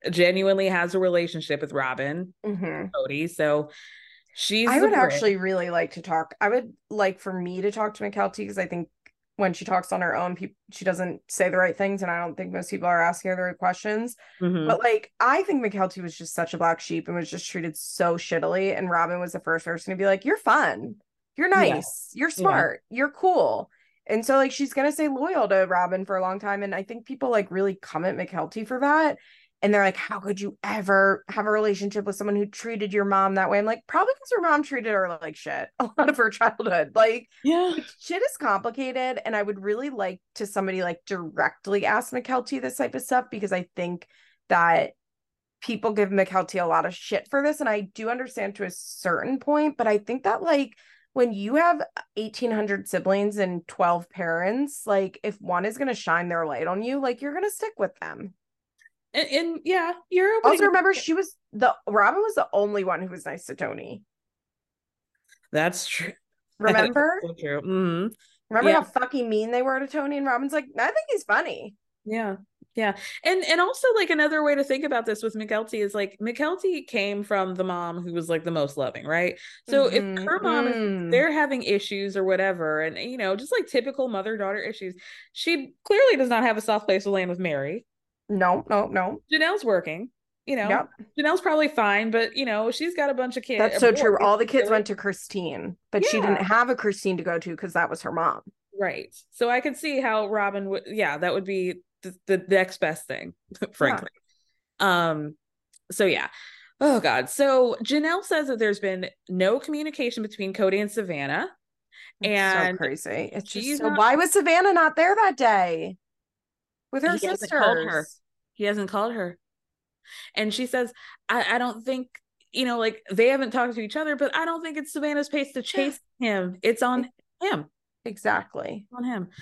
[SPEAKER 4] genuinely has a relationship with Robyn,
[SPEAKER 6] mm-hmm.
[SPEAKER 4] Kody. So she's.
[SPEAKER 6] I would actually really like to talk. I would like for me to talk to Mykelti because I think when she talks on her own, people she doesn't say the right things, and I don't think most people are asking her the right questions.
[SPEAKER 4] Mm-hmm.
[SPEAKER 6] But like, I think Mykelti was just such a black sheep and was just treated so shittily. And Robyn was the first person to be like, "You're fun, you're nice, yeah. you're smart, yeah. you're cool." And so like she's gonna stay loyal to Robyn for a long time. And I think people like really come at Mykelti for that and they're like, How could you ever have a relationship with someone who treated your mom that way? I'm like, Probably because her mom treated her like shit a lot of her childhood. Like,
[SPEAKER 4] yeah,
[SPEAKER 6] shit is complicated. And I would really like to somebody like directly ask Mykelti this type of stuff because I think that people give Mykelti a lot of shit for this. And I do understand to a certain point, but I think that like, when you have 1800 siblings and 12 parents like if one is going to shine their light on you like you're going to stick with them
[SPEAKER 4] and, and yeah, you're
[SPEAKER 6] also remember she was the Robyn was the only one who was nice to Tony.
[SPEAKER 4] That's true.
[SPEAKER 6] Remember?
[SPEAKER 4] That's so true. Mm-hmm.
[SPEAKER 6] Remember yeah. how fucking mean they were to Tony and Robyn's like, I think he's funny.
[SPEAKER 4] Yeah. Yeah. And and also like another way to think about this with Mykelti is like Mykelti came from the mom who was like the most loving, right? So mm-hmm. if her mom mm. they're having issues or whatever, and you know, just like typical mother-daughter issues, she clearly does not have a soft place to land with Meri.
[SPEAKER 6] No, no, no.
[SPEAKER 4] Janelle's working. You know, yep. Janelle's probably fine, but you know, she's got a bunch of kids.
[SPEAKER 6] That's so true. All the kids went to Christine, but yeah. she didn't have a Christine to go to because that was her mom.
[SPEAKER 4] Right. So I could see how Robyn would yeah, that would be the, the next best thing, frankly. Yeah. Um, so yeah. Oh God. So Janelle says that there's been no communication between Kody and Savannah.
[SPEAKER 6] It's and so crazy. It's just so not... why was Savannah not there that day with her sister?
[SPEAKER 4] He hasn't called her. And she says, I, I don't think, you know, like they haven't talked to each other, but I don't think it's Savannah's pace to chase him. It's on him.
[SPEAKER 6] Exactly.
[SPEAKER 4] on him.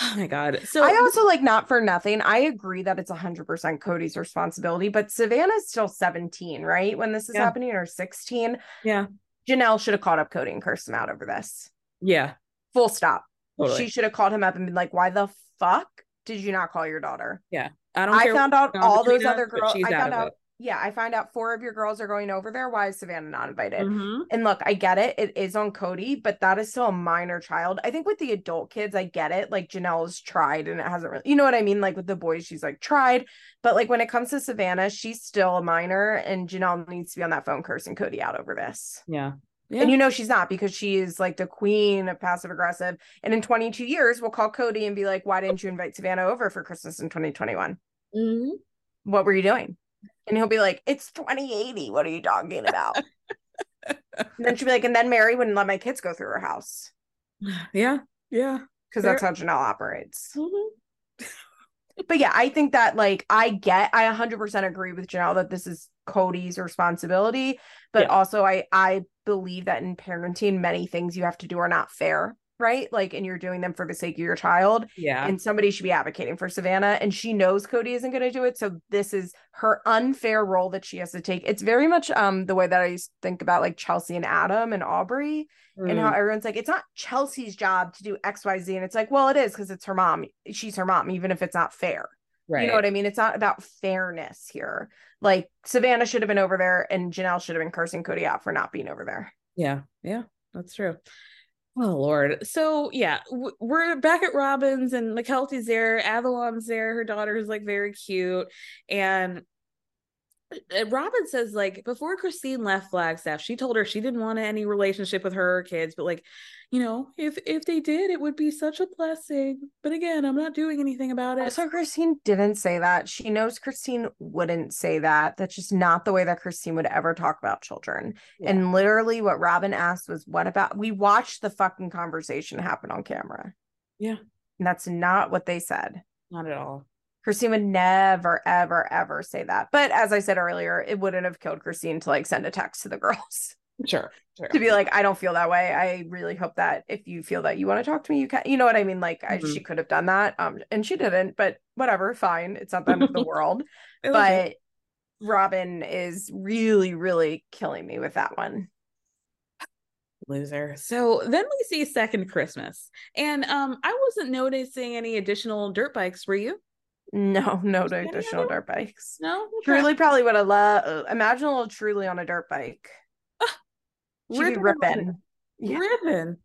[SPEAKER 4] Oh my god. So
[SPEAKER 6] I also like not for nothing. I agree that it's 100% Kody's responsibility, but Savannah's still 17, right? When this is yeah. happening or 16.
[SPEAKER 4] Yeah.
[SPEAKER 6] Janelle should have called up Kody and cursed him out over this.
[SPEAKER 4] Yeah.
[SPEAKER 6] Full stop. Totally. She should have called him up and been like, "Why the fuck did you not call your daughter?"
[SPEAKER 4] Yeah. I don't
[SPEAKER 6] I found out all those other girls. I found out. It. Yeah, I find out four of your girls are going over there. Why is Savannah not invited?
[SPEAKER 4] Mm-hmm.
[SPEAKER 6] And look, I get it. It is on Kody, but that is still a minor child. I think with the adult kids, I get it. Like Janelle's tried and it hasn't really, you know what I mean? Like with the boys, she's like tried. But like when it comes to Savannah, she's still a minor and Janelle needs to be on that phone cursing Kody out over this.
[SPEAKER 4] Yeah. Yeah.
[SPEAKER 6] And you know she's not because she is like the queen of passive aggressive. And in 22 years, we'll call Kody and be like, "Why didn't you invite Savannah over for Christmas in 2021?"
[SPEAKER 4] Mm-hmm
[SPEAKER 6] what were you doing? And he'll be like, it's 2080. What are you talking about? then she'll be like, and then Meri wouldn't let my kids go through her house.
[SPEAKER 4] Yeah. Yeah.
[SPEAKER 6] Because that's how Janelle operates.
[SPEAKER 4] Mm-hmm.
[SPEAKER 6] but yeah, I think that like I get, I 100% agree with Janelle that this is Kody's responsibility. But yeah. also, I I believe that in parenting, many things you have to do are not fair right? Like, and you're doing them for the sake of your child.
[SPEAKER 4] Yeah.
[SPEAKER 6] And somebody should be advocating for Savannah. And she knows Kody isn't going to do it. So this is her unfair role that she has to take. It's very much um the way that I think about like Chelsea and Adam and Aubree mm. and how mm. everyone's like, it's not Chelsea's job to do XYZ. And it's like, well, it is because it's her mom. She's her mom, even if it's not fair.
[SPEAKER 4] Right.
[SPEAKER 6] You know what I mean? It's not about fairness here. Like Savannah should have been over there and Janelle should have been cursing Kody out for not being over there.
[SPEAKER 4] Yeah. Yeah. That's true. Oh Lord. So yeah, we're back at Robyn's and Mykelti's there, Avalon's there, her daughter is like very cute. And Uh, Robyn says like before Christine left Flagstaff, she told her she didn't want any relationship with her kids, but like you know, if if they did, it would be such a blessing. But again, I'm not doing anything about it.
[SPEAKER 6] So Christine didn't say that. She knows Christine wouldn't say that. That's just not the way that Christine would ever talk about children. Yeah. And literally what Robyn asked was, what about we watched the fucking conversation happen on camera.
[SPEAKER 4] Yeah.
[SPEAKER 6] And that's not what they said.
[SPEAKER 4] Not at all.
[SPEAKER 6] Christine would never, ever, ever say that. But as I said earlier, it wouldn't have killed Christine to like send a text to the girls.
[SPEAKER 4] Sure, sure.
[SPEAKER 6] to be like, I don't feel that way. I really hope that if you feel that you want to talk to me, you can. You know what I mean? Like, I,
[SPEAKER 4] Mhm.
[SPEAKER 6] she could have done that, um, and she didn't. But whatever, fine. It's not the end of the world. But Robyn is really, really killing me with that one.
[SPEAKER 4] loser. So then we see Second Christmas, and um, I wasn't noticing any additional dirt bikes. Were you?
[SPEAKER 6] No, no
[SPEAKER 4] there
[SPEAKER 6] additional dirt bikes.
[SPEAKER 4] No. Okay.
[SPEAKER 6] Truely probably would have loved. Uh, imagine a little Truely on a dirt bike. Be
[SPEAKER 4] Ripping,
[SPEAKER 6] ripping. Yeah.
[SPEAKER 4] ripping,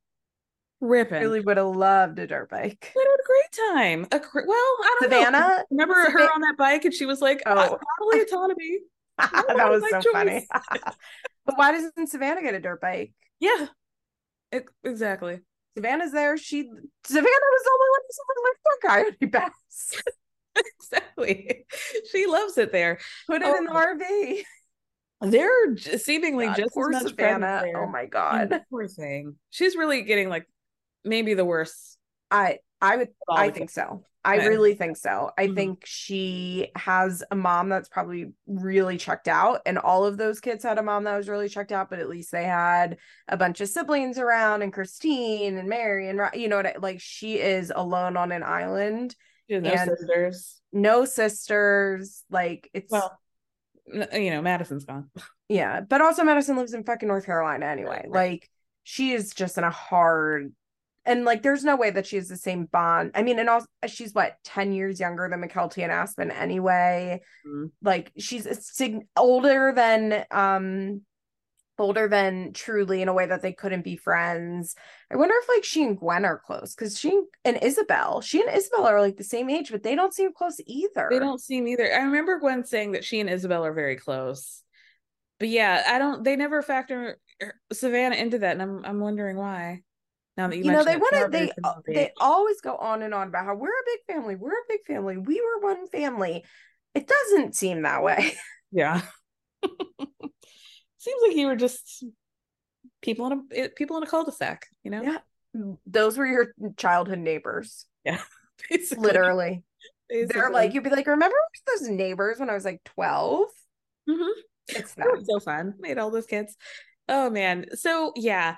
[SPEAKER 4] ripping.
[SPEAKER 6] Truely would have loved a dirt bike.
[SPEAKER 4] We had a great time. A well, I don't know.
[SPEAKER 6] Savannah.
[SPEAKER 4] Remember her on that bike, and she was like,
[SPEAKER 6] Oh.
[SPEAKER 4] "Oh, probably autonomy."
[SPEAKER 6] that was so
[SPEAKER 4] choice.
[SPEAKER 6] funny. but why doesn't Savannah get a dirt bike?
[SPEAKER 4] Yeah, E- exactly.
[SPEAKER 6] Savannah's there. She Savannah was the only one ever lived on Coyote Pass.
[SPEAKER 4] exactly. She loves it there.
[SPEAKER 6] Put it
[SPEAKER 4] Oh,
[SPEAKER 6] in the RV.
[SPEAKER 4] They're j- seemingly
[SPEAKER 6] God,
[SPEAKER 4] just as
[SPEAKER 6] poor
[SPEAKER 4] much
[SPEAKER 6] Savannah. Oh my god.
[SPEAKER 4] poor thing. She's really getting like maybe the worst.
[SPEAKER 6] I I would I think so. I
[SPEAKER 4] Okay.
[SPEAKER 6] really think so. I
[SPEAKER 4] Mhm.
[SPEAKER 6] think she has a mom that's probably really checked out, and all of those kids had a mom that was really checked out. But at least they had a bunch of siblings around, and Christine and Meri and you know what? I, like she is alone on an island,
[SPEAKER 4] No
[SPEAKER 6] And-
[SPEAKER 4] sisters.
[SPEAKER 6] no sisters. Like it's
[SPEAKER 4] Well, you know, Madison's gone.
[SPEAKER 6] yeah. But also Madison lives in fucking North Carolina anyway.
[SPEAKER 4] Right.
[SPEAKER 6] Like she is just in a hard and like there's no way that she has the same bond. I mean, and also she's what 10 years younger than Mykelti and Aspen anyway.
[SPEAKER 4] Mhm.
[SPEAKER 6] Like she's a sig- older than um older than truely in a way that they couldn't be friends. I wonder if like she and Gwen are close because she and Isabel, she and Isabel are like the same age, but they don't seem close either.
[SPEAKER 4] They don't seem either. I remember Gwen saying that she and Isabel are very close. But yeah, I don't they never factor er, Savannah into that, and I'm I'm wondering why. Now that you,
[SPEAKER 6] you know they want to they
[SPEAKER 4] uh, be-
[SPEAKER 6] they always go on and on about how we're a big family we're a big family we were one family it doesn't seem that way
[SPEAKER 4] yeah. Seems like you were just people in a people in a cul-de-sac, you know?
[SPEAKER 6] yeah those were your childhood neighbors
[SPEAKER 4] Yeah. Basically.
[SPEAKER 6] literally they're like you'd be like remember those neighbors when i was like 12
[SPEAKER 4] Mhm.
[SPEAKER 6] it's
[SPEAKER 4] so fun. Made all those kids. Oh man. So yeah.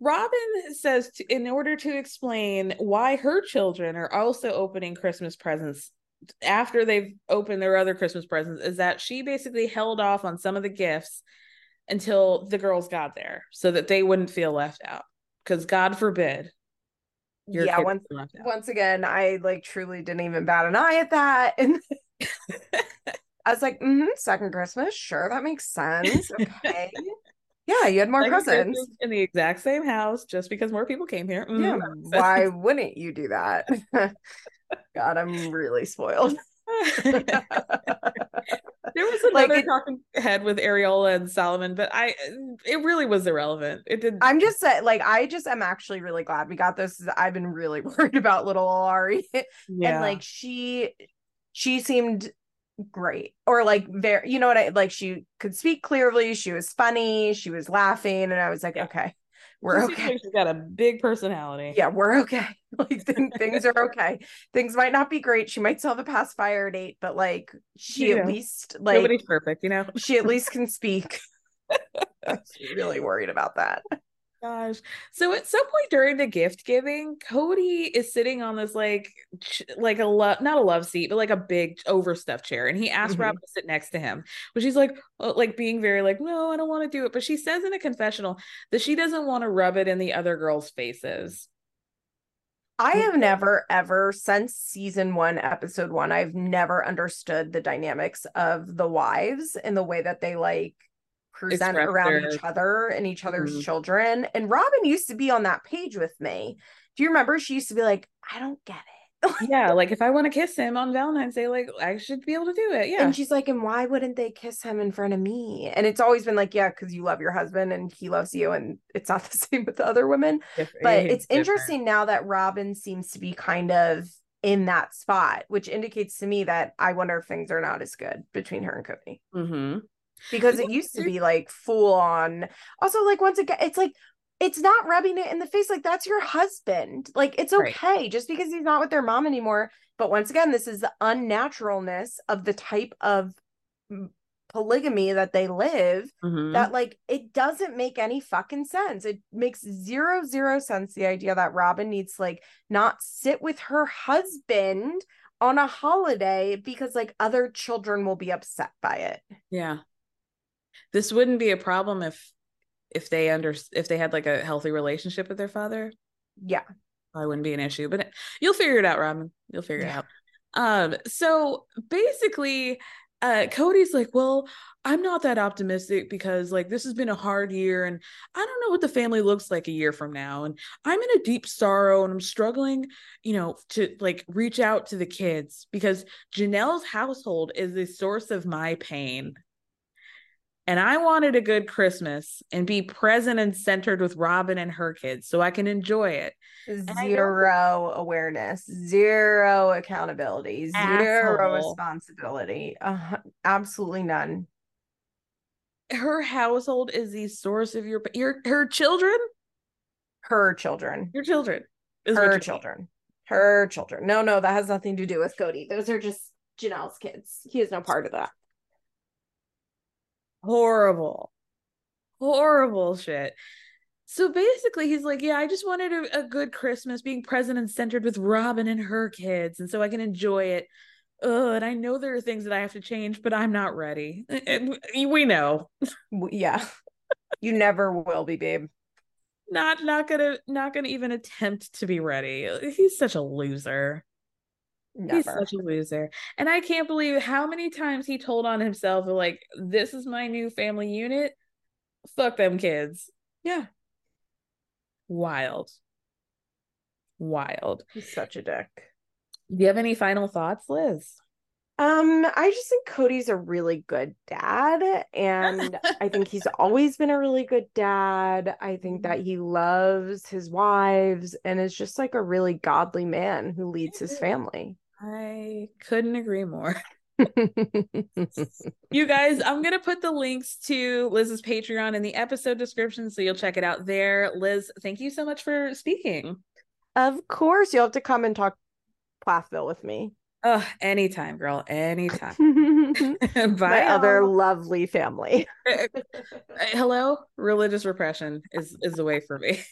[SPEAKER 4] Robin says to, in order to explain why her children are also opening Christmas presents after they've opened their other Christmas presents is that she basically held off on some of the gifts until the girls got there so that they wouldn't feel left out. Because God forbid
[SPEAKER 6] yeah once once again i like truly didn't even bat an eye at that and i was like mm-hmm, second christmas sure that makes sense okay yeah you had more
[SPEAKER 4] Second Christmas in the exact same house just because more people came here. Mhm,
[SPEAKER 6] Yeah, why wouldn't you do that? God, I'm really spoiled.
[SPEAKER 4] There was
[SPEAKER 6] Like,
[SPEAKER 4] another
[SPEAKER 6] it-
[SPEAKER 4] talking head with Ariella and Solomon, but I it really was irrelevant. It did
[SPEAKER 6] I'm just like, I just am actually really glad we got this. I've been really worried about little Ari,
[SPEAKER 4] yeah.
[SPEAKER 6] and like she, she seemed great, or like very, you know what I like. She could speak clearly. She was funny. She was laughing, and I was like,
[SPEAKER 4] Yeah.
[SPEAKER 6] okay, we're
[SPEAKER 4] she
[SPEAKER 6] okay.
[SPEAKER 4] Like she's got a big personality.
[SPEAKER 6] Yeah, we're okay. Like th- things are okay. Things might not be great. She might still have a pacifier date, but like she
[SPEAKER 4] You
[SPEAKER 6] at
[SPEAKER 4] know,
[SPEAKER 6] least like
[SPEAKER 4] Nobody's perfect, you know.
[SPEAKER 6] she at least can speak. Really worried about that.
[SPEAKER 4] Gosh. So at some point during the gift giving, Kody is sitting on this like ch- like a love not a love seat, but like a big overstuffed chair, and he asks
[SPEAKER 6] Mhm.
[SPEAKER 4] Robyn to sit next to him. But she's like, uh, like being very like, no, I don't want to do it. But she says in a confessional that she doesn't want to rub it in the other girls' faces.
[SPEAKER 6] I have never ever since season one, episode one, I've never understood the dynamics of the wives and the way that they like present around each other and each other's
[SPEAKER 4] Mhm.
[SPEAKER 6] children. And Robyn used to be on that page with me. Do you remember? She used to be like, I don't get it.
[SPEAKER 4] Yeah, like if I want to kiss him on Valentine's Day, like I should be able to do it. Yeah.
[SPEAKER 6] And she's like, and why wouldn't they kiss him in front of me? And it's always been like, yeah, because you love your husband and he loves you. And it's not the same with the other women.
[SPEAKER 4] Dif-
[SPEAKER 6] But
[SPEAKER 4] it's
[SPEAKER 6] it's
[SPEAKER 4] different.
[SPEAKER 6] interesting now that Robyn seems to be kind of in that spot, which indicates to me that I wonder if things are not as good between her and Kody.
[SPEAKER 4] Mhm.
[SPEAKER 6] Because it used to be like full on. Also, like once again, it's like it's not rubbing it in the face. Like that's your husband. Like it's
[SPEAKER 4] Right.
[SPEAKER 6] okay just because he's not with their mom anymore. But once again, this is the unnaturalness of the type of polygamy that they live
[SPEAKER 4] Mhm.
[SPEAKER 6] that like it doesn't make any fucking sense. It makes zero zero sense the idea that Robyn needs to like not sit with her husband on a holiday because like other children will be upset by it.
[SPEAKER 4] Yeah. This wouldn't be a problem if if they under if they had like a healthy relationship with their father.
[SPEAKER 6] Yeah.
[SPEAKER 4] Probably wouldn't be an issue, but you'll figure it out, Robyn. You'll figure
[SPEAKER 6] Yeah.
[SPEAKER 4] it out. Um, so basically, uh Kody's like, Well, I'm not that optimistic because like this has been a hard year and I don't know what the family looks like a year from now. And I'm in a deep sorrow and I'm struggling, you know, to like reach out to the kids because Janelle's household is the source of my pain. And I wanted a good Christmas and be present and centered with Robyn and her kids so I can enjoy it.
[SPEAKER 6] Zero awareness, zero accountability, zero
[SPEAKER 4] Asshole.
[SPEAKER 6] responsibility. Uh, absolutely none.
[SPEAKER 4] Her household is the source of your your her children,
[SPEAKER 6] Her children.
[SPEAKER 4] your children, is
[SPEAKER 6] her children. Her children. No, no, that has nothing to do with Kody. Those are just Janelle's kids. He is no part of that.
[SPEAKER 4] Horrible horrible shit. So basically he's like yeah i just wanted a, a good christmas being present and centered with robyn and her kids and so i can enjoy it. Ugh, and i know there are things that i have to change but i'm not ready. And we know.
[SPEAKER 6] Yeah. you never will be, babe.
[SPEAKER 4] not not gonna not gonna even attempt to be ready. He's such a loser He's such a loser. And I can't believe how many times he told on himself, like, this is my new family unit. Fuck them kids.
[SPEAKER 6] Yeah.
[SPEAKER 4] Wild. Wild.
[SPEAKER 6] He's such a dick.
[SPEAKER 4] Do you have any final thoughts, Liz?
[SPEAKER 6] Um, I just think Kody's a really good dad, and I think he's always been a really good dad. I think that he loves his wives and is just like a really godly man who leads his family.
[SPEAKER 4] I couldn't agree more. You guys, I'm going to put the links to Liz's Patreon in the episode description so you'll check it out there. Liz, thank you so much for speaking.
[SPEAKER 6] Of course, you'll have to come and talk Plathville with me.
[SPEAKER 4] Oh, anytime, girl. Anytime. Bye.
[SPEAKER 6] My other lovely family.
[SPEAKER 4] Uh, Hello? Religious repression is is the way for me.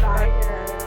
[SPEAKER 6] Bye.